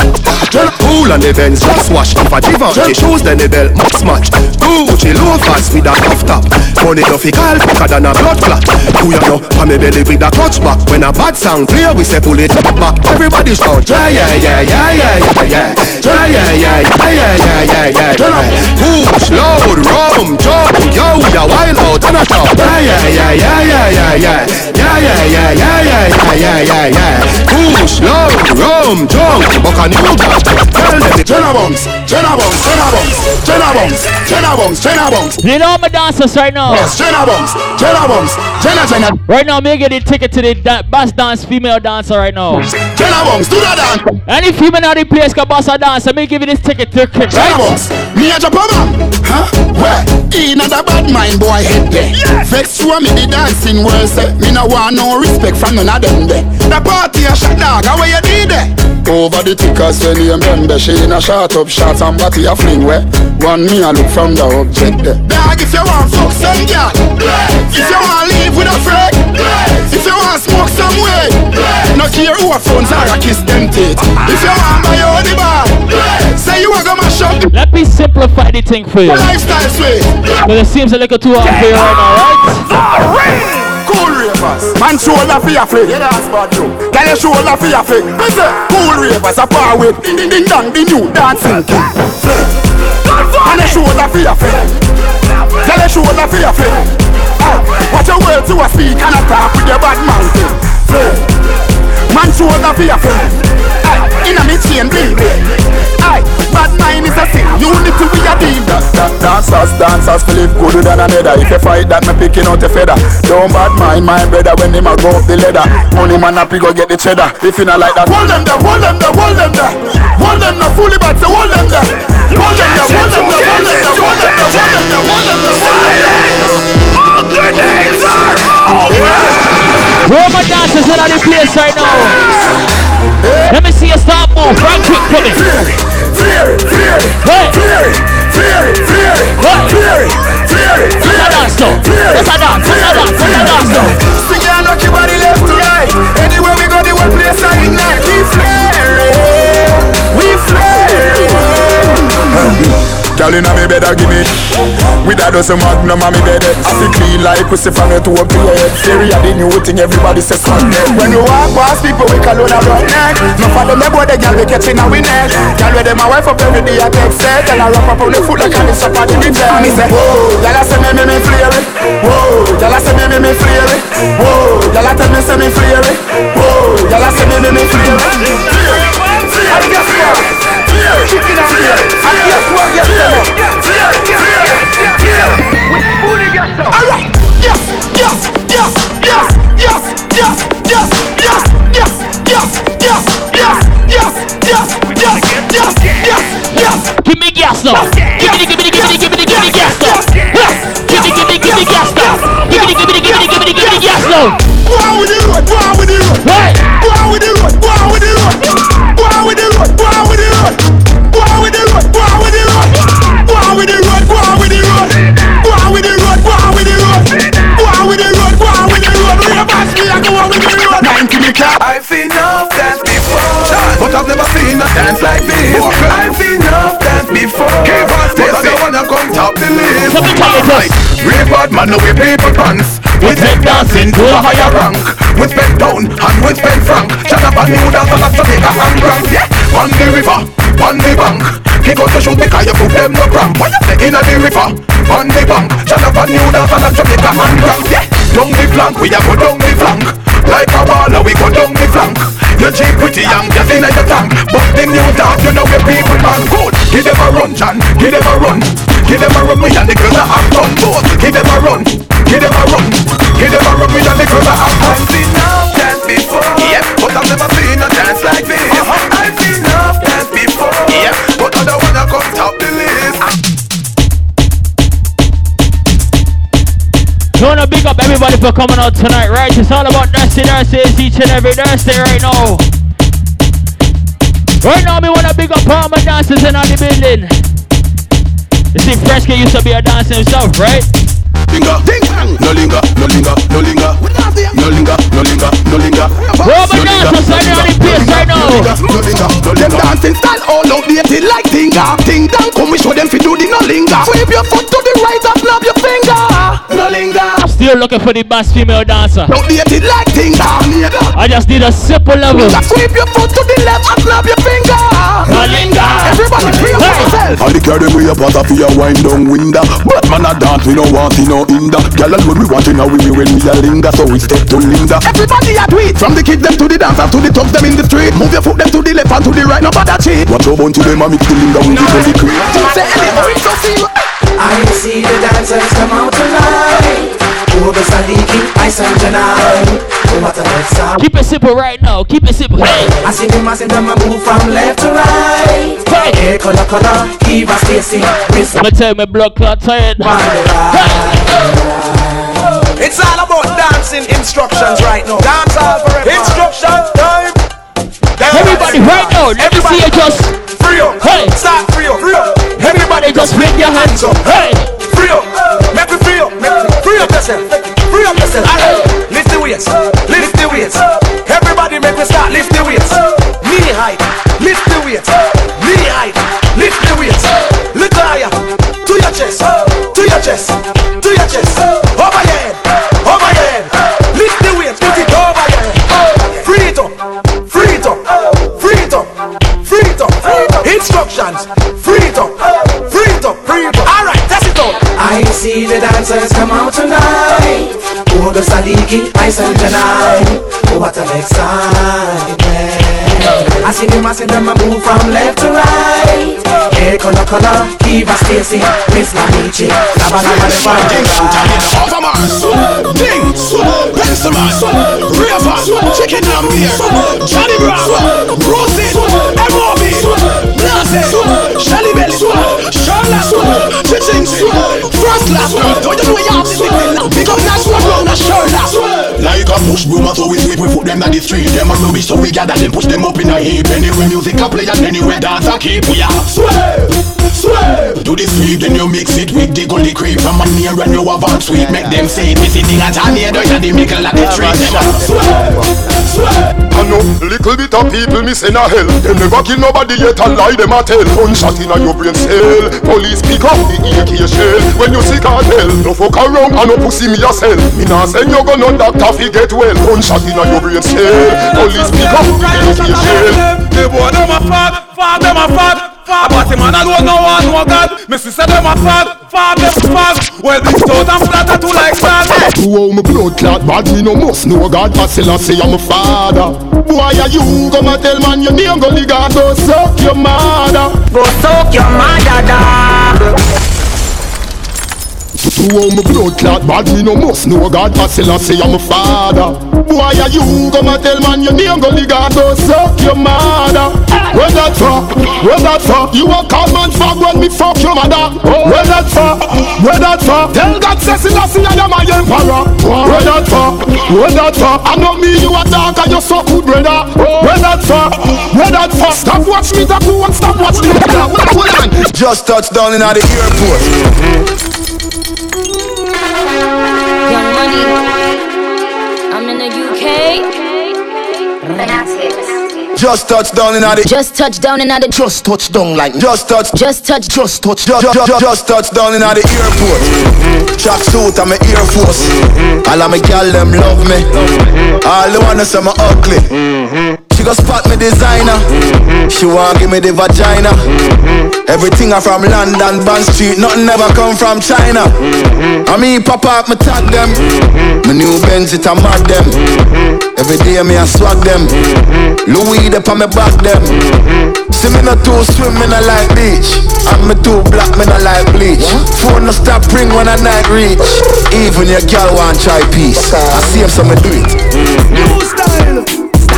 Pool and the Benz just wash. If I Givenchy shoes, then the belt must match. Gucci loafers with a cuff top. Money no fi call quicker than a blood clot. Who you know? On me belly with a clutch back. When a bad sound clear, we say pull it back. Everybody shout, yeah, yeah, yeah, yeah, yeah, yeah, yeah. Yeah, yeah, yeah, yeah, yeah, yeah, yeah. Push, load, rum, jump, talk. Yo, ya wild out and I talk. Yeah, yeah, yeah, yeah, yeah, yeah, yeah. Yeah, yeah, yeah, yeah, yeah, yeah, yeah, yeah. Push, long, rum, drunk, buck a new gun. Tell them the Genna Bounce, Genna Bounce, Genna Bounce, Genna Bounce, Genna Bounce, Genna Bounce. You know my dancers right now. Yes, Genna Bounce, Genna Bounce, Jenna Jenna. Right now, me get the ticket to the da- bass dance female dancer right now. Genna Bounce, do that dance. Any female out the place can boss a dance. Let me give you this ticket to kick. Jenna right? bombs, me a Japan. Huh? Where? In a bad mind boy head there. Vex through me the dancing world say eh. Me no want no respect from none of them there. The party a shot dog, how you did there? Over the tickers when you remember She in a shot up shots and body a fling where One me a look from the object there Dog if you want fuck some girl If you want live with a friend If you want smoke some way No care who a phones or a kiss them teeth. Uh-huh. If you want buy your the bar Say you a go mash up Let me simplify the thing for you. Lifestyle sway Because it seems a little too hard for you right now, right? Cool ravers Man shoulder for your flick. Yeah, that's bad too. Girl, your shoulder for your flick. Say, cool ravers a far away. Ding ding ding dong, the new dancing king. And your shoulder for your flick. Girl, your shoulder for your flick. Ah, Watch your words to a speak and a talk with your bad mouth. Flick. Man shoulder for your flick. Aye, inna me chain bling bling. Aye, bad mind is a sin. Unity we a deal. Dancers, dancers, feel live good than another. If you fight that, me picking out a feather. Don't bad mind my brother when him a go up the ladder. Money man happy go get the cheddar. If you not like that, hold them there, hold them there, hold them there. Hold them there, fully back, so hold them there. Hold them there, hold them there, hold them there, hold them there, hold them there, hold them there, hold them there. Are Where my dancers in the place right now? Let me see you start move. Right quick, come in. Fear it, fear it, fear it, fear it, fear it, fear it, fear ignite. We Girl inna me bed a give me With a dozen magnum on me bed eh. I feel clean like pussy from your toe up to your head. Theory of the new thing everybody say son When you walk past people we call on a rock neck No them they boy the girl we catching a we neck Girl with them my wife up every day I text set Tell her wrap up on the foot like a miss up on the bed Me say whoa. Girl I say me me me flare it. Whoa. Girl I say me me me flare it. Whoa. Girl I tell me say me flare it. Whoa. Girl I say me me me flare it. Flare it And? Chicken and it And guess what? Guess what? With booty gas up Alright Yes Yes Yes Yes Yes Yes Yes Yes Yes Yes Yes Yes Yes Yes Yes Yes Yes Yes Give me gas now. Dance like this. I've seen enough dance before, but I don't wanna come top the list. Let me tell you this. Real bad man, no we paper pants. We take dancing to a higher rank. We spend down and we spend franc. Shut up and new dance and that's Jamaica and grand. Yeah, on the river, on the bank. He go to shoot because you put them no cramp. Why you say in the river, on the bank? Shut up and new dance and that's Jamaica and grand. Yeah, down the flank, we a go down the flank. Like a baller, we go down the flank. You cheap pretty young, just in the tank. But the new dance, you know we people man good. Give them a run, John. Give them a run. Give them a run, me and the girls that have done both. Give them a run. Give them a run. Give them a run, me and the girls that have done. I've seen enough dance before. Yeah, but I've never seen a dance like this. Uh-huh. I've seen everybody for coming out tonight, right? It's all about Thirsty Thursdays each and every Thursday right now. Right now, me wanna big up all my dancers in the building. You see, Fresh Kidd used to be a dancer himself, right? Linger, ding, no linger, no linger, no linger, no linger, no linger, no linger. Where my dancers right now in the place right now? No linger, no Them linger. dancing style all outdated like tinga Ting dang, come we show them fi do the no linger Sweep your foot to the right and snap your finger No linger Still looking for the best female dancer. Outdated like tinga I just need a simple level. Sweep your foot to the left and snap your finger. No linger. Everybody free up yourself. All the carry we up out of your wind down window. But man a dance, we don't want see no hinder. Girl alone we watching how we when we a linger. So we step to Linda Everybody a do it From the kids them to the dancers to the thugs them in the street. Move your foot them to the left and to the right, no bother cheat. Watch your bunch of them and mix the Linda with the belly cream. Say anybody so feel I see the dancers come out tonight. Over Sadiki, Ice and Janai. No matter what sound. Keep it simple right now. Keep it simple. Hey. I see them, I see them, I move from left to right. Hey. Hey, color, color, Eva Stacy, Miss Let me tell you, my blood clot tired. It's all about dancing instructions right now. Dance all forever. Instruction time. Everybody right now, let me see you just free up. Hey. Start free up. Free up. Everybody just flip your hands up. Hey. Free up. Free up yourself. Free up yourself. Alright. Lift the weights. Lift the weights. Everybody make me start lift the weights. Knee height. Lift the weights. Knee height. Lift the weights. Little higher. To your chest. To your chest. To your chest. Over your head. Over your head. Lift the weights. Put it over your head. Free it up. Free it up. Free it up. Free it up. Instructions. Dancers come out tonight. Ugo Sadiki, and Janai. Oh, what an excitement. I see them, I see them, I move from left to right. Hey, color, color, Kiva Stacy, Miss Manichi, Lava Lava the Overmars, Dings, Pencilman, Raven, Chicken and Beer, Johnny Bravo, Rosie, M.O.B., Nazi, Shelly Belly, First Class, don't you know you have this thing now? Pick up that one round the Charlotte. Like a push so we sweep, we put them the street. Them a rubbish, so we gather them, push them up in a heap. Anyway, music a play and anyway, dance a keep. We are sweep, sweep. Do the sweep, then you mix it with the gully creep. From a near and you have on sweet, make them say it. We sitting at a near, do you the mickle at the tree. Them a sweep, sweep. I know little bit of people missing a hell. They never kill nobody yet and lie them a tell. Gunshot in a your brain cell. Police pick up the AK shell. When you see cartel, no fuck around and no pussy me a sell. Me nah send you go no doctor fi get well. Gunshot in a your brain cell. Police pick up the AK shell. They boy them a fag, fag them a fag, fag. But him man alone no one no God. Me sister them a fag, fag them fag. Well big out and flatter too like that. Who my blood clot bad me no must know God I still I say I'm a father Boy are you come and tell man your name go liga go suck your mother Go suck your mother dog Who on my blood clot bad me no must know God I still I say I'm a father Boy are you come and tell man your name go liga go suck your mother Where that for? Where that for? You a man fuck when me fuck your mother Where that for? Where that for? Tell God says I see I am my emperor Where that for? Where that for? I know me you a dog and you so good brother Where that for? Where that for? Stop watch me that you and stop watch me Hold on Just touched down in at the airport. Mm-hmm. Young money. I'm in the UK. Just touched down in at the Just touched down in the Just touched down like Just touched Just touched Just touched Just, just, just, just touched down in at the airport Track suit and my Air Force All of my gal them love me All the wanna say me ugly She go spot me designer. Mm-hmm. She want give me the vagina. Mm-hmm. Everything I from London, Bond Street Nothing ever come from China. Mm-hmm. I mean pop up, me tag them. My new Benz it a mad them. Every day me a swag them. Louis up on me back them. See me no too swim, me no like beach. And me too black, me no like bleach. Phone no stop ring when I night reach. Even your girl want try peace. I see him so me do it. New style,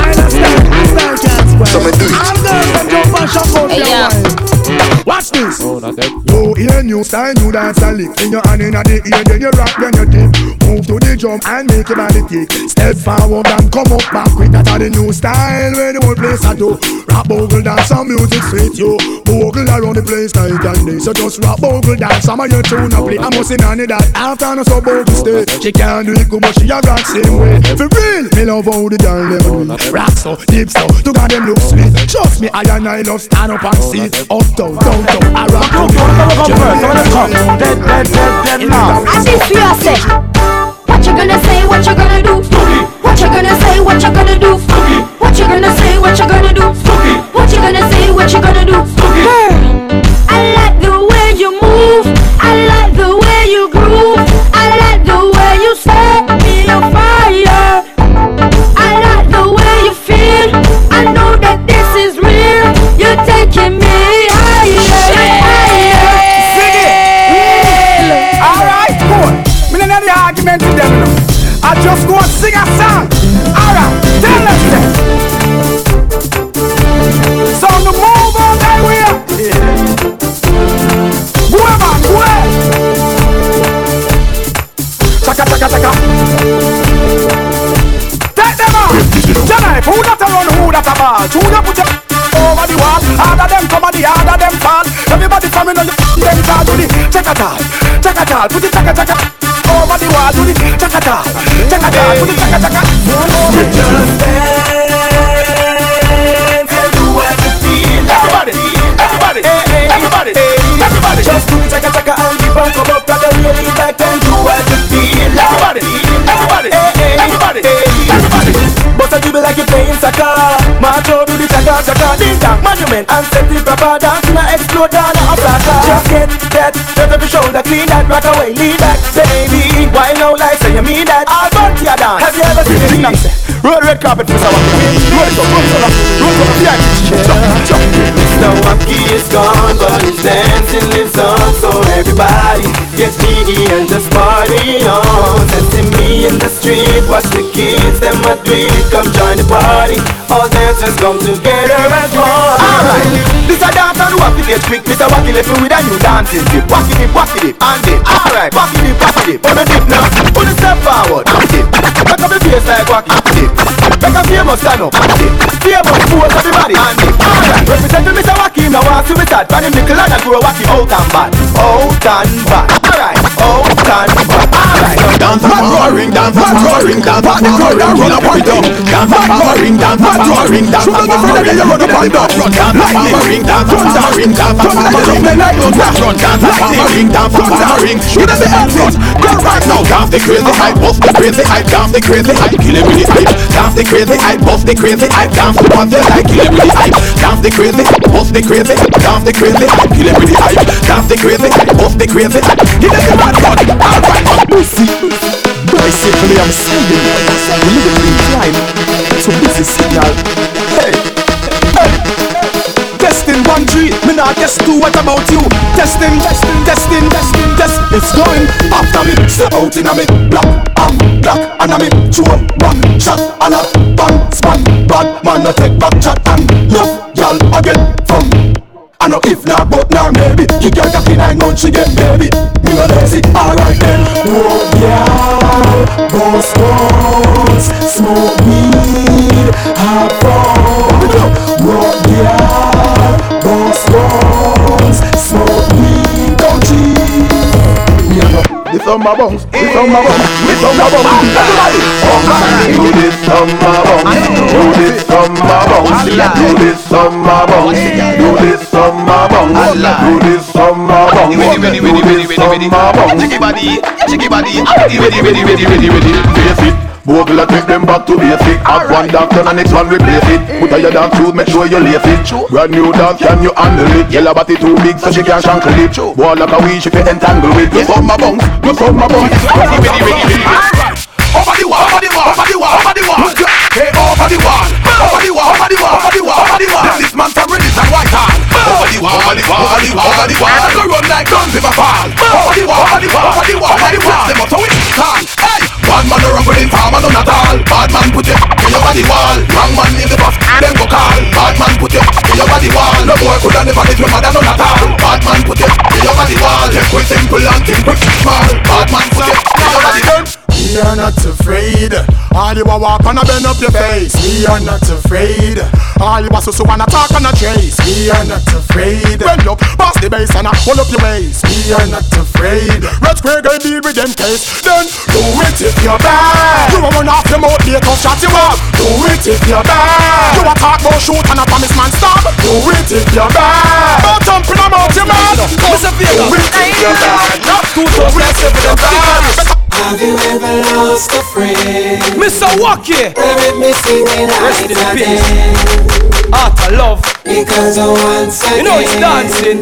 style and style, and style can't spoil. So me do it. Girls them jump and Hey, their wine. Watch this. Oh, not that. You hear new style, new dance and lick. In your hand in the ear, then you rock, then you dip. Move to the drum and make your body kick. Step forward and come up back quick. That are the new style where the whole place I do. Rap bogle dance and music sweet you. Bogle around the place night and day. So just rap bogle dance. Some of your tune up play. I'm must in on it that after no so bold to stay. She can't do it good, but she a got same way. For real, me love how the girl them oh, do. it. Rock so, deep so, to got them look sweet. Trust me, I and I love stand up and oh, see it. Up down, down, down. I rock Come, come, come, come first. Come, let's come. Dead, dead, dead, dead now. I see you I say. What you gonna say? What you gonna do? What you gonna say? What you gonna do? What you gonna say? What you gonna do? What you gonna say? What you gonna do? I just go and sing a song. Alright, tell them then. So the move on that way. Whoever, whoever. Chaka, chaka, chaka. Take them out. Tonight, who that a run, who that a ball? Who that put your over the wall? Harder them come and the harder them fall. Everybody from in on the them start to the chaka tal, chaka tal, put the chaka chaka over the wall to the chaka tal, chaka tal, put the chaka chaka. You just dance and do what you feel. Everybody, everybody, everybody, everybody, just do the chaka chaka and keep on come up, gotta really back and do what you feel. Everybody, everybody, everybody, and dribble like you playing soccer. March out to the chaka chaka, ding dong, monument and set the proper dance. Now explode down a flatter. Just get that, turn every shoulder, clean that, rock away, lean back, baby. Why no like say you mean that? Burn to your dance. Have you ever seen it? Say, roll red carpet for someone. Roll it up, roll it up, roll it up, yeah. Mr. Wacky is gone, but his dancing lives on. So everybody get jiggy and just party on. Testing me in the street, watch the kids, a. Come join the party. All dancers come together as one. Alright, this a dance and wacky get quick. Mr. Wacky left me with a new dancing dip. Wacky dip, wacky dip, and dip. Alright, wacky dip, wacky dip. On a dip now, put a step forward, and dip. Back up the face like wacky dip. Back up famous stand up, and dip. Famous fools everybody, and dip. Alright, represent to Mr. Wacky now. Want to start, but him nickel and grow wacky out and bad, out and bad. Alright, out and bad. Alright, Dance and roaring, dance and roaring, dance and roaring, run up and down. Dance and roaring, dance and roaring, dance and roaring, run up and down. Dance and roaring, dance and roaring, dance and roaring, dance and roaring, dance and roaring. Get up the front, go right now. Dance the crazy hype, bust the crazy hype, dance the crazy hype, kill him with the hype. Dance the crazy hype, bust the crazy hype, dance the one like, kill him with the hype. Dance the crazy, bust the crazy, dance the crazy hype, kill him with the hype. Dance the crazy, bust the crazy hype, give them the mad one. Alright, Pussy, basically I'm saying we live in crime. So busy signal. One me not guess two. What about you? Testing, testing, testing, testing, test. It's going after me. Step out in a me black, I'm black, and a me two one shot a bang span. Bad man no take back chat and love y'all again from. I know if not, but now maybe You girl got the nine months, get baby Me no lazy, alright then Whoa, yeah Boss boss Smoke weed Have fun Whoa, yeah no This on my bones, this on my bones, this on my bones. Everybody, do this my bones, do this my bones, do this my bones, do this my bones, do this my bones, do this my bones. Jiggy body, jiggy body, ready, ready, ready, ready, ready, ready. Face it. Bogle take them back to basic Have one doctor and next one replace it Put on your dance shoes, make sure you lace it Brand new dance, can you handle it? Yellow body too big so she can't shankle it Boy like a wish if you entangle it You from my bones, you from my bones Ready, ready, ready, ready Over the wall, over the wall, over the wall, over the wall. Hey, over the wall, over the wall, over the wall, over the wall, over the wall. This man from British and Whitehall. Over the wall, over the wall, over the wall, over the wall. Go run like guns if I fall. Over the wall, over the wall, over the wall, over the wall. Them up to it, call. Hey, bad man no run with him, farmer none at all. Bad man put your in your body wall. Wrong man in the bus, them go call. Bad man put your in your body wall. No boy could have never get your mother none at all. Bad man put your in your body wall. Take with simple and think with small. Bad man put your in your body wall. We are not afraid. All you a walk and a bend up your face. We are not afraid. All you a so so wanna talk and a trace. We are not afraid. Bend up, pass the bass and a pull up your waist. We are not afraid. Red square girl deal with them case. Then do it you're bad. You a run off your mouth, they come shot you up. Do it if you're bad. You a talk about shoot and a promise man stop. Do it if you're bad. Don't jump in a mouth, you mad. Do it if you're bad. Not too tough, let's give it a bad. Have you ever lost a friend? Mr. Wacky With me singing Rest in night peace. and Art of love Because once again You know it's dancing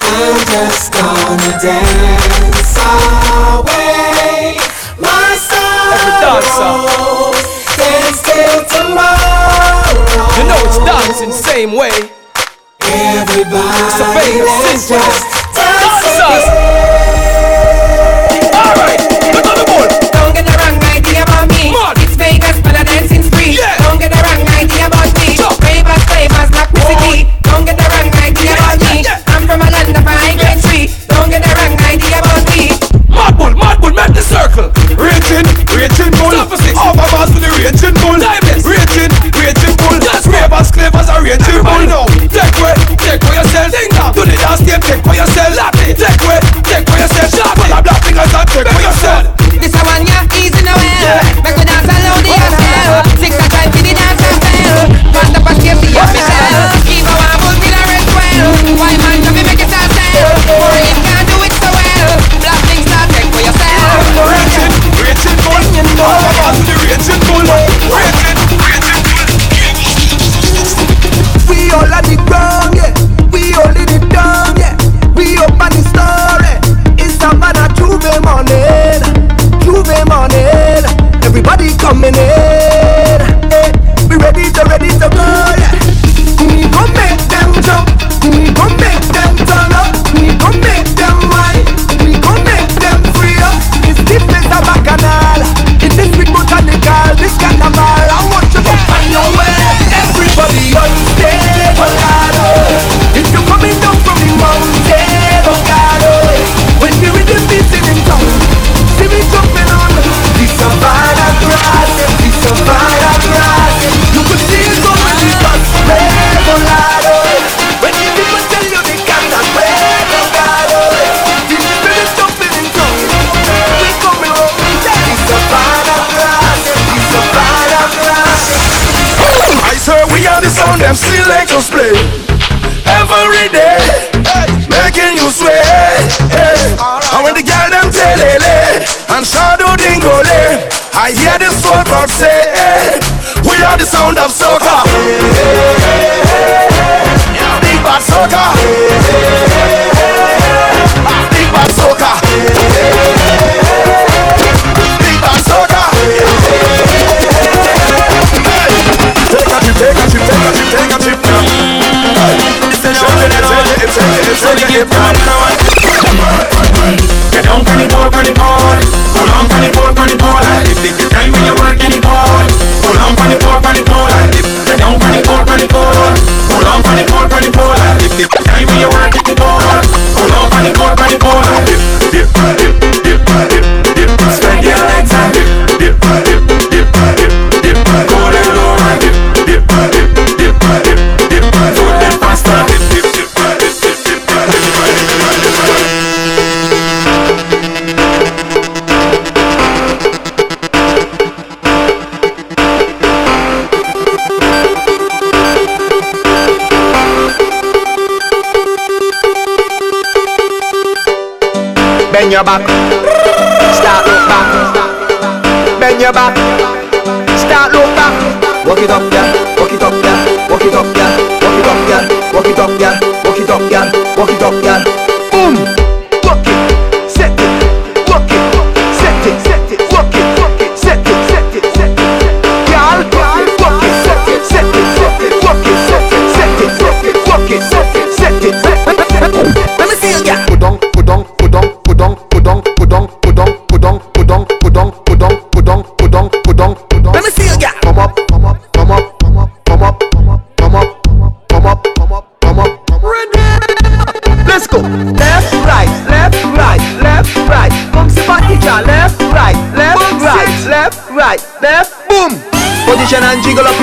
I'm just gonna dance away my sorrows Dance till tomorrow You know it's dancing same way Everybody It's a Vegas let's just dance Dancers Alright, look on the ball Don't get the wrong idea about me. It's Vegas, but a dancing spree. Don't get the wrong idea about me. Ravers, flavors, black whiskey. Don't get the wrong idea about me. I'm from a land of high country. Get the wrong idea about me. Mad bull, mad bull, make the circle. Raging, raging bull. Over mass with the raging bull. Raging, raging bull. Just Ravers, clavers, a raging bull. now Take way, take for yourself. Ding dong, do the dance tape, take for yourself. Take way, take for yourself. Sharp, all the black fingers and take for yourself the front now your back. Start look back. Bend your back. Start look back. Walk it up, girl. Walk it up, girl. Walk it up, girl. Walk it up, girl. Walk it up, girl. Walk it up, girl. Walk it up, girl.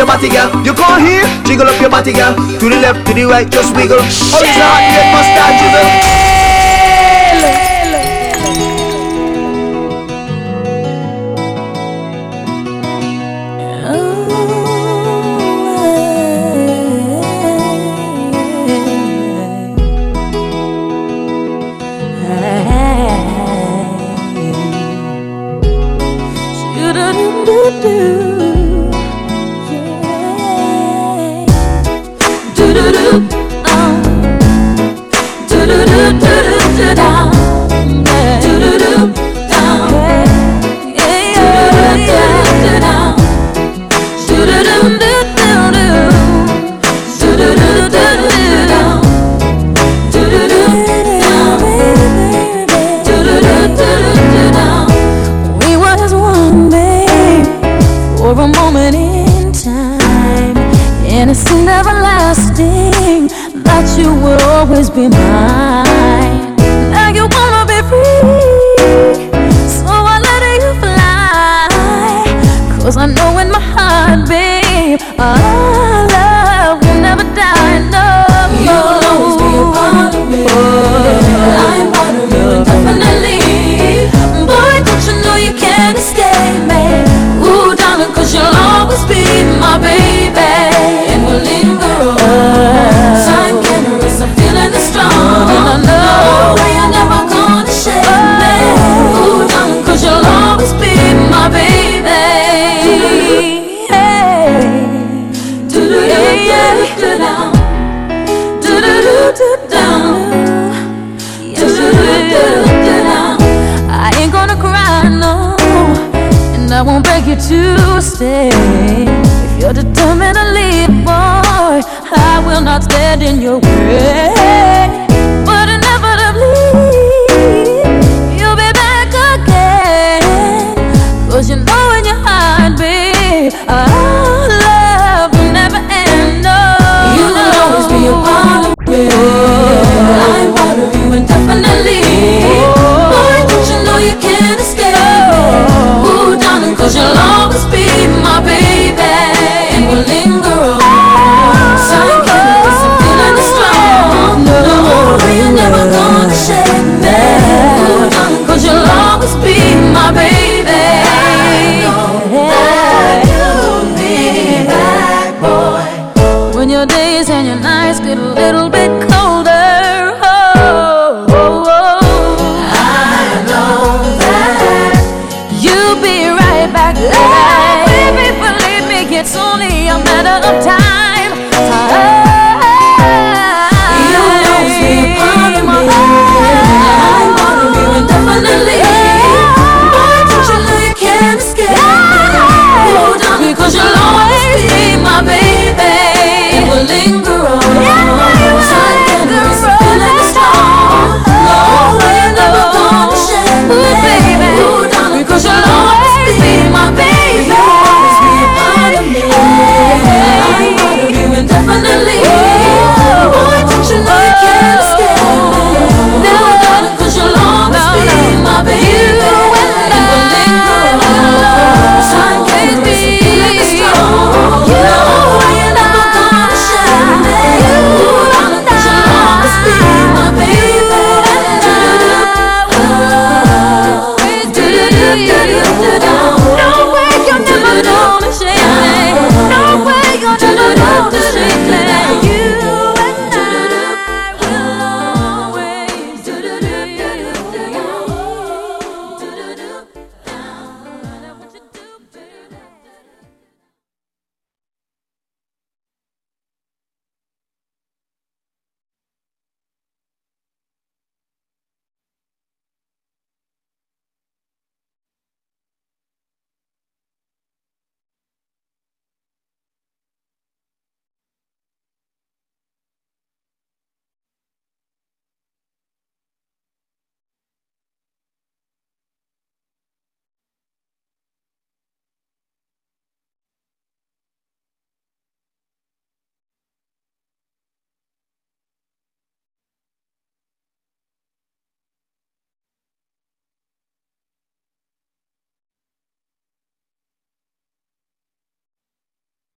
your body, girl. You come here, jiggle up your body, girl. To the left, to the right, just wiggle. Horizontal, must start jiggle.